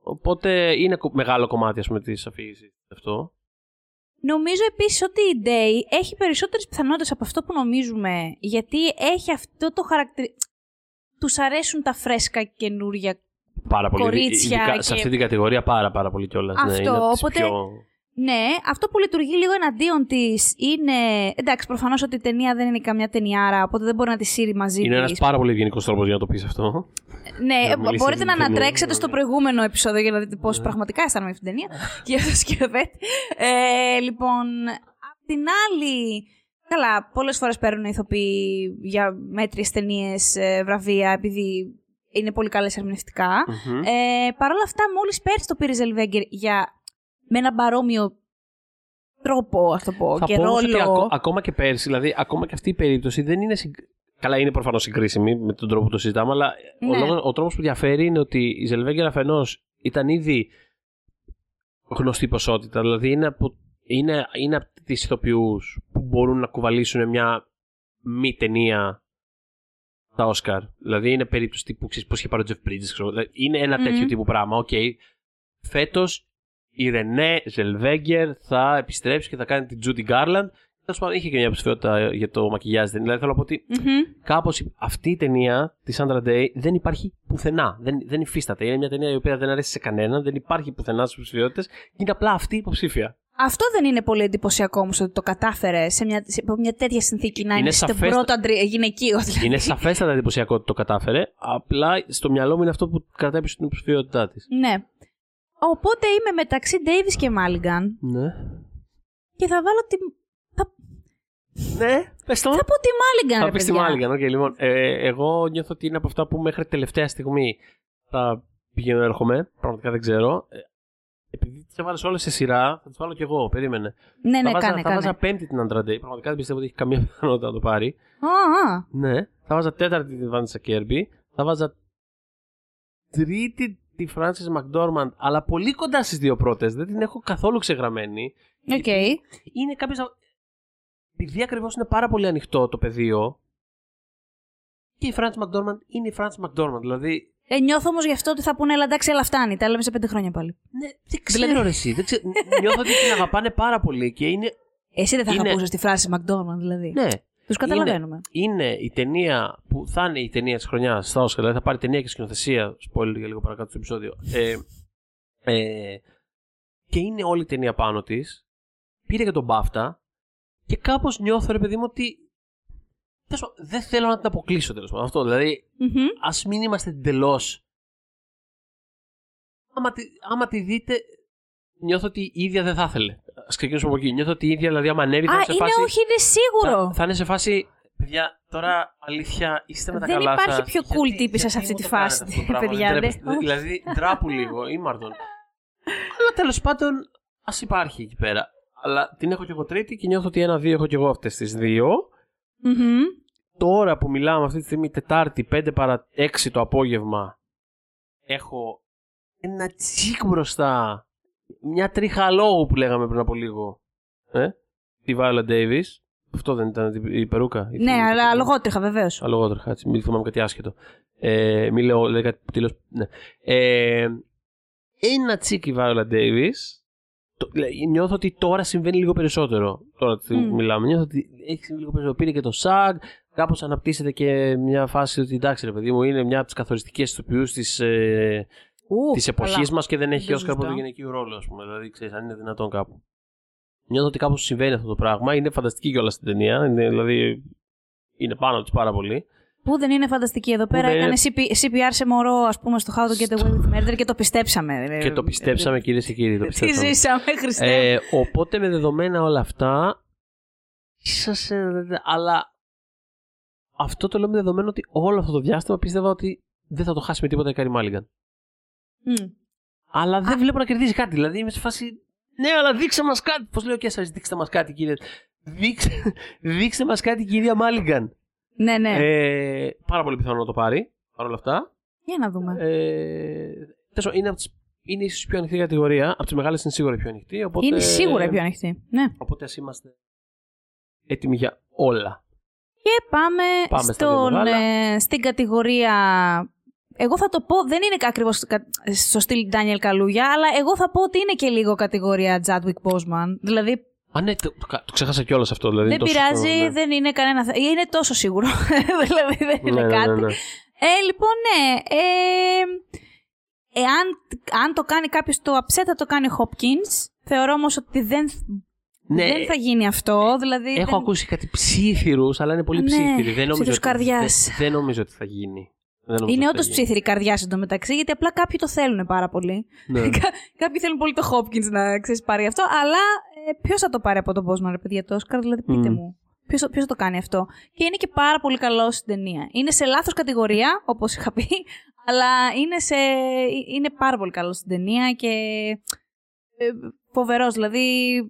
οπότε είναι κο- μεγάλο κομμάτι, ας πούμε, της αφήγησης αυτό. Νομίζω επίσης ότι η Day έχει περισσότερες πιθανότητες από αυτό που νομίζουμε, γιατί έχει αυτό το χαρακτηριστικό... Τους αρέσουν τα φρέσκα καινούρια. Πάρα πολύ. Κορίτσια ειδικά και- Σε αυτή την κατηγορία πάρα πάρα πολύ κιόλας. Αυτό, ναι, είναι από τις οπότε- Πιο... Ναι, αυτό που λειτουργεί λίγο εναντίον της είναι. Εντάξει, προφανώς ότι η ταινία δεν είναι καμιά ταινιάρα, οπότε δεν μπορεί να τη σύρει μαζί Είναι της. ένας πάρα πολύ ευγενικός τρόπος για να το πεις αυτό. Ναι, να μιλήσεις μπορείτε να λίγο. ανατρέξετε στο Ναι. προηγούμενο επεισόδιο για να δείτε πώς Ναι. πραγματικά αισθάνομαι αυτή την ταινία. για το σκηνοθέτη. Ε, λοιπόν, απ' την άλλη. Καλά, πολλές φορές παίρνουν ηθοποιοί για μέτριες ταινίες βραβεία επειδή είναι πολύ καλές ερμηνευτικά. Μμμ. Ε, Παρ' όλα αυτά, μόλις πέρσι το πήρε Ζελβέγκερ για με ένα παρόμοιο τρόπο, ας το πω, Θα και πω όμως ότι ρόλο. ακό- ακόμα και πέρσι, δηλαδή ακόμα και αυτή η περίπτωση δεν είναι. συγκ- Καλά, είναι προφανώς συγκρίσιμη με τον τρόπο που το συζητάμε, αλλά ο, Ναι. λόγος- ο τρόπος που διαφέρει είναι ότι η Ζελβέγκερ αφενός ήταν ήδη γνωστή ποσότητα. Δηλαδή είναι από, είναι, είναι από τις ηθοποιούς που μπορούν να κουβαλήσουν μια μη ταινία τα Όσκαρ. Δηλαδή είναι περίπτωση τύπου, ξέρεις πώς είχε πάρει ο Jeff Bridges. Ξέρω. Δηλαδή, είναι ένα τέτοιο τύπου πράγμα. Οκ. Okay. Φέτος η Ρενέ Ζελβέγκερ θα επιστρέψει και θα κάνει την Judy Garland. Τέλος πάντων, είχε και μια ψηφιότητα για το μακιγιάζ. Δηλαδή θέλω να πω ότι Μμμ. κάπως αυτή η ταινία της Sandra Day δεν υπάρχει πουθενά. Δεν, δεν υφίσταται. Είναι μια ταινία η οποία δεν αρέσει σε κανέναν, δεν υπάρχει πουθενά στις ψηφιότητε. Είναι απλά αυτή η υποψήφια. Αυτό δεν είναι πολύ εντυπωσιακό όμως ότι το κατάφερε σε μια, σε μια τέτοια συνθήκη να είναι, Είναι στο σαφέστα- πρώτο αντρι... γυναικείο. Δηλαδή. είναι σαφέστατα εντυπωσιακό ότι το κατάφερε. Απλά στο μυαλό μου είναι αυτό που κρατάει πίσω την υποψηφιότητά της. Ναι. Οπότε είμαι μεταξύ Davis και Mulligan Ναι. και θα βάλω τη. Θα, Ναι, πες το. θα πω τη Mulligan, Θα ρε πεις τη παιδιά. Μάλιγκαν. οκ, λοιπόν, ε, εγώ νιώθω ότι είναι από αυτά που μέχρι τελευταία στιγμή θα πηγαίνω έρχομαι. Πραγματικά δεν ξέρω. Ε, επειδή τις έβαλες όλες σε σειρά, θα τις βάλω κι εγώ. Περίμενε. Ναι, ναι, θα έβαζα, κάνε, θα κάνε. έβαζα πέμπτη την Άντρα Ντέι. Πραγματικά δεν πιστεύω ότι έχει καμία πιθανότητα να το πάρει. Α, α. Ναι. Θα έβαζα τέταρτη τη Βανέσα Κίρμπι. Θα έβαζα τρίτη τη Φράνσις Μακδόρμαντ, αλλά πολύ κοντά στις δύο πρώτες. Δεν την έχω καθόλου ξεγραμμένη. Οκ. Είναι κάποιος. Επειδή ακριβώς είναι πάρα πολύ ανοιχτό το πεδίο. Και η Φράνσις Μακδόρμαντ είναι η Φράνσις Μακδόρμαντ. Δηλαδή. Ε, νιώθω όμως γι' αυτό ότι θα πούνε, αλλά εντάξει, αλλά φτάνει. Τα λέμε σε πέντε χρόνια πάλι. Ναι, δεν ξέρω Δηλαδή- ρε εσύ. Δεν ξέρω, νιώθω ότι την αγαπάνε πάρα πολύ και είναι. Εσύ δεν θα Είναι- αγαπούσες τη Φράνσις McDormand, δηλαδή. Ναι, Τους καταλαβαίνουμε. είναι η ταινία που θα είναι η ταινία της χρονιάς στα Όσκαρ. Δηλαδή θα πάρει ταινία και σκηνοθεσία. Spoiler για λίγο παρακάτω στο επεισόδιο. Ε, ε, και είναι όλη η ταινία πάνω της. Πήρε και τον Μπάφτα. Και κάπως νιώθω, ρε παιδί μου, ότι. τέλος πάντων, Δεν θέλω να την αποκλείσω τέλος πάντων. Αυτό. Δηλαδή, Μμμ. ας μην είμαστε εντελώ. Άμα, τη- άμα τη δείτε, νιώθω ότι η ίδια δεν θα ήθελε. Α ξεκινήσουμε από εκεί. Νιώθω ότι η ίδια, δηλαδή, άμα ανέβει, θα Α, είναι σε είναι φάση. όχι, είναι σίγουρο. Θα, θα είναι σε φάση. Παιδιά, τώρα αλήθεια είστε με τα Δεν καλά υπάρχει σας. πιο Γιατί- cool τύπησα σε γιατί αυτή μου τη το φάση, κάνετε αυτό το πράγμα, παιδιά, δεν δεν- τρέπεστε. Δηλαδή, ντράπου λίγο, ήμαρτον. Αλλά τέλος πάντων, ας υπάρχει εκεί πέρα. Αλλά την έχω κι εγώ τρίτη και νιώθω ότι ένα-δύο έχω κι εγώ αυτές τις δύο. Μμμ. Τώρα που μιλάμε αυτή τη στιγμή, Τετάρτη, 5 παρα 6 το απόγευμα, έχω ένα τσικ μπροστά. Μια τρίχα λόγου που λέγαμε πριν από λίγο. Ε; Τη Viola Davis. Αυτό δεν ήταν η περούκα. η Ναι, φίλη- αλλά λογότριχα, βεβαίως. Αλογότριχα, έτσι. Μην θυμάμαι κάτι άσχετο. Ε, μην λέω, λέει κάτι που τελείως- Ναι. Ε, ένα τσίκι Viola Davis. Το, λέ- νιώθω ότι τώρα συμβαίνει λίγο περισσότερο. Τώρα που Μμ. μιλάμε. Νιώθω ότι έχει συμβεί λίγο περισσότερο. Πήρε και το SAG. Κάπως αναπτύσσεται και μια φάση ότι εντάξει, ρε παιδί μου, είναι μια από τις καθοριστικές ηθοποιούς της ε, της εποχής μας και δεν έχει Δεν ω κάποιο σωστά. γυναικείο ρόλο, ας πούμε. Δηλαδή, ξέρεις, αν είναι δυνατόν κάπου. Νιώθω ότι κάπως συμβαίνει αυτό το πράγμα. Είναι φανταστική κιόλας στην ταινία. Είναι, δηλαδή, είναι πάνω της πάρα πολύ. Πού δεν είναι φανταστική; Εδώ πέρα. δεν Έκανε είναι- CP, CPR σε μωρό, ας πούμε, στο How to Get Away with Murder και το πιστέψαμε. Και το πιστέψαμε, κυρίες και κύριοι. Το Τι πιστέψαμε. ζήσαμε, Χριστέ. Ε, οπότε με δεδομένα όλα αυτά. Ίσως, ε, αλλά αυτό το λέω με δεδομένο ότι όλο αυτό το διάστημα πίστευα ότι δεν θα το χάσει με τίποτα η Κάρι Μάλιγκαν. Μμ. Αλλά δεν βλέπω να κερδίζει κάτι. Δηλαδή είμαι σε φάση. Ναι, αλλά δείξε μας κάτι. Πώς λέω και εσάς, δείξτε μας κάτι, κύριε. Δείξε, δείξε μας κάτι, κυρία Μάλιγκαν. Ναι, ναι. Ε, πάρα πολύ πιθανό να το πάρει. Παρ' όλα αυτά. Για να δούμε. Ε, τέλος πάντων, είναι, από τις- είναι ίσως η πιο ανοιχτή κατηγορία. Από τις μεγάλες είναι σίγουρα η πιο ανοιχτή. Οπότε, Είναι σίγουρα η πιο ανοιχτή. Ναι. Οπότε ας είμαστε έτοιμοι για όλα. Και πάμε, Πάμε στα στον, δύο μεγάλα. ε, στην κατηγορία. Εγώ θα το πω, δεν είναι ακριβώς στο στυλ Ντάνιελ Καλούγια, αλλά εγώ θα πω ότι είναι και λίγο κατηγορία Chadwick Boseman. Δηλαδή Α, ναι, το, το, το ξέχασα κιόλας αυτό. Δηλαδή, δεν είναι τόσο- πειράζει, ναι. δεν είναι κανένα θέμα. Είναι τόσο σίγουρο. δηλαδή δεν είναι Ναι, ναι, κάτι. ναι, ναι. Ε, λοιπόν, ναι. Ε, εάν αν το κάνει κάποιος το upset, θα το κάνει ο Hopkins. Θεωρώ όμως ότι δεν, Ναι, δεν θα γίνει αυτό. Δηλαδή, Έχω δεν... ακούσει κάτι ψήθυρου, αλλά είναι πολύ Ναι, ψήθυροι. Δεν νομίζω, ψήθυρους ότι, καρδιάς. δεν, δεν νομίζω ότι θα γίνει. Δεν νομίζω Είναι ότι θα όντω γίνει. ψήθυρη καρδιά εντωμεταξύ, γιατί απλά κάποιοι το θέλουν πάρα πολύ. Ναι. Κα- κάποιοι θέλουν πολύ το Hopkins να ξέρεις πάρει αυτό, αλλά ε, ποιος θα το πάρει από τον Bosman, ρε παιδιά, το Oscar, δηλαδή πείτε Μμ. μου. Ποιος θα το κάνει αυτό. Και είναι και πάρα πολύ καλό στην ταινία. Είναι σε λάθος κατηγορία, όπως είχα πει, αλλά είναι, σε, είναι πάρα πολύ καλό στην ταινία και ε, φοβερός. Δηλαδή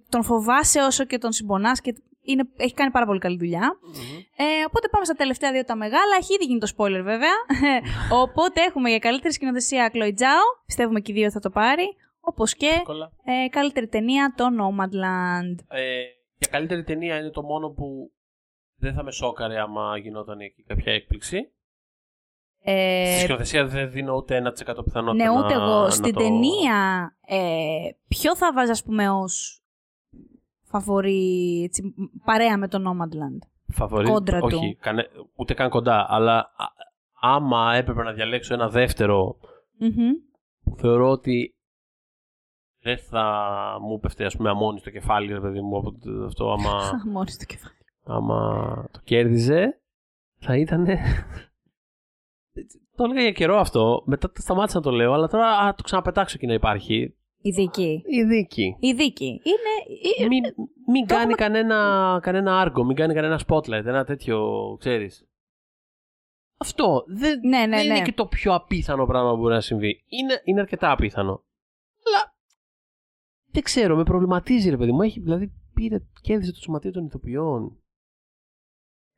τον φοβάσαι όσο και τον συμπονάς και είναι, έχει κάνει πάρα πολύ καλή δουλειά. Μμμ. Ε, οπότε πάμε στα τελευταία δύο τα μεγάλα. Έχει ήδη γίνει το spoiler βέβαια. οπότε έχουμε για καλύτερη σκηνοθεσία Chloe Zhao. Πιστεύουμε και οι δύο θα το πάρει. Όπως και Εύκολα. ε, καλύτερη ταινία το Nomadland. Ε, για καλύτερη ταινία είναι το μόνο που δεν θα με σόκαρε άμα γινόταν εκεί κάποια έκπληξη. Ε, Στη σκηνοθεσία δεν δίνω ούτε 1% πιθανότητα ναι, να, ούτε εγώ. να Στην το... ταινία, ε, ποιο θα βάζα, ας πούμε, ως φαβορή, έτσι, παρέα με το Nomadland. Φαβορί, κόντρα του. όχι, κανε, ούτε καν κοντά. Αλλά α- άμα έπρεπε να διαλέξω ένα δεύτερο Μμμ. που θεωρώ ότι δεν θα μου πέφτει ας πούμε αμόνι στο κεφάλι ρε παιδί μου από το- αυτό άμα, Μόλι το κεφάλι. άμα το κέρδιζε θα ήταν το έλεγα για καιρό αυτό μετά το σταμάτησα να το λέω αλλά τώρα α, το ξαναπετάξω εκεί να υπάρχει Η δίκη. η δίκη Η δίκη. Είναι. ε, μην, μην το κάνει έχουμε- κανένα, κανένα άργο, μην κάνει κανένα spotlight, ένα τέτοιο, ξέρεις. Αυτό δεν, Ναι, ναι, δεν ναι. είναι και το πιο απίθανο πράγμα που μπορεί να συμβεί. Είναι, είναι αρκετά απίθανο. Αλλά δεν ξέρω, με προβληματίζει ρε παιδί μου. Έχει, δηλαδή πήρε, κέρδισε το σωματείο των ηθοποιών.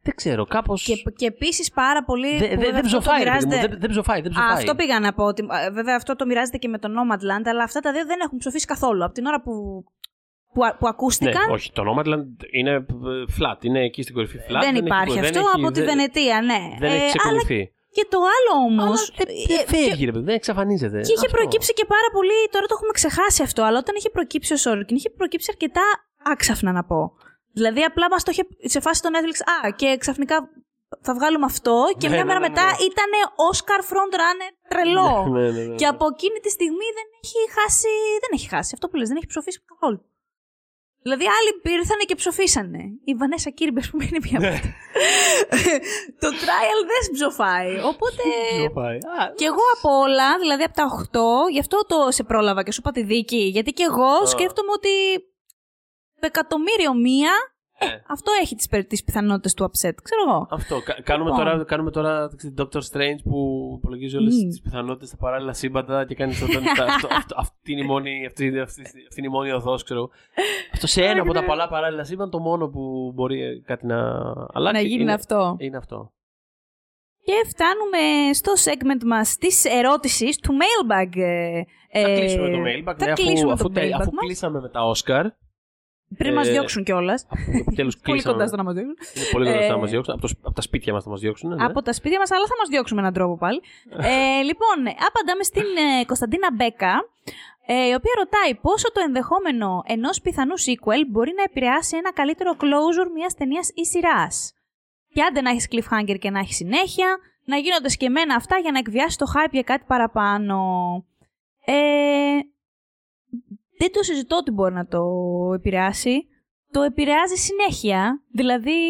Δεν ξέρω, κάπως... Και, και επίσης πάρα πολύ. Δεν που δε, βέβαια δεν αυτό το ψοφάει, ρε παιδί μου. μοιράζεται- Δεν, δεν ψοφάει, δεν Α, ψοφάει. αυτό πήγα να πω. Ότι, ε, βέβαια αυτό το μοιράζεται και με το Nomadland, αλλά αυτά τα δύο δεν έχουν ψοφήσει καθόλου. Από την ώρα που, που, α- που Ναι, ακούστηκαν, όχι, το Nomadland είναι ε, flat, είναι εκεί στην κορυφή flat. δεν έχει- υπάρχει δεν αυτό έχει- από τη δεν- Βενετία, ναι. Δεν έχει Ε, αλλά ξεκολληθεί. και το άλλο όμως. Αλλά δεν, δεν φεύγει, ρε παιδί, δεν εξαφανίζεται. Και είχε Αυτό. προκύψει και πάρα πολύ. Τώρα το έχουμε ξεχάσει αυτό, αλλά όταν είχε προκύψει ο Σόρκιν, είχε προκύψει αρκετά άξαφνα να πω. Δηλαδή, απλά μας το είχε σε φάση το Netflix. Α, και ξαφνικά θα βγάλουμε αυτό. Και Ναι, μια ναι, μέρα ναι, μετά ναι. ήταν Oscar frontrunner τρελό. Ναι, ναι, ναι, ναι. Και από εκείνη τη στιγμή δεν έχει χάσει. Δεν έχει χάσει. Αυτό που λες, δεν έχει ψοφήσει καθόλου. Δηλαδή, άλλοι ήρθανε και ψοφήσανε. Η Βανέσα Κίρμπε, που είναι μια. Ναι. το trial δεν ψοφάει. Οπότε. Ποιο πάει. Α, Και εγώ από όλα, δηλαδή από τα 8, γι' αυτό το σε πρόλαβα και σου είπα τη δίκη. Γιατί και εγώ σκέφτομαι ότι το εκατομμύριο μία ε, αυτό έχει τις, περι- τις πιθανότητες του upset. Ξέρω εγώ. Αυτό. Κα- κάνουμε, Λοιπόν. τώρα, κάνουμε τώρα ξέρεις, Doctor Strange που υπολογίζει όλες Μμμ. τις πιθανότητες στα παράλληλα σύμπαντα και κάνει όταν. τα- αυτό, αυτό, αυτή είναι η μόνη, αυτή, αυτή, αυτή είναι η μόνη οδός, ξέρω. εγώ. Αυτό σε ένα από τα πολλά παράλληλα σύμπαντα το μόνο που μπορεί κάτι να αλλάξει. Να γίνει είναι, αυτό. Είναι αυτό. Και φτάνουμε στο segment μας της ερώτησης του mailbag. ε, θα ε, κλείσουμε το mailbag. Θα ναι, αφού, κλείσουμε αφού, το τε- mailbag αφού μας. κλείσαμε με τα Oscar. Πριν μας ε, διώξουν κιόλας. Επιτέλου Πολύ κλείσαμε. κοντά στο να μας διώξουν. Είναι πολύ κοντά στο να Ε, μας διώξουν. Από, το, από τα σπίτια μας θα μας διώξουν. Ναι. Από τα σπίτια μας, αλλά θα μας διώξουν με έναν τρόπο πάλι. ε, λοιπόν, απαντάμε στην ε, Κωνσταντίνα Μπέκα, ε, η οποία ρωτάει πόσο το ενδεχόμενο ενός πιθανού sequel μπορεί να επηρεάσει ένα καλύτερο closure μιας ταινίας ή σειράς. Και άντε να έχεις cliffhanger και να έχεις συνέχεια, να γίνονται σκεμμένα αυτά για να εκβιάσει το hype για κάτι παραπάνω. Ε, δεν το συζητώ ότι μπορεί να το επηρεάσει. Το επηρεάζει συνέχεια. Δηλαδή,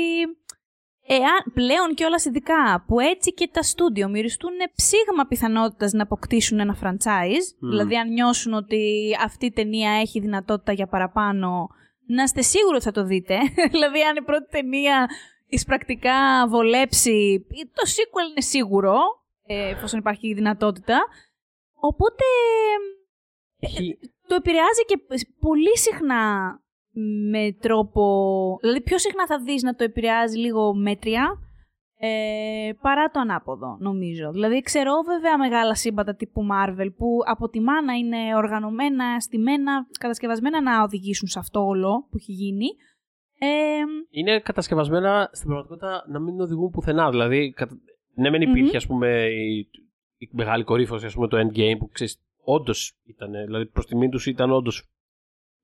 εάν, πλέον και όλα ειδικά που έτσι και τα στούντιο μυριστούν ψήγμα πιθανότητας να αποκτήσουν ένα franchise, Μμμ. δηλαδή αν νιώσουν ότι αυτή η ταινία έχει δυνατότητα για παραπάνω, να είστε σίγουροι ότι θα το δείτε. δηλαδή αν η πρώτη ταινία εισπρακτικά βολέψει, το sequel είναι σίγουρο, ε, εφόσον υπάρχει η δυνατότητα. Οπότε Έχει, το επηρεάζει και πολύ συχνά με τρόπο... Δηλαδή πιο συχνά θα δεις να το επηρεάζει λίγο μέτρια ε, παρά το ανάποδο, νομίζω. Δηλαδή ξέρω βέβαια μεγάλα σύμπαντα τύπου Marvel που αποτιμά να είναι οργανωμένα, στημένα, κατασκευασμένα να οδηγήσουν σε αυτό όλο που έχει γίνει. Ε, είναι κατασκευασμένα στην πραγματικότητα να μην οδηγούν πουθενά. Δηλαδή, κατα... ναι, μεν υπήρχε ας πούμε η, η μεγάλη κορύφωση, ας πούμε, το endgame που ξέρεις, όντως ήταν. Δηλαδή, προς τιμήν τους ήταν όντως.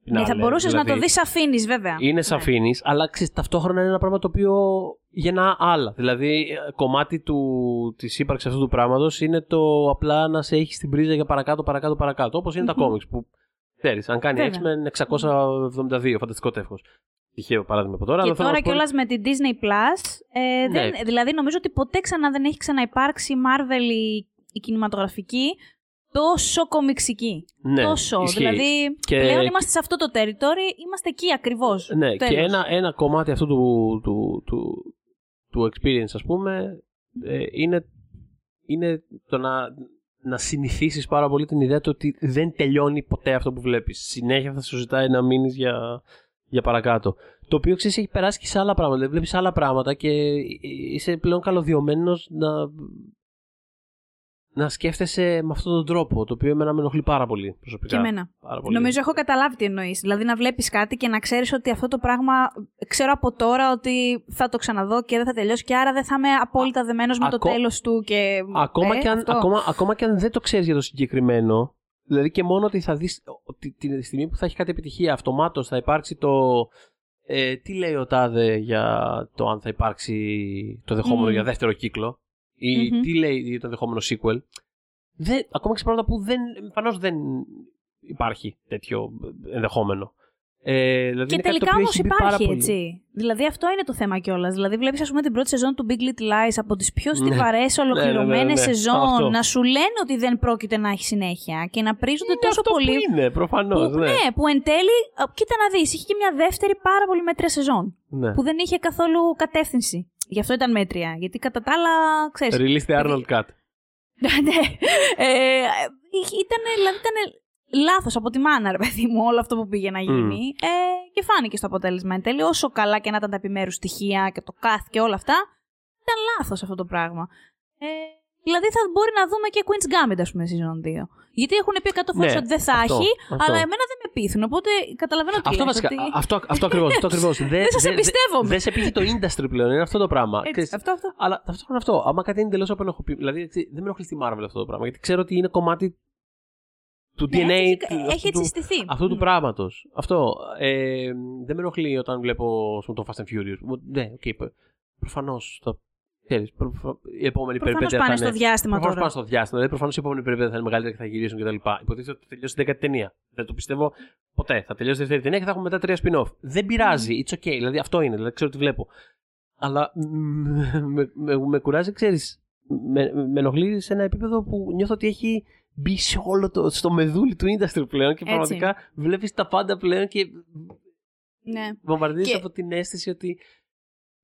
ναι, θα μπορούσες να το δεις αφήνεις βέβαια. Είναι Ναι. σαφήνει, αλλά ξέρεις, ταυτόχρονα είναι ένα πράγμα το οποίο γεννά άλλα. Δηλαδή, ε, κομμάτι του, της ύπαρξης αυτού του πράγματος είναι το απλά να σε έχει στην πρίζα για παρακάτω, παρακάτω, παρακάτω. Όπως είναι τα κόμιξ που ξέρεις, αν κάνει Βέβαια. X-Men 672, φανταστικό τεύχος. Τυχαίο παράδειγμα από τώρα. Και αλλά θέλω να τώρα σου πω- κιόλας με την Disney Plus. Ε, δεν, Ναι. Δηλαδή, νομίζω ότι ποτέ ξανά δεν έχει ξαναυπάρξει η Marvel η, η κινηματογραφική τόσο κομιξική. ναι, τόσο. ισχύει. Δηλαδή, Και- πλέον είμαστε σε αυτό το territory, είμαστε εκεί ακριβώς. Ναι, και ένα, ένα κομμάτι αυτού του, του, του, του experience, ας πούμε, ε, είναι, είναι το να, να συνηθίσεις πάρα πολύ την ιδέα του ότι δεν τελειώνει ποτέ αυτό που βλέπεις. Συνέχεια θα σου ζητάει να μείνεις για, για παρακάτω. Το οποίο ξέρεις έχει περάσει και σε άλλα πράγματα. Δηλαδή βλέπεις άλλα πράγματα και είσαι πλέον καλωδιωμένος να, να σκέφτεσαι με αυτόν τον τρόπο, το οποίο εμένα με ενοχλεί πάρα πολύ προσωπικά. Και εμένα. Πάρα πολύ. Νομίζω έχω καταλάβει τι εννοείς. Δηλαδή να βλέπεις κάτι και να ξέρεις ότι αυτό το πράγμα. Ξέρω από τώρα ότι θα το ξαναδώ και δεν θα τελειώσει και άρα δεν θα είμαι απόλυτα δεμένος με το ακό- τέλος του. Και... Ακόμα, Ε, και αν, αυτό. ακόμα, ακόμα και αν δεν το ξέρεις για το συγκεκριμένο, δηλαδή και μόνο ότι θα δεις ότι τη στιγμή που θα έχει κάτι επιτυχία, αυτομάτως θα υπάρξει το. Ε, τι λέει ο Τάδε για το αν θα υπάρξει το δεχόμενο Μμμ. για δεύτερο κύκλο, ή Μμμ. τι λέει για το δεχόμενο sequel. Δεν, ακόμα και σε πράγματα που δεν, εμφανώς δεν υπάρχει τέτοιο ενδεχόμενο. Ε, δηλαδή Και είναι κάτι το τελικά οποίο όμως έχει μπει πάρα υπάρχει πολύ. έτσι. Δηλαδή αυτό είναι το θέμα κιόλας. Δηλαδή βλέπεις, ας πούμε, την πρώτη σεζόν του Big Little Lies από τις πιο Ναι. στιβαρές, ναι, ολοκληρωμένες ναι, ναι. σεζόν Αυτό. να σου λένε ότι δεν πρόκειται να έχει συνέχεια και να πρίζονται Είναι τόσο αυτό πολύ. που είναι, προφανώς. που, ναι. ναι, που εν τέλει. α, Κοίτα να δεις, είχε και μια δεύτερη πάρα πολύ μέτρια σεζόν. ναι. Που δεν είχε καθόλου κατεύθυνση. Γι' αυτό ήταν μέτρια. Γιατί κατά τα άλλα, ξέρεις. Release the Arnold Cut. ναι. Ε, ήταν, δηλαδή, ήταν λάθος από τη μάνα, ρε παιδί μου, όλο αυτό που πήγε να γίνει. Ε, και φάνηκε στο αποτέλεσμα εν τέλει. Όσο καλά και να ήταν τα επιμέρους στοιχεία και το καθ και όλα αυτά, ήταν λάθος αυτό το πράγμα. Ε, δηλαδή θα μπορεί να δούμε και Queen's Gambit, ας πούμε, season 2. Γιατί έχουν πει 100 φορές Ναι, ότι δεν θα αυτό, έχει, αυτό. αλλά εμένα δεν με πείθουν. Οπότε καταλαβαίνω τι Αυτό λες, βασικά. ότι- α- Αυτό, αυτό ακριβώς. Αυτό ακριβώς. Δεν σας εμπιστεύομαι. Δεν σε πείθει το industry πλέον. Είναι αυτό το πράγμα. Έτσι, Ξέρεις, αυτό, αυτό. Αλλά ταυτόχρονα αυτό. Άμα κάτι είναι εντελώς απενοχοποιημένο. Δηλαδή έτσι, δεν με ενοχλεί στη Marvel αυτό το πράγμα. Γιατί ξέρω ότι είναι κομμάτι του Ναι, DNA. έχει, του- έχει αυτού έτσι του- στηθεί. αυτού του Μμ. πράγματος. Αυτό. Ε, δεν με ενοχλεί όταν βλέπω ας πούμε, το Fast and Furious. Μου- Ναι, οκ. Προφανώς. Ξέρεις, προφα- η επόμενη Προφανώς περιπέτεια πάνε θα στο είναι. διάστημα Προφανώς τώρα. πάνε στο διάστημα. Δηλαδή, προφανώς η επόμενη περιπέτεια θα είναι μεγαλύτερη και θα γυρίσουν κτλ. Υποτίθεται ότι θα τελειώσει την δέκατη ταινία. Δεν το πιστεύω ποτέ. Θα τελειώσει η δεύτερη ταινία και θα έχουμε μετά τρία spin-off. Δεν πειράζει. It's okay. Δηλαδή, αυτό είναι. Δηλαδή, ξέρω τι βλέπω. Αλλά μ, με, με, με κουράζει, ξέρεις. Με, με ενοχλεί σε ένα επίπεδο που νιώθω ότι έχει μπει σε όλο το, στο μεδούλι του industry πλέον και Έτσι. πραγματικά βλέπεις τα πάντα πλέον και Ναι. βομβαρδίζεις Και- από την αίσθηση ότι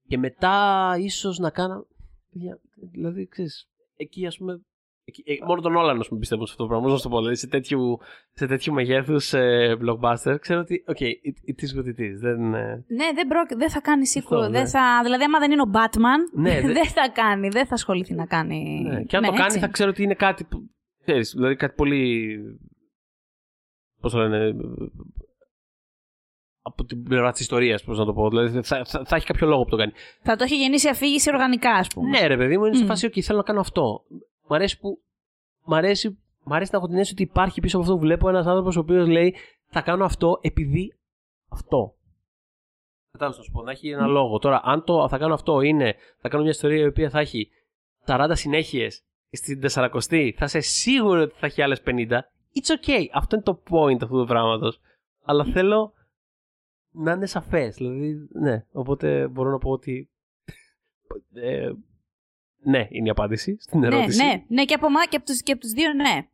και μετά ίσως να κάνω παιδιά, δηλαδή ξέρεις εκεί ας πούμε εκεί, ε, μόνο τον Όλαν πούμε πιστεύω σε αυτό το πράγμα πώς να σου το πω δηλαδή σε τέτοιου, σε τέτοιου μεγέθους ε, blockbuster ξέρω ότι ok it, it is what it is δεν, ε, Ναι, δεν, πρόκει- δεν θα κάνει sequel. Αυτό, ναι. δεν θα, δηλαδή, άμα δεν είναι ο Batman, Ναι, δε- δεν θα κάνει, δεν θα ασχοληθεί να κάνει. ναι. και αν το Ναι, κάνει έτσι. θα ξέρω ότι είναι κάτι που ξέρεις δηλαδή κάτι πολύ πώς το λένε ε, από την πλευρά της ιστορίας, πώς να το πω. Δηλαδή θα, θα, θα έχει κάποιο λόγο που το κάνει. Θα το έχει γεννήσει αφήγηση οργανικά, ας πούμε. Ναι, ρε παιδί μου, είναι σε Μμ. φάση, OK, θέλω να κάνω αυτό. Μ' αρέσει που. Μ' αρέσει, μ' αρέσει να έχω την αίσθηση ότι υπάρχει πίσω από αυτό που βλέπω ένας άνθρωπος ο οποίος λέει Θα κάνω αυτό επειδή αυτό. Κατάλαβα να σου πω, να έχει ένα λόγο. Τώρα, αν το θα κάνω αυτό είναι, θα κάνω μια ιστορία η οποία θα έχει 40 συνέχειες και στην 40η θα είσαι σίγουρο ότι θα έχει άλλες 50. It's okay. Αυτό είναι το point αυτού του πράγματος. Αλλά θέλω να είναι σαφές. Δηλαδή, ναι. Οπότε μπορώ να πω ότι. Ε, ναι, είναι η απάντηση στην ναι, ερώτηση. ναι, ναι, και από, εμά- και από, τους, και από τους δύο, ναι.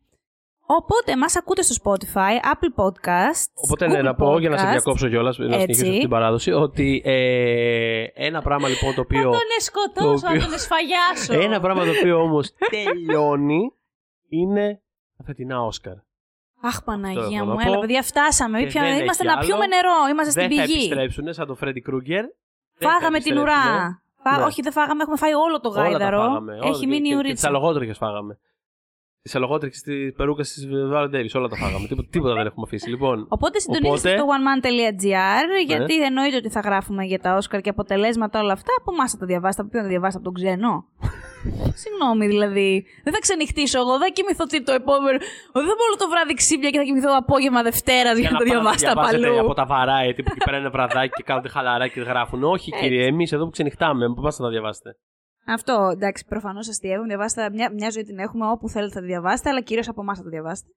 Οπότε, μας ακούτε στο Spotify, Apple Podcasts, Οπότε ναι, Google να πω για να σε Podcasts. διακόψω κιόλας, να συνεχίσω την παράδοση, ότι ε, ένα πράγμα λοιπόν το Θα οποίο. τον σκοτώσω, το οποίο- θα τον εσφαγιάσω. Ένα πράγμα το οποίο όμως τελειώνει είναι τα φετινά Όσκαρ. Αχ, Παναγία έχω μου, να έλα, πω. παιδιά, φτάσαμε. Και Πια- δεν είμαστε έχει να πιούμε άλλο. νερό, είμαστε στην Δεν θα πηγή. επιστρέψουν σαν το Φρέντι Κρούγκερ. Δεν Φάγαμε θα την ουρά. επιστρέψουνε. Φά- Ναι. Όχι, δεν φάγαμε, έχουμε φάει όλο το Όλα τα γάιδαρο. φάγαμε. όλα. Έχει Και- μείνει η και- Και τις ουρίτσα. αλογότρικε φάγαμε. Τις αλογότρικε της περούκας της Βάρον Ντέβι. Όλα τα φάγαμε. Τίποτα, τίποτα δεν έχουμε αφήσει. Λοιπόν, Οπότε συντονίζεστε Οπότε- Ναι. στο oneman.gr, γιατί εννοείται ότι θα γράφουμε για τα Όσκαρ και αποτελέσματα όλα αυτά. Από εμά θα τα διαβάσετε, από ποιον θα διαβάσετε, από τον ξένο. Συγγνώμη δηλαδή. Δεν θα ξενυχτήσω εγώ, δεν κοιμηθώ τι το επόμενο. Δεν θα μπορώ όλο το βράδυ ξύπνια και θα κοιμηθώ απόγευμα Δευτέρας για, να το πάτε διαβάσετε διαβάσετε απαλού. από τα βαράει τύπου και παίρνουν βραδάκι και κάνονται χαλαρά και γράφουν. Όχι, κύριε, εμείς εδώ που ξενυχτάμε, από εμά θα τα διαβάσετε; Αυτό εντάξει, προφανώς αστείευομαι. Διαβάστε, μια, μια ζωή την έχουμε όπου θέλετε θα τη διαβάσετε, αλλά κυρίως από εμάς θα τη διαβάσετε.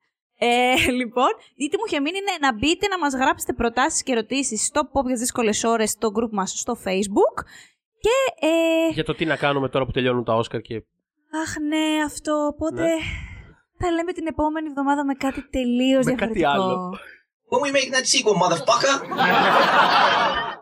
Ε, λοιπόν, η τι μου είχε μείνει είναι να μπείτε να μας γράψετε προτάσεις και ερωτήσεις στο Pop για δύσκολες ώρες στο group μας στο Facebook. Και, ε, Για το τι να κάνουμε τώρα που τελειώνουν τα Όσκαρ και. αχ ναι, αυτό, οπότε Ναι. θα λέμε την επόμενη εβδομάδα με κάτι τελείως Με κάτι διαφορετικό. άλλο. When we making that sequel, motherfucker?